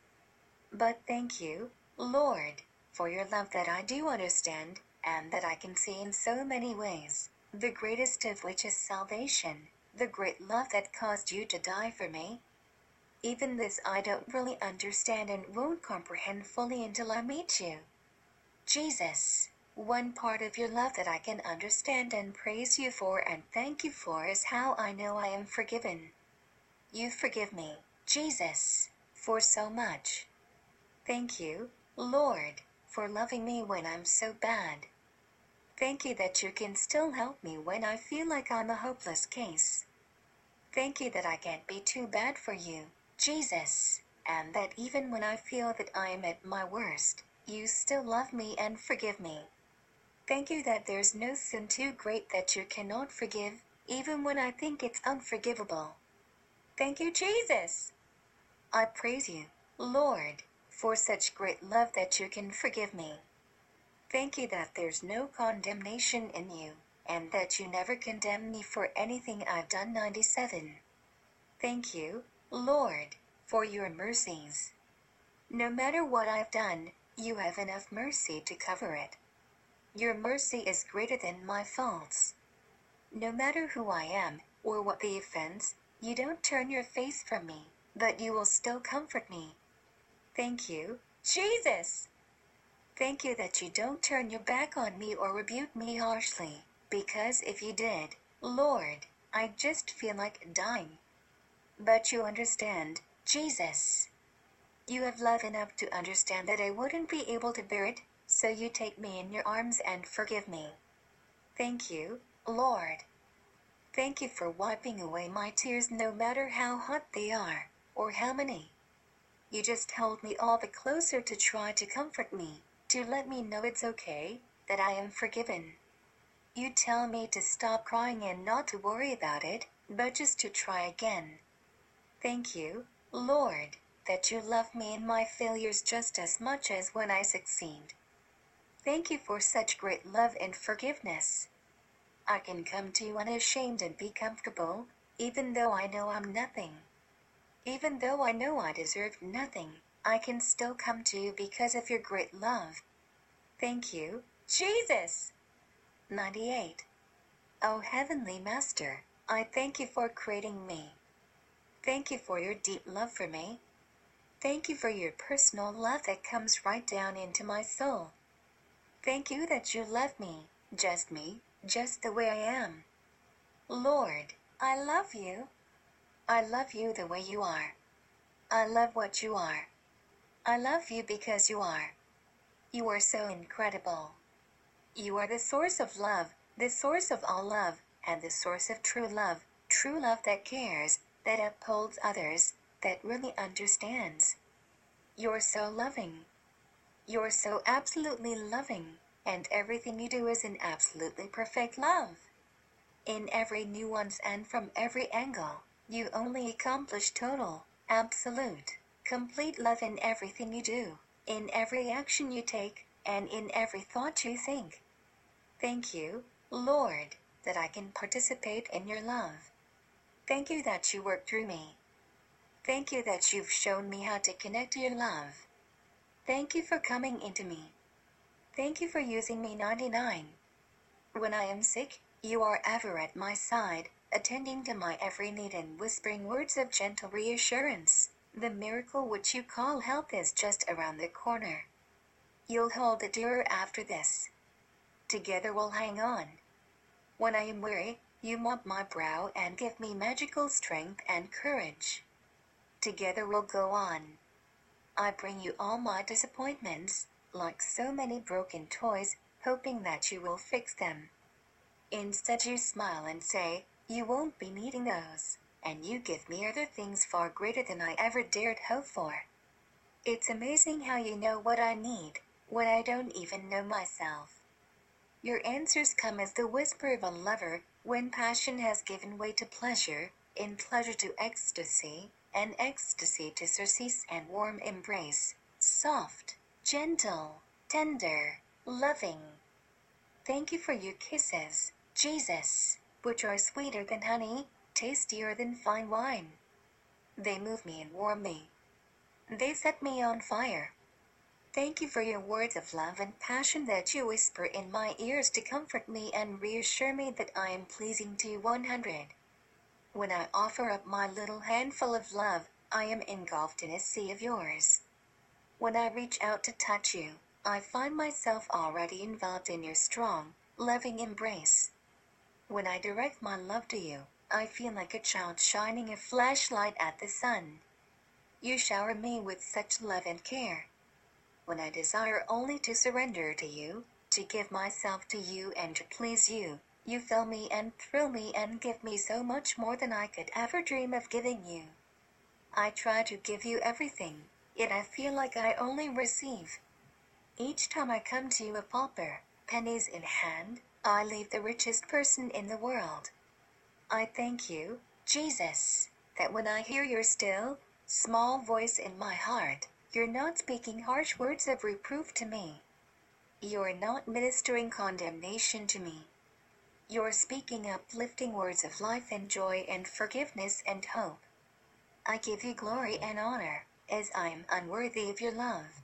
But thank you, Lord, for your love that I do understand, and that I can see in so many ways, the greatest of which is salvation, the great love that caused you to die for me. Even this I don't really understand and won't comprehend fully until I meet you. Jesus. One part of your love that I can understand and praise you for and thank you for is how I know I am forgiven. You forgive me, Jesus, for so much. Thank you, Lord, for loving me when I'm so bad. Thank you that you can still help me when I feel like I'm a hopeless case. Thank you that I can't be too bad for you, Jesus, and that even when I feel that I am at my worst, you still love me and forgive me. Thank you that there's no sin too great that you cannot forgive, even when I think it's unforgivable. Thank you, Jesus. I praise you, Lord, for such great love that you can forgive me. Thank you that there's no condemnation in you, and that you never condemn me for anything I've done. 97. Thank you, Lord, for your mercies. No matter what I've done, you have enough mercy to cover it. Your mercy is greater than my faults. No matter who I am, or what the offense, you don't turn your face from me, but you will still comfort me. Thank you, Jesus! Thank you that you don't turn your back on me or rebuke me harshly, because if you did, Lord, I'd just feel like dying. But you understand, Jesus. You have love enough to understand that I wouldn't be able to bear it, so you take me in your arms and forgive me. Thank you, Lord. Thank you for wiping away my tears no matter how hot they are, or how many. You just hold me all the closer to try to comfort me, to let me know it's okay, that I am forgiven. You tell me to stop crying and not to worry about it, but just to try again. Thank you, Lord, that you love me in my failures just as much as when I succeed. Thank you for such great love and forgiveness. I can come to you unashamed and be comfortable, even though I know I'm nothing. Even though I know I deserve nothing, I can still come to you because of your great love. Thank you, Jesus! 98. O Heavenly Master, I thank you for creating me. Thank you for your deep love for me. Thank you for your personal love that comes right down into my soul. Thank you that you love me, just me, just the way I am. Lord, I love you. I love you the way you are. I love what you are. I love you because you are. You are so incredible. You are the source of love, the source of all love, and the source of true love, true love that cares, that upholds others, that really understands. You're so loving. You're so absolutely loving, and everything you do is in absolutely perfect love. In every nuance and from every angle, you only accomplish total, absolute, complete love in everything you do, in every action you take, and in every thought you think. Thank you, Lord, that I can participate in your love. Thank you that you work through me. Thank you that you've shown me how to connect to your love. Thank you for coming into me. Thank you for using me 99. When I am sick, you are ever at my side, attending to my every need and whispering words of gentle reassurance. The miracle which you call health is just around the corner. You'll hold it dearer after this. Together we'll hang on. When I am weary, you mop my brow and give me magical strength and courage. Together we'll go on. I bring you all my disappointments, like so many broken toys, hoping that you will fix them. Instead, you smile and say, You won't be needing those, and you give me other things far greater than I ever dared hope for. It's amazing how you know what I need, when I don't even know myself. Your answers come as the whisper of a lover, when passion has given way to pleasure, in pleasure to ecstasy, and ecstasy to surcease and warm embrace, soft, gentle, tender, loving. Thank you for your kisses, Jesus, which are sweeter than honey, tastier than fine wine. They move me and warm me. They set me on fire. Thank you for your words of love and passion that you whisper in my ears to comfort me and reassure me that I am pleasing to you 100. When I offer up my little handful of love, I am engulfed in a sea of yours. When I reach out to touch you, I find myself already enveloped in your strong, loving embrace. When I direct my love to you, I feel like a child shining a flashlight at the sun. You shower me with such love and care. When I desire only to surrender to you, to give myself to you and to please you, you fill me and thrill me and give me so much more than I could ever dream of giving you. I try to give you everything, yet I feel like I only receive. Each time I come to you a pauper, pennies in hand, I leave the richest person in the world. I thank you, Jesus, that when I hear your still, small voice in my heart, you're not speaking harsh words of reproof to me. You're not ministering condemnation to me. You're speaking uplifting words of life and joy and forgiveness and hope. I give you glory and honor, as I am unworthy of your love.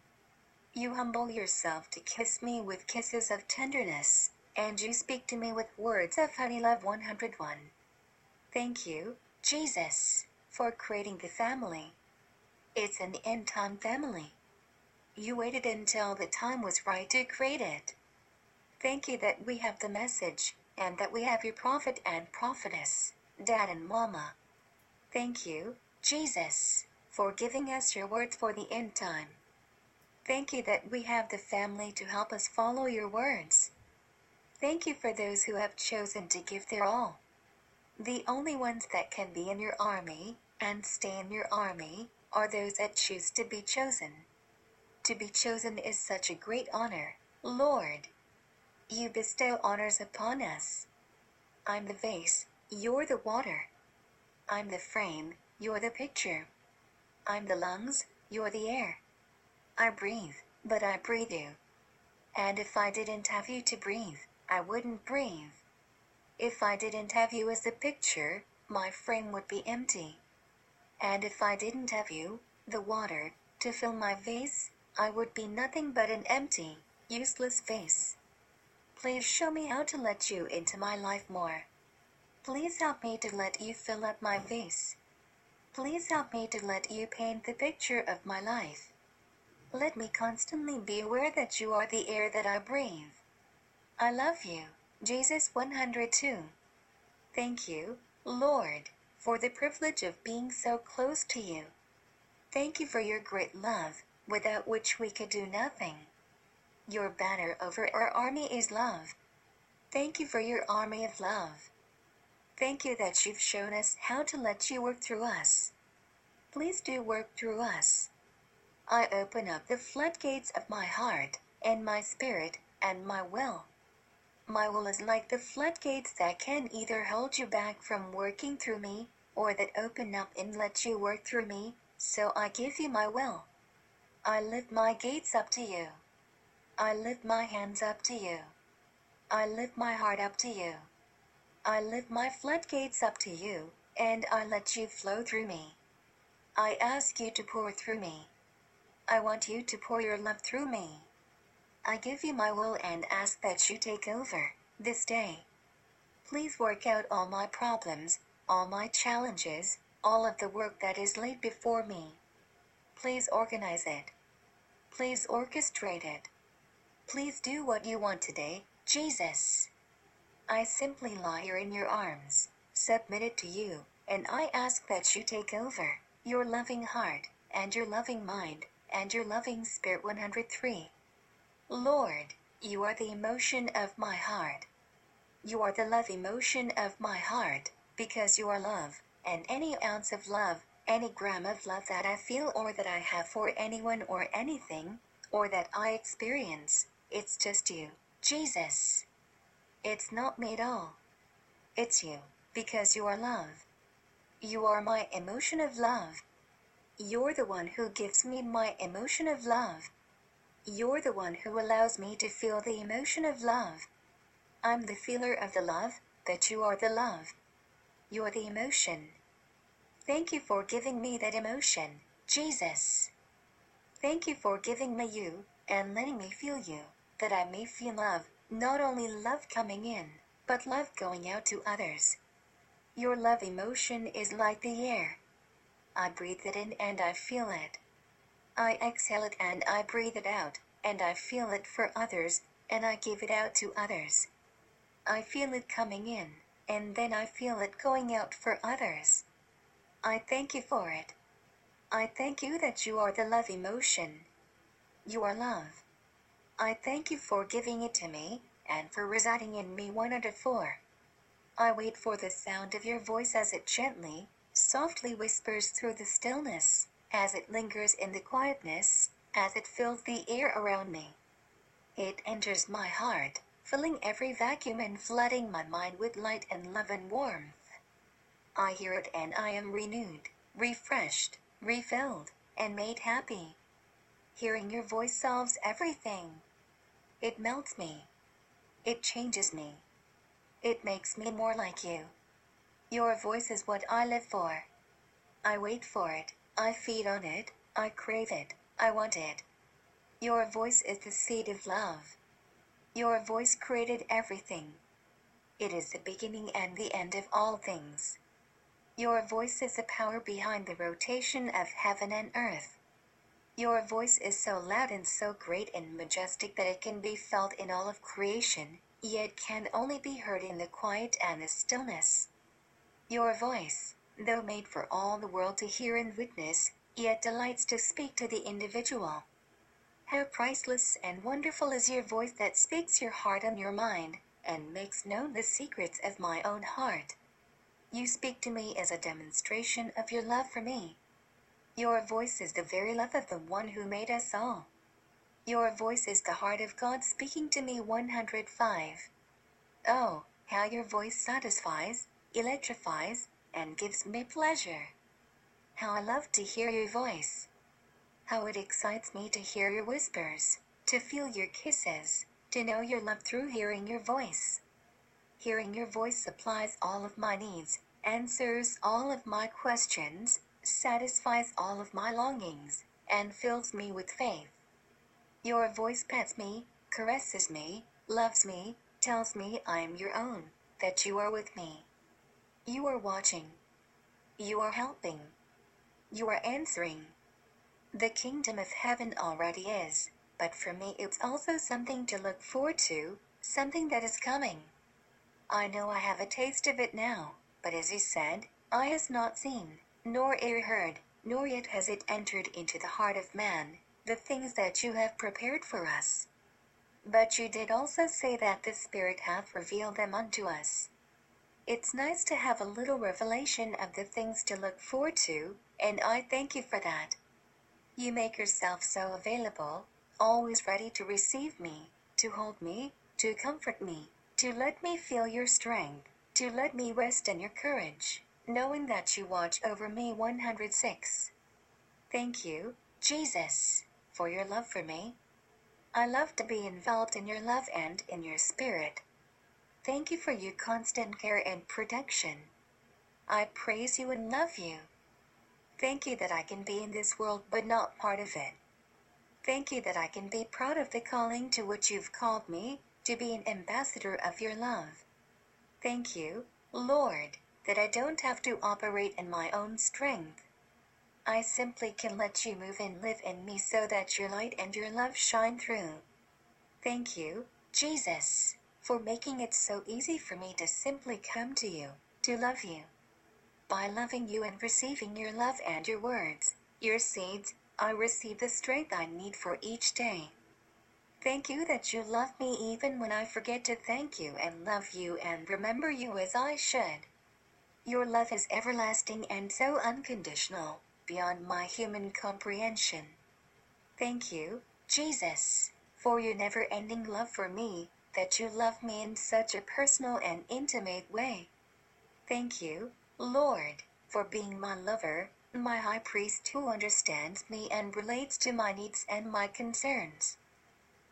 You humble yourself to kiss me with kisses of tenderness, and you speak to me with words of honey love 101. Thank you, Jesus, for creating the family. It's an end time family. You waited until the time was right to create it. Thank you that we have the message, and that we have your prophet and prophetess, dad and mama. Thank you, Jesus, for giving us your words for the end time. Thank you that we have the family to help us follow your words. Thank you for those who have chosen to give their all. The only ones that can be in your army and stay in your army are those that choose to be chosen. To be chosen is such a great honor, Lord. You bestow honors upon us. I'm the vase, you're the water. I'm the frame, you're the picture. I'm the lungs, you're the air. I breathe, but I breathe you. And if I didn't have you to breathe, I wouldn't breathe. If I didn't have you as the picture, my frame would be empty. And if I didn't have you, the water, to fill my vase, I would be nothing but an empty, useless vase. Please show me how to let you into my life more. Please help me to let you fill up my vase. Please help me to let you paint the picture of my life. Let me constantly be aware that you are the air that I breathe. I love you, Jesus 102. Thank you, Lord, for the privilege of being so close to you. Thank you for your great love, without which we could do nothing. Your banner over our army is love. Thank you for your army of love. Thank you that you've shown us how to let you work through us. Please do work through us. I open up the floodgates of my heart, and my spirit, and my will. My will is like the floodgates that can either hold you back from working through me, or that open up and let you work through me, so I give you my will. I lift my gates up to you. I lift my hands up to you. I lift my heart up to you. I lift my floodgates up to you, and I let you flow through me. I ask you to pour through me. I want you to pour your love through me. I give you my will and ask that you take over this day. Please work out all my problems, all my challenges, all of the work that is laid before me. Please organize it. Please orchestrate it. Please do what you want today, Jesus. I simply lie here in your arms, submitted to you, and I ask that you take over your loving heart, and your loving mind, and your loving spirit 103. Lord, you are the emotion of my heart. You are the love emotion of my heart, because you are love, and any ounce of love any gram of love that I feel or that I have for anyone or anything, or that I experience, it's just you, Jesus. It's not me at all. It's you, because you are love. You are my emotion of love. You're the one who gives me my emotion of love. You're the one who allows me to feel the emotion of love. I'm the feeler of the love, but you are the love. You're the emotion. Thank you for giving me that emotion, Jesus. Thank you for giving me you, and letting me feel you, that I may feel love, not only love coming in, but love going out to others. Your love emotion is like the air. I breathe it in and I feel it. I exhale it and I breathe it out, and I feel it for others, and I give it out to others. I feel it coming in, and then I feel it going out for others. I thank you for it. I thank you that you are the love emotion. You are love. I thank you for giving it to me, and for residing in me one out of four. I wait for the sound of your voice as it gently, softly whispers through the stillness, as it lingers in the quietness, as it fills the air around me. It enters my heart, filling every vacuum and flooding my mind with light and love and warmth. I hear it and I am renewed, refreshed, refilled, and made happy. Hearing your voice solves everything. It melts me. It changes me. It makes me more like you. Your voice is what I live for. I wait for it, I feed on it, I crave it, I want it. Your voice is the seed of love. Your voice created everything. It is the beginning and the end of all things. Your voice is the power behind the rotation of heaven and earth. Your voice is so loud and so great and majestic that it can be felt in all of creation, yet can only be heard in the quiet and the stillness. Your voice, though made for all the world to hear and witness, yet delights to speak to the individual. How priceless and wonderful is your voice that speaks your heart and your mind, and makes known the secrets of my own heart. You speak to me as a demonstration of your love for me. Your voice is the very love of the one who made us all. Your voice is the heart of God speaking to me 105. Oh, how your voice satisfies, electrifies, and gives me pleasure. How I love to hear your voice. How it excites me to hear your whispers, to feel your kisses, to know your love through hearing your voice. Hearing your voice supplies all of my needs, answers all of my questions, satisfies all of my longings, and fills me with faith. Your voice pets me, caresses me, loves me, tells me I am your own, that you are with me. You are watching. You are helping. You are answering. The kingdom of heaven already is, but for me it's also something to look forward to, something that is coming. I know I have a taste of it now, but as he said, eye has not seen, nor ear heard, nor yet has it entered into the heart of man, the things that you have prepared for us. But you did also say that the Spirit hath revealed them unto us. It's nice to have a little revelation of the things to look forward to, and I thank you for that. You make yourself so available, always ready to receive me, to hold me, to comfort me, to let me feel your strength, to let me rest in your courage, knowing that you watch over me 106. Thank you, Jesus, for your love for me. I love to be enveloped in your love and in your spirit. Thank you for your constant care and protection. I praise you and love you. Thank you that I can be in this world but not part of it. Thank you that I can be proud of the calling to which you've called me, to be an ambassador of your love. Thank you, Lord, that I don't have to operate in my own strength. I simply can let you move and live in me so that your light and your love shine through. Thank you, Jesus, for making it so easy for me to simply come to you, to love you. By loving you and receiving your love and your words, your seeds, I receive the strength I need for each day. Thank you that you love me even when I forget to thank you and love you and remember you as I should. Your love is everlasting and so unconditional, beyond my human comprehension. Thank you, Jesus, for your never ending love for me, that you love me in such a personal and intimate way. Thank you, Lord, for being my lover, my high priest who understands me and relates to my needs and my concerns.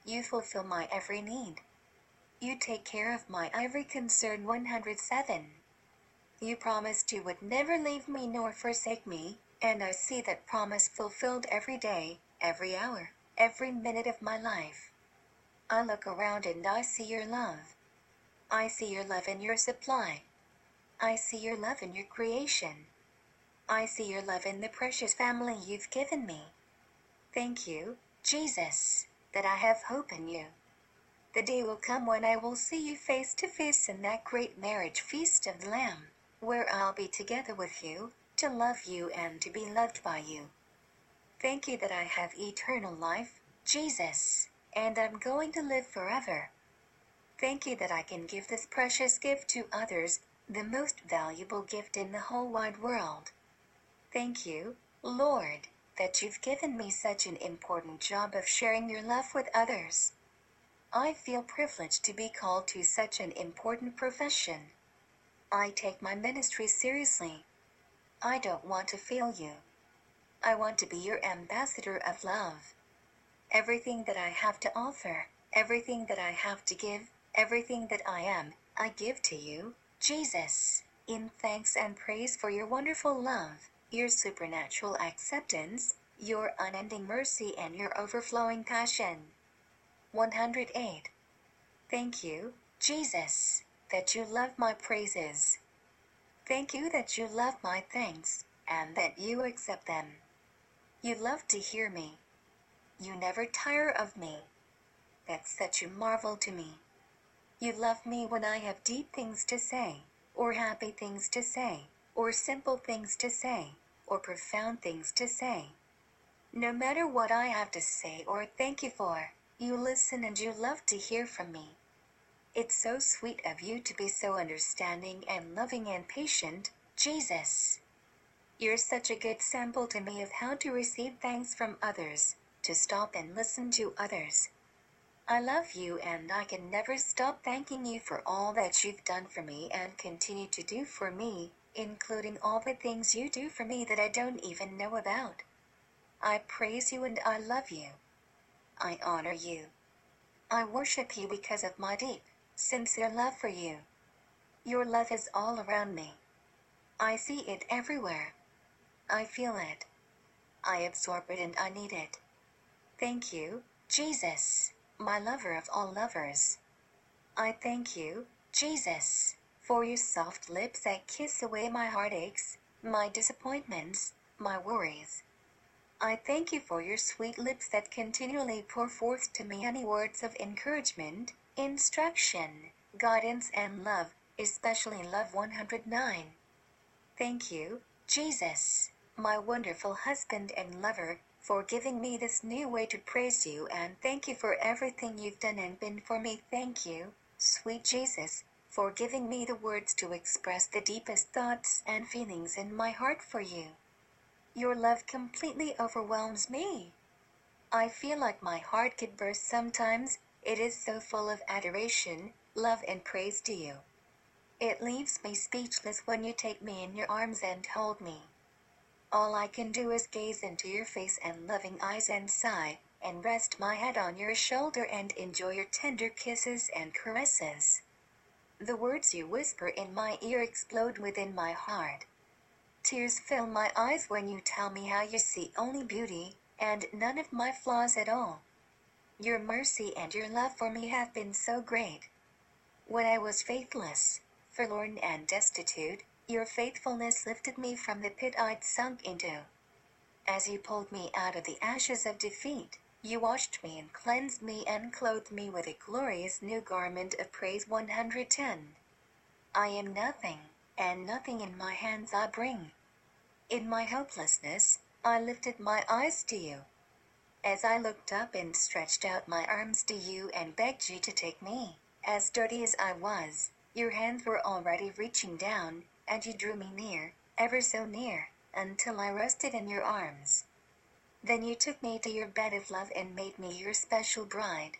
You fulfill my every need. You take care of my every concern 107. You promised you would never leave me nor forsake me, and I see that promise fulfilled every day, every hour, every minute of my life. I look around and I see your love. I see your love in your supply. I see your love in your creation. I see your love in the precious family you've given me. Thank you, Jesus, that I have hope in you. The day will come when I will see you face to face in that great marriage feast of the Lamb, where I'll be together with you, to love you and to be loved by you. Thank you that I have eternal life, Jesus, and I'm going to live forever. Thank you that I can give this precious gift to others, the most valuable gift in the whole wide world. Thank you, Lord, that you've given me such an important job of sharing your love with others. I feel privileged to be called to such an important profession. I take my ministry seriously. I don't want to fail you. I want to be your ambassador of love. Everything that I have to offer, everything that I have to give, everything that I am, I give to you, Jesus, in thanks and praise for your wonderful love, your supernatural acceptance, your unending mercy, and your overflowing passion. 108. Thank you, Jesus, that you love my praises. Thank you that you love my thanks, and that you accept them. You love to hear me. You never tire of me. That's such a marvel to me. You love me when I have deep things to say, or happy things to say, or simple things to say, or profound things to say. No matter what I have to say or thank you for, you listen and you love to hear from me. It's so sweet of you to be so understanding and loving and patient, Jesus. You're such a good sample to me of how to receive thanks from others, to stop and listen to others. I love you and I can never stop thanking you for all that you've done for me and continue to do for me, including all the things you do for me that I don't even know about. I praise you and I love you. I honor you. I worship you because of my deep, sincere love for you. Your love is all around me. I see it everywhere. I feel it. I absorb it and I need it. Thank you, Jesus, my lover of all lovers. I thank you, Jesus, for your soft lips that kiss away my heartaches, my disappointments, my worries. I thank you for your sweet lips that continually pour forth to me any words of encouragement, instruction, guidance, and love, especially Love 109. Thank you, Jesus, my wonderful husband and lover, for giving me this new way to praise you, and thank you for everything you've done and been for me. Thank you, sweet Jesus, for giving me the words to express the deepest thoughts and feelings in my heart for you. Your love completely overwhelms me. I feel like my heart could burst sometimes, it is so full of adoration, love, and praise to you. It leaves me speechless when you take me in your arms and hold me. All I can do is gaze into your face and loving eyes and sigh, and rest my head on your shoulder and enjoy your tender kisses and caresses. The words you whisper in my ear explode within my heart. Tears fill my eyes when you tell me how you see only beauty, and none of my flaws at all. Your mercy and your love for me have been so great. When I was faithless, forlorn, and destitute, your faithfulness lifted me from the pit I'd sunk into. As you pulled me out of the ashes of defeat, you washed me and cleansed me and clothed me with a glorious new garment of praise 110. I am nothing and nothing in my hands I bring. In my helplessness, I lifted my eyes to you. As I looked up and stretched out my arms to you and begged you to take me, as dirty as I was, your hands were already reaching down, and you drew me near, ever so near, until I rested in your arms. Then you took me to your bed of love and made me your special bride.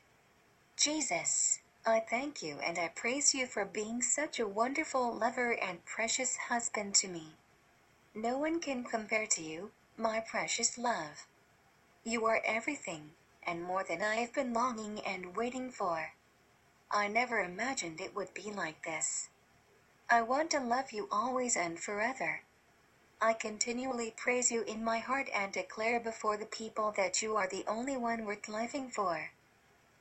Jesus, I thank you and I praise you for being such a wonderful lover and precious husband to me. No one can compare to you, my precious love. You are everything, and more than I have been longing and waiting for. I never imagined it would be like this. I want to love you always and forever. I continually praise you in my heart and declare before the people that you are the only one worth living for.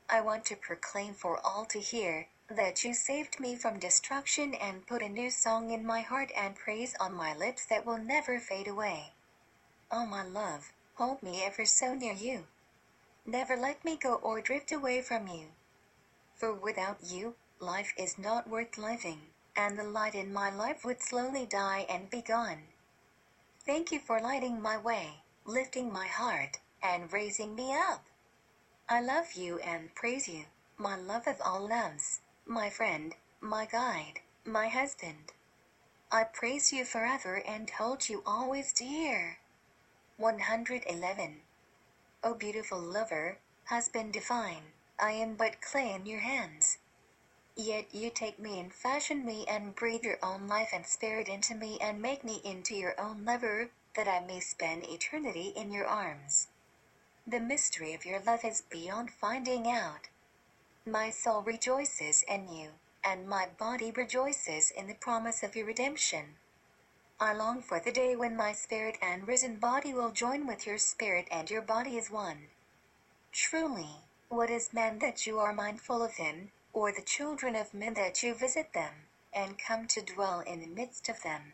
I want to proclaim for all to hear that you saved me from destruction and put a new song in my heart and praise on my lips that will never fade away. Oh, my love, hold me ever so near you. Never let me go or drift away from you. For without you, life is not worth living, and the light in my life would slowly die and be gone. Thank you for lighting my way, lifting my heart, and raising me up. I love you and praise you, my love of all loves, my friend, my guide, my husband. I praise you forever and hold you always dear. 111. O beautiful lover, husband divine, I am but clay in your hands. Yet you take me and fashion me and breathe your own life and spirit into me and make me into your own lover, that I may spend eternity in your arms. The mystery of your love is beyond finding out. My soul rejoices in you, and my body rejoices in the promise of your redemption. I long for the day when my spirit and risen body will join with your spirit and your body is one. Truly, what is man that you are mindful of him, or the children of men that you visit them, and come to dwell in the midst of them?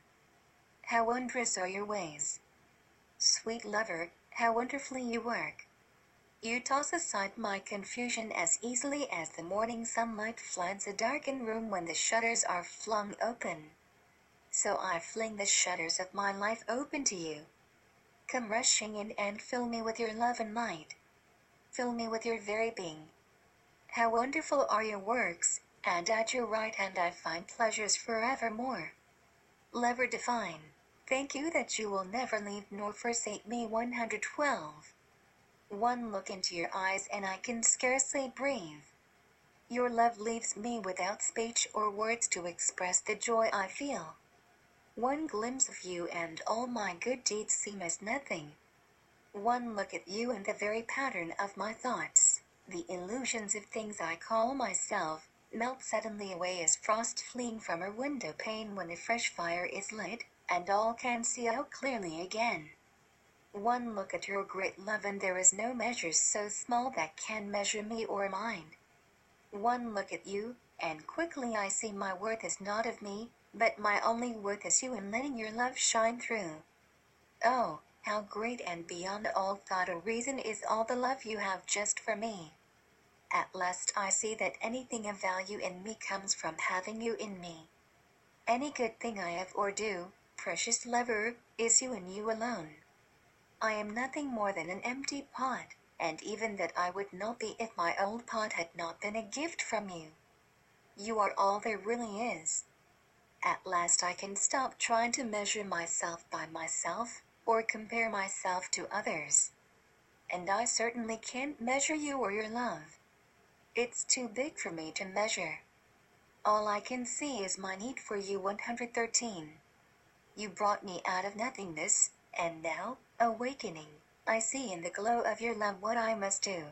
How wondrous are your ways! Sweet lover, how wonderfully you work! You toss aside my confusion as easily as the morning sunlight floods a darkened room when the shutters are flung open. So I fling the shutters of my life open to you. Come rushing in and fill me with your love and light. Fill me with your very being. How wonderful are your works, and at your right hand I find pleasures forevermore. Lover divine, thank you that you will never leave nor forsake me. 112. One look into your eyes and I can scarcely breathe. Your love leaves me without speech or words to express the joy I feel. One glimpse of you and all my good deeds seem as nothing. One look at you and the very pattern of my thoughts, the illusions of things I call myself, melt suddenly away as frost fleeing from a window pane when a fresh fire is lit, and all can see out clearly again. One look at your great love and there is no measure so small that can measure me or mine. One look at you, and quickly I see my worth is not of me, but my only worth is you in letting your love shine through. Oh, how great and beyond all thought or reason is all the love you have just for me. At last I see that anything of value in me comes from having you in me. Any good thing I have or do, precious lover, is you and you alone. I am nothing more than an empty pot, and even that I would not be if my old pot had not been a gift from you. You are all there really is. At last I can stop trying to measure myself by myself, or compare myself to others. And I certainly can't measure you or your love. It's too big for me to measure. All I can see is my need for you 113. You brought me out of nothingness, and now, awakening, I see in the glow of your love what I must do.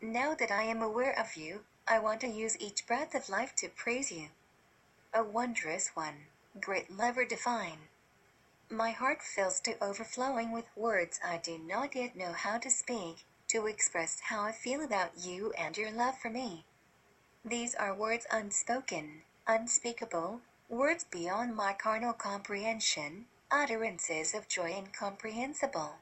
Now that I am aware of you, I want to use each breath of life to praise you a wondrous one, great lover divine. My heart fills to overflowing with words I do not yet know how to speak, to express how I feel about you and your love for me. These are words unspoken, unspeakable, words beyond my carnal comprehension, utterances of joy incomprehensible.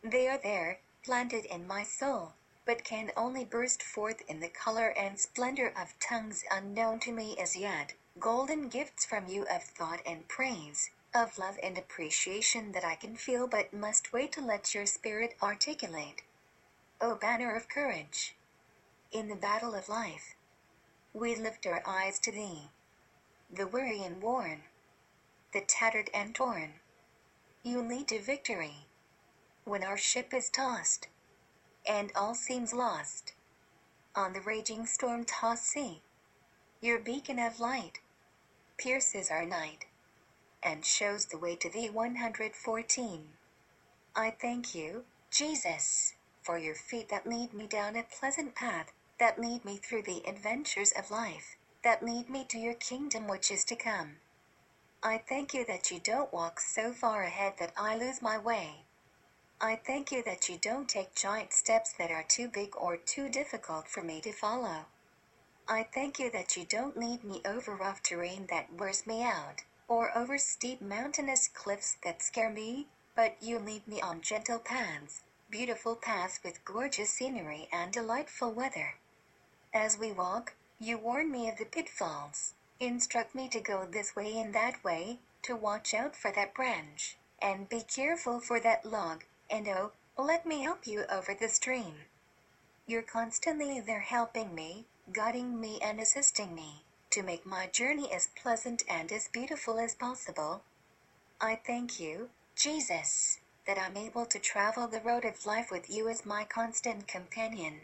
They are there, planted in my soul, but can only burst forth in the color and splendor of tongues unknown to me as yet golden gifts from you of thought and praise, of love and appreciation that I can feel but must wait to let your spirit articulate. O banner of courage! In the battle of life, we lift our eyes to thee. The weary and worn, the tattered and torn, you lead to victory. When our ship is tossed, and all seems lost, on the raging storm tossed sea, your beacon of light pierces our night, and shows the way to thee 114. I thank you, Jesus, for your feet that lead me down a pleasant path, that lead me through the adventures of life, that lead me to your kingdom which is to come. I thank you that you don't walk so far ahead that I lose my way. I thank you that you don't take giant steps that are too big or too difficult for me to follow. I thank you that you don't lead me over rough terrain that wears me out, or over steep mountainous cliffs that scare me, but you lead me on gentle paths, beautiful paths with gorgeous scenery and delightful weather. As we walk, you warn me of the pitfalls, instruct me to go this way and that way, to watch out for that branch, and be careful for that log, and oh, let me help you over the stream. You're constantly there helping me, guiding me and assisting me, to make my journey as pleasant and as beautiful as possible. I thank you, Jesus, that I'm able to travel the road of life with you as my constant companion.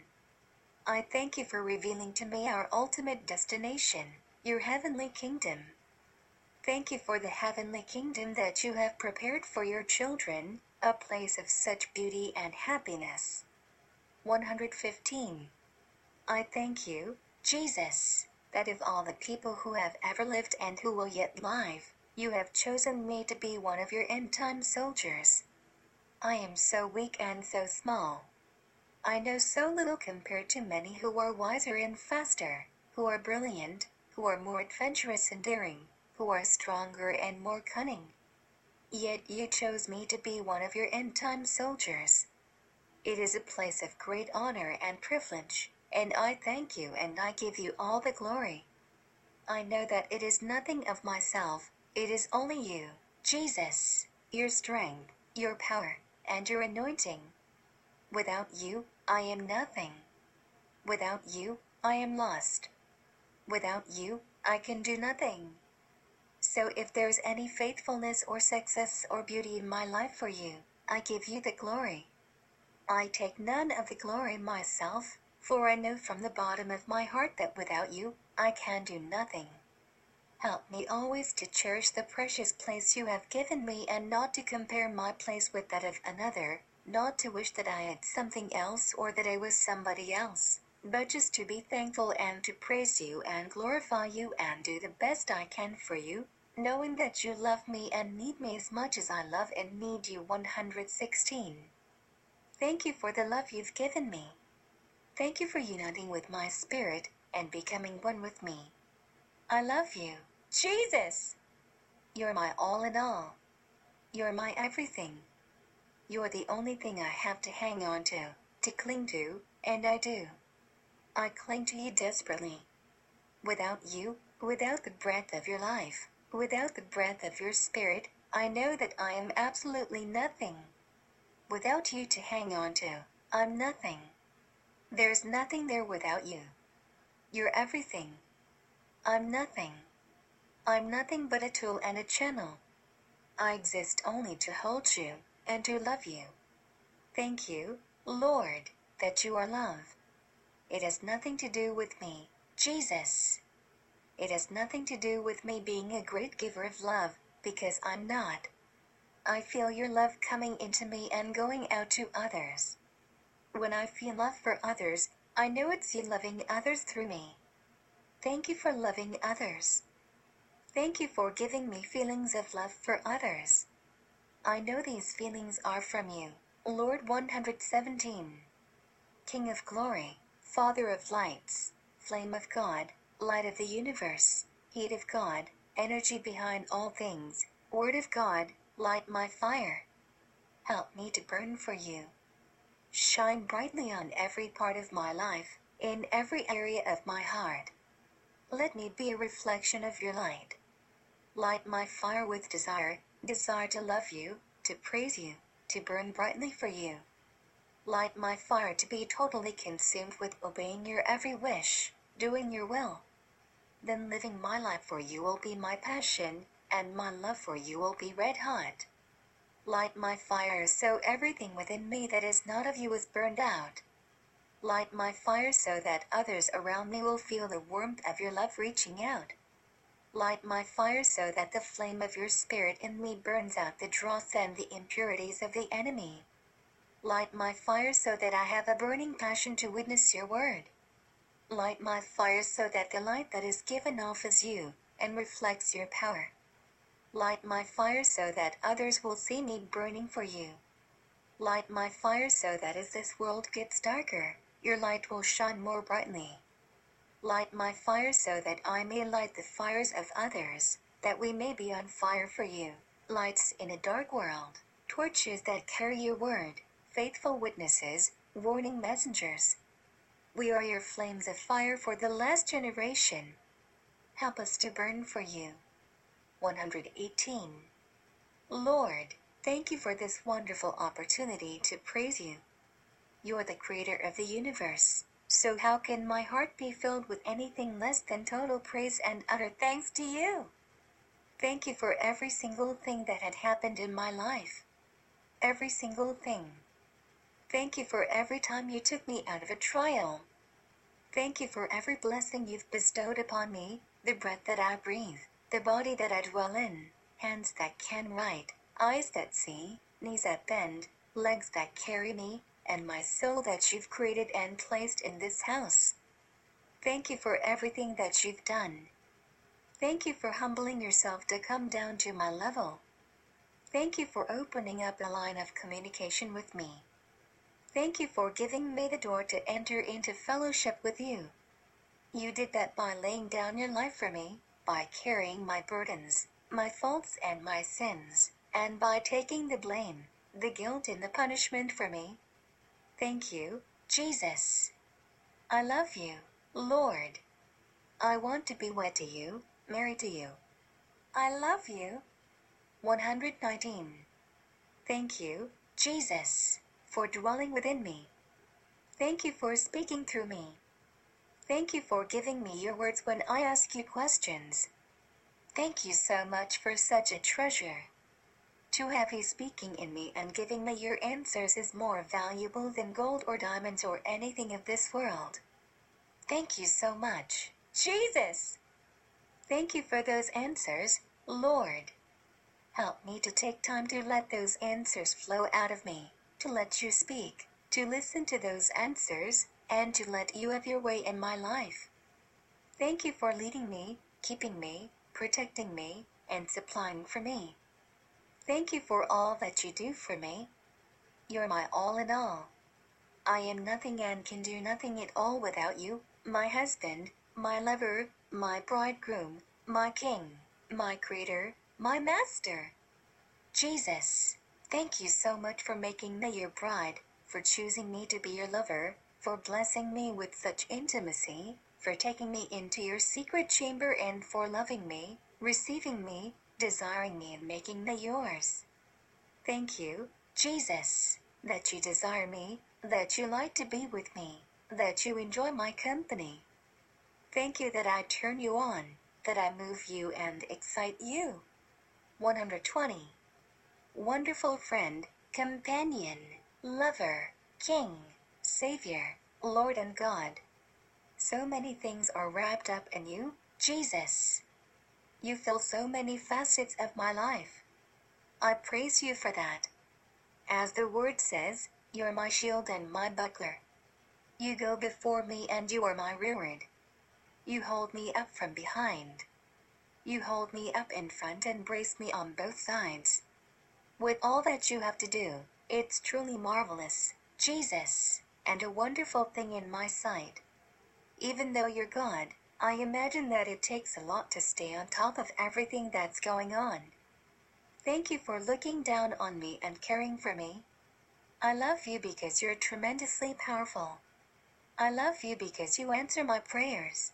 I thank you for revealing to me our ultimate destination, your heavenly kingdom. Thank you for the heavenly kingdom that you have prepared for your children, a place of such beauty and happiness. 115. I thank you, Jesus, that of all the people who have ever lived and who will yet live, you have chosen me to be one of your end time soldiers. I am so weak and so small. I know so little compared to many who are wiser and faster, who are brilliant, who are more adventurous and daring, who are stronger and more cunning. Yet you chose me to be one of your end time soldiers. It is a place of great honor and privilege, and I thank you and I give you all the glory. I know that it is nothing of myself, it is only you, Jesus, your strength, your power, and your anointing. Without you, I am nothing. Without you, I am lost. Without you, I can do nothing. So if there's any faithfulness or success or beauty in my life for you, I give you the glory. I take none of the glory myself, for I know from the bottom of my heart that without you, I can do nothing. Help me always to cherish the precious place you have given me and not to compare my place with that of another, not to wish that I had something else or that I was somebody else, but just to be thankful and to praise you and glorify you and do the best I can for you, knowing that you love me and need me as much as I love and need you 116. Thank you for the love you've given me. Thank you for uniting with my spirit and becoming one with me. I love you, Jesus! You're my all in all. You're my everything. You're the only thing I have to hang on to, to cling to, and I do. I cling to you desperately. Without you, without the breath of your life, without the breath of your spirit, I know that I am absolutely nothing. Without you to hang on to, I'm nothing. There's nothing there without you. You're everything. I'm nothing. I'm nothing but a tool and a channel. I exist only to hold you and to love you. Thank you, Lord, that you are love. It has nothing to do with me, Jesus. It has nothing to do with me being a great giver of love, because I'm not. I feel your love coming into me and going out to others. When I feel love for others, I know it's you loving others through me. Thank you for loving others. Thank you for giving me feelings of love for others. I know these feelings are from you, Lord 117. King of glory, Father of lights, flame of God, light of the universe, heat of God, energy behind all things, word of God, light my fire. Help me to burn for you. Shine brightly on every part of my life, in every area of my heart. Let me be a reflection of your light. Light my fire with desire, desire to love you, to praise you, to burn brightly for you. Light my fire to be totally consumed with obeying your every wish, doing your will. Then living my life for you will be my passion, and my love for you will be red hot. Light my fire so everything within me that is not of you is burned out. Light my fire so that others around me will feel the warmth of your love reaching out. Light my fire so that the flame of your spirit in me burns out the dross and the impurities of the enemy. Light my fire so that I have a burning passion to witness your word. Light my fire so that the light that is given off is you, and reflects your power. Light my fire so that others will see me burning for you. Light my fire so that as this world gets darker, your light will shine more brightly. Light my fire so that I may light the fires of others, that we may be on fire for you. Lights in a dark world, torches that carry your word, faithful witnesses, warning messengers. We are your flames of fire for the last generation. Help us to burn for you. 118. Lord, thank you for this wonderful opportunity to praise you. You are the creator of the universe, so how can my heart be filled with anything less than total praise and utter thanks to you? Thank you for every single thing that had happened in my life. Every single thing. Thank you for every time you took me out of a trial. Thank you for every blessing you've bestowed upon me, the breath that I breathe, the body that I dwell in, hands that can write, eyes that see, knees that bend, legs that carry me, and my soul that you've created and placed in this house. Thank you for everything that you've done. Thank you for humbling yourself to come down to my level. Thank you for opening up a line of communication with me. Thank you for giving me the door to enter into fellowship with you. You did that by laying down your life for me, by carrying my burdens, my faults and my sins, and by taking the blame, the guilt and the punishment for me. Thank you, Jesus. I love you, Lord. I want to be wed to you, married to you. I love you. 119. Thank you, Jesus, for dwelling within me. Thank you for speaking through me. Thank you for giving me your words when I ask you questions. Thank you so much for such a treasure. To have you speaking in me and giving me your answers is more valuable than gold or diamonds or anything of this world. Thank you so much, Jesus! Thank you for those answers, Lord. Help me to take time to let those answers flow out of me, to let you speak, to listen to those answers, and to let you have your way in my life. Thank you for leading me, keeping me, protecting me, and supplying for me. Thank you for all that you do for me. You're my all in all. I am nothing and can do nothing at all without you, my husband, my lover, my bridegroom, my king, my creator, my master. Jesus, thank you so much for making me your bride, for choosing me to be your lover, for blessing me with such intimacy, for taking me into your secret chamber and for loving me, receiving me, desiring me and making me yours. Thank you, Jesus, that you desire me, that you like to be with me, that you enjoy my company. Thank you that I turn you on, that I move you and excite you. 120. Wonderful friend, companion, lover, king, savior, Lord and God. So many things are wrapped up in you, Jesus. You fill so many facets of my life. I praise you for that. As the word says, you're my shield and my buckler. You go before me and you are my rearward. You hold me up from behind. You hold me up in front and brace me on both sides. With all that you have to do, it's truly marvelous, Jesus, and a wonderful thing in my sight. Even though you're God, I imagine that it takes a lot to stay on top of everything that's going on. Thank you for looking down on me and caring for me. I love you because you're tremendously powerful. I love you because you answer my prayers.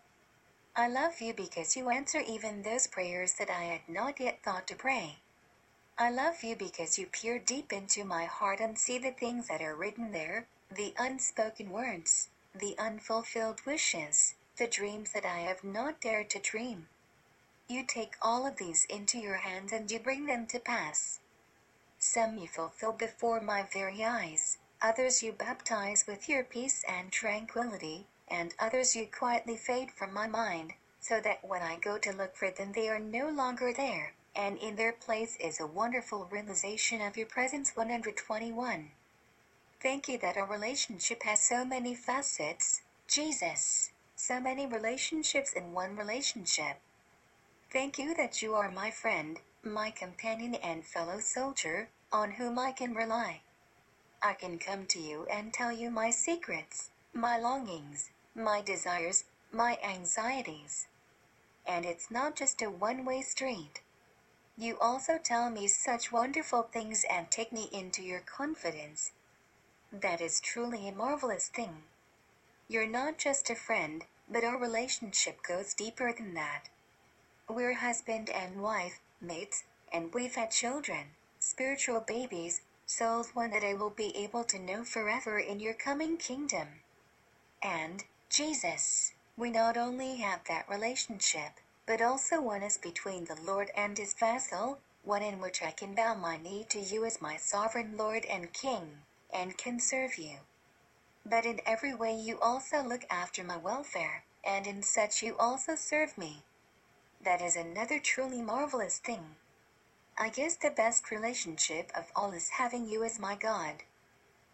I love you because you answer even those prayers that I had not yet thought to pray. I love you because you peer deep into my heart and see the things that are written there, the unspoken words, the unfulfilled wishes, the dreams that I have not dared to dream. You take all of these into your hands and you bring them to pass. Some you fulfill before my very eyes, others you baptize with your peace and tranquility, and others you quietly fade from my mind, so that when I go to look for them they are no longer there, and in their place is a wonderful realization of your presence 121. Thank you that our relationship has so many facets, Jesus, so many relationships in one relationship. Thank you that you are my friend, my companion and fellow soldier, on whom I can rely. I can come to you and tell you my secrets, my longings, my desires, my anxieties. And it's not just a one way street. You also tell me such wonderful things and take me into your confidence. That is truly a marvelous thing. You're not just a friend, but our relationship goes deeper than that. We're husband and wife, mates, and we've had children, spiritual babies, souls won that I will be able to know forever in your coming kingdom. And, Jesus, we not only have that relationship, but also one is between the Lord and his vassal, one in which I can bow my knee to you as my sovereign Lord and King, and can serve you. But in every way you also look after my welfare, and in such you also serve me. That is another truly marvelous thing. I guess the best relationship of all is having you as my God.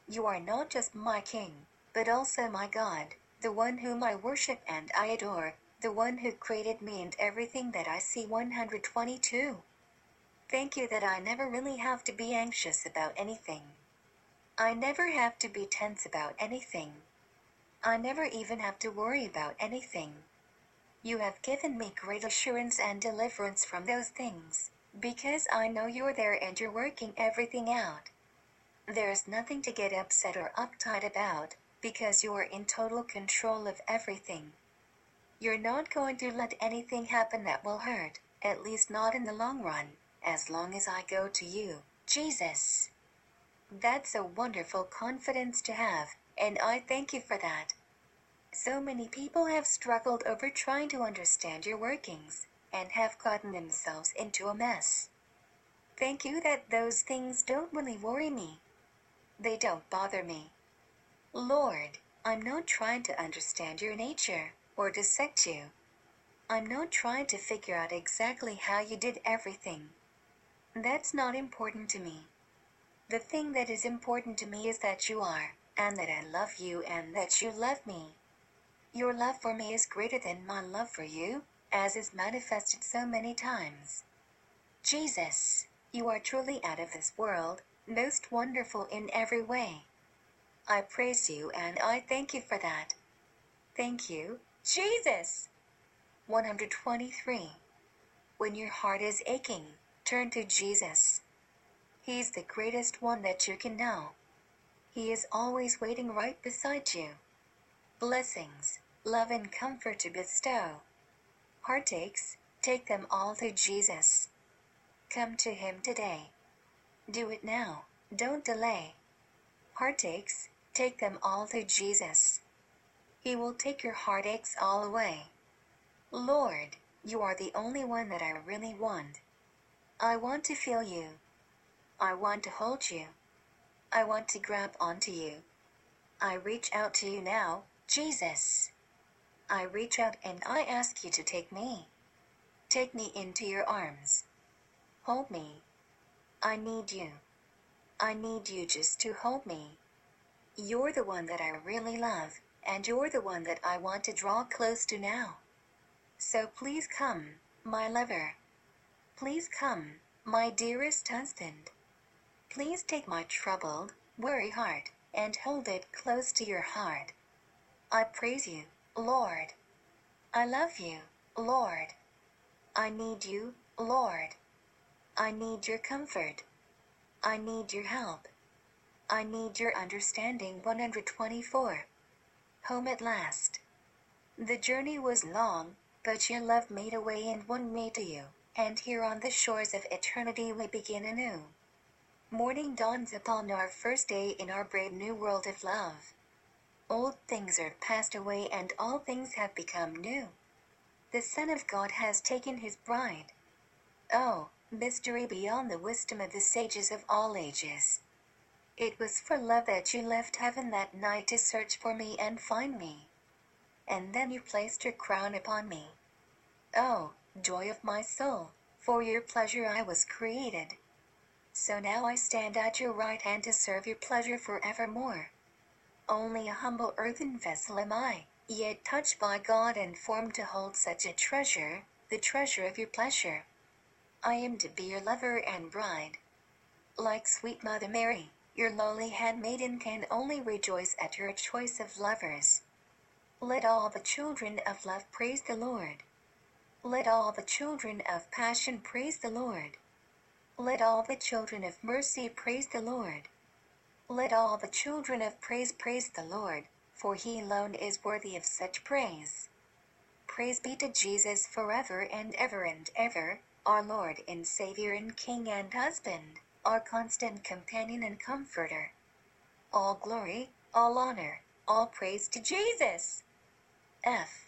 You are not just my King, but also my God, the one whom I worship and I adore, the one who created me and everything that I see 122. Thank you that I never really have to be anxious about anything. I never have to be tense about anything. I never even have to worry about anything. You have given me great assurance and deliverance from those things, because I know you're there and you're working everything out. There's nothing to get upset or uptight about, because you're in total control of everything. You're not going to let anything happen that will hurt, at least not in the long run, as long as I go to you, Jesus. That's a wonderful confidence to have, and I thank you for that. So many people have struggled over trying to understand your workings, and have gotten themselves into a mess. Thank you that those things don't really worry me. They don't bother me. Lord, I'm not trying to understand your nature, or dissect you. I'm not trying to figure out exactly how you did everything. That's not important to me. The thing that is important to me is that you are, and that I love you and that you love me. Your love for me is greater than my love for you, as is manifested so many times. Jesus, you are truly out of this world, most wonderful in every way. I praise you and I thank you for that. Thank you, Jesus! 123. When your heart is aching, turn to Jesus. He's the greatest one that you can know. He is always waiting right beside you. Blessings, love, and comfort to bestow. Heartaches, take them all to Jesus. Come to Him today. Do it now, don't delay. Heartaches, take them all to Jesus. He will take your heartaches all away. Lord, you are the only one that I really want. I want to feel you. I want to hold you. I want to grab onto you. I reach out to you now, Jesus. I reach out and I ask you to take me. Take me into your arms. Hold me. I need you. I need you just to hold me. You're the one that I really love, and you're the one that I want to draw close to now. So please come, my lover. Please come, my dearest husband. Please take my troubled, weary heart and hold it close to your heart. I praise you, Lord. I love you, Lord. I need you, Lord. I need your comfort. I need your help. I need your understanding. 124. Home at last. The journey was long, but your love made a way and won me to you, and here on the shores of eternity we begin anew. Morning dawns upon our first day in our brave new world of love. Old things are passed away and all things have become new. The Son of God has taken his bride. Oh, mystery beyond the wisdom of the sages of all ages. It was for love that you left heaven that night to search for me and find me. And then you placed your crown upon me. Oh, joy of my soul, for your pleasure I was created. So now I stand at your right hand to serve your pleasure forevermore. Only a humble earthen vessel am I, yet touched by God and formed to hold such a treasure, the treasure of your pleasure. I am to be your lover and bride. Like sweet Mother Mary, your lowly handmaiden can only rejoice at your choice of lovers. Let all the children of love praise the Lord. Let all the children of passion praise the Lord. Let all the children of mercy praise the Lord. Let all the children of praise praise the Lord, for he alone is worthy of such praise. Praise be to Jesus forever and ever and ever, our Lord and Savior and King and husband, our constant companion and comforter. All glory, all honor, all praise to Jesus. F.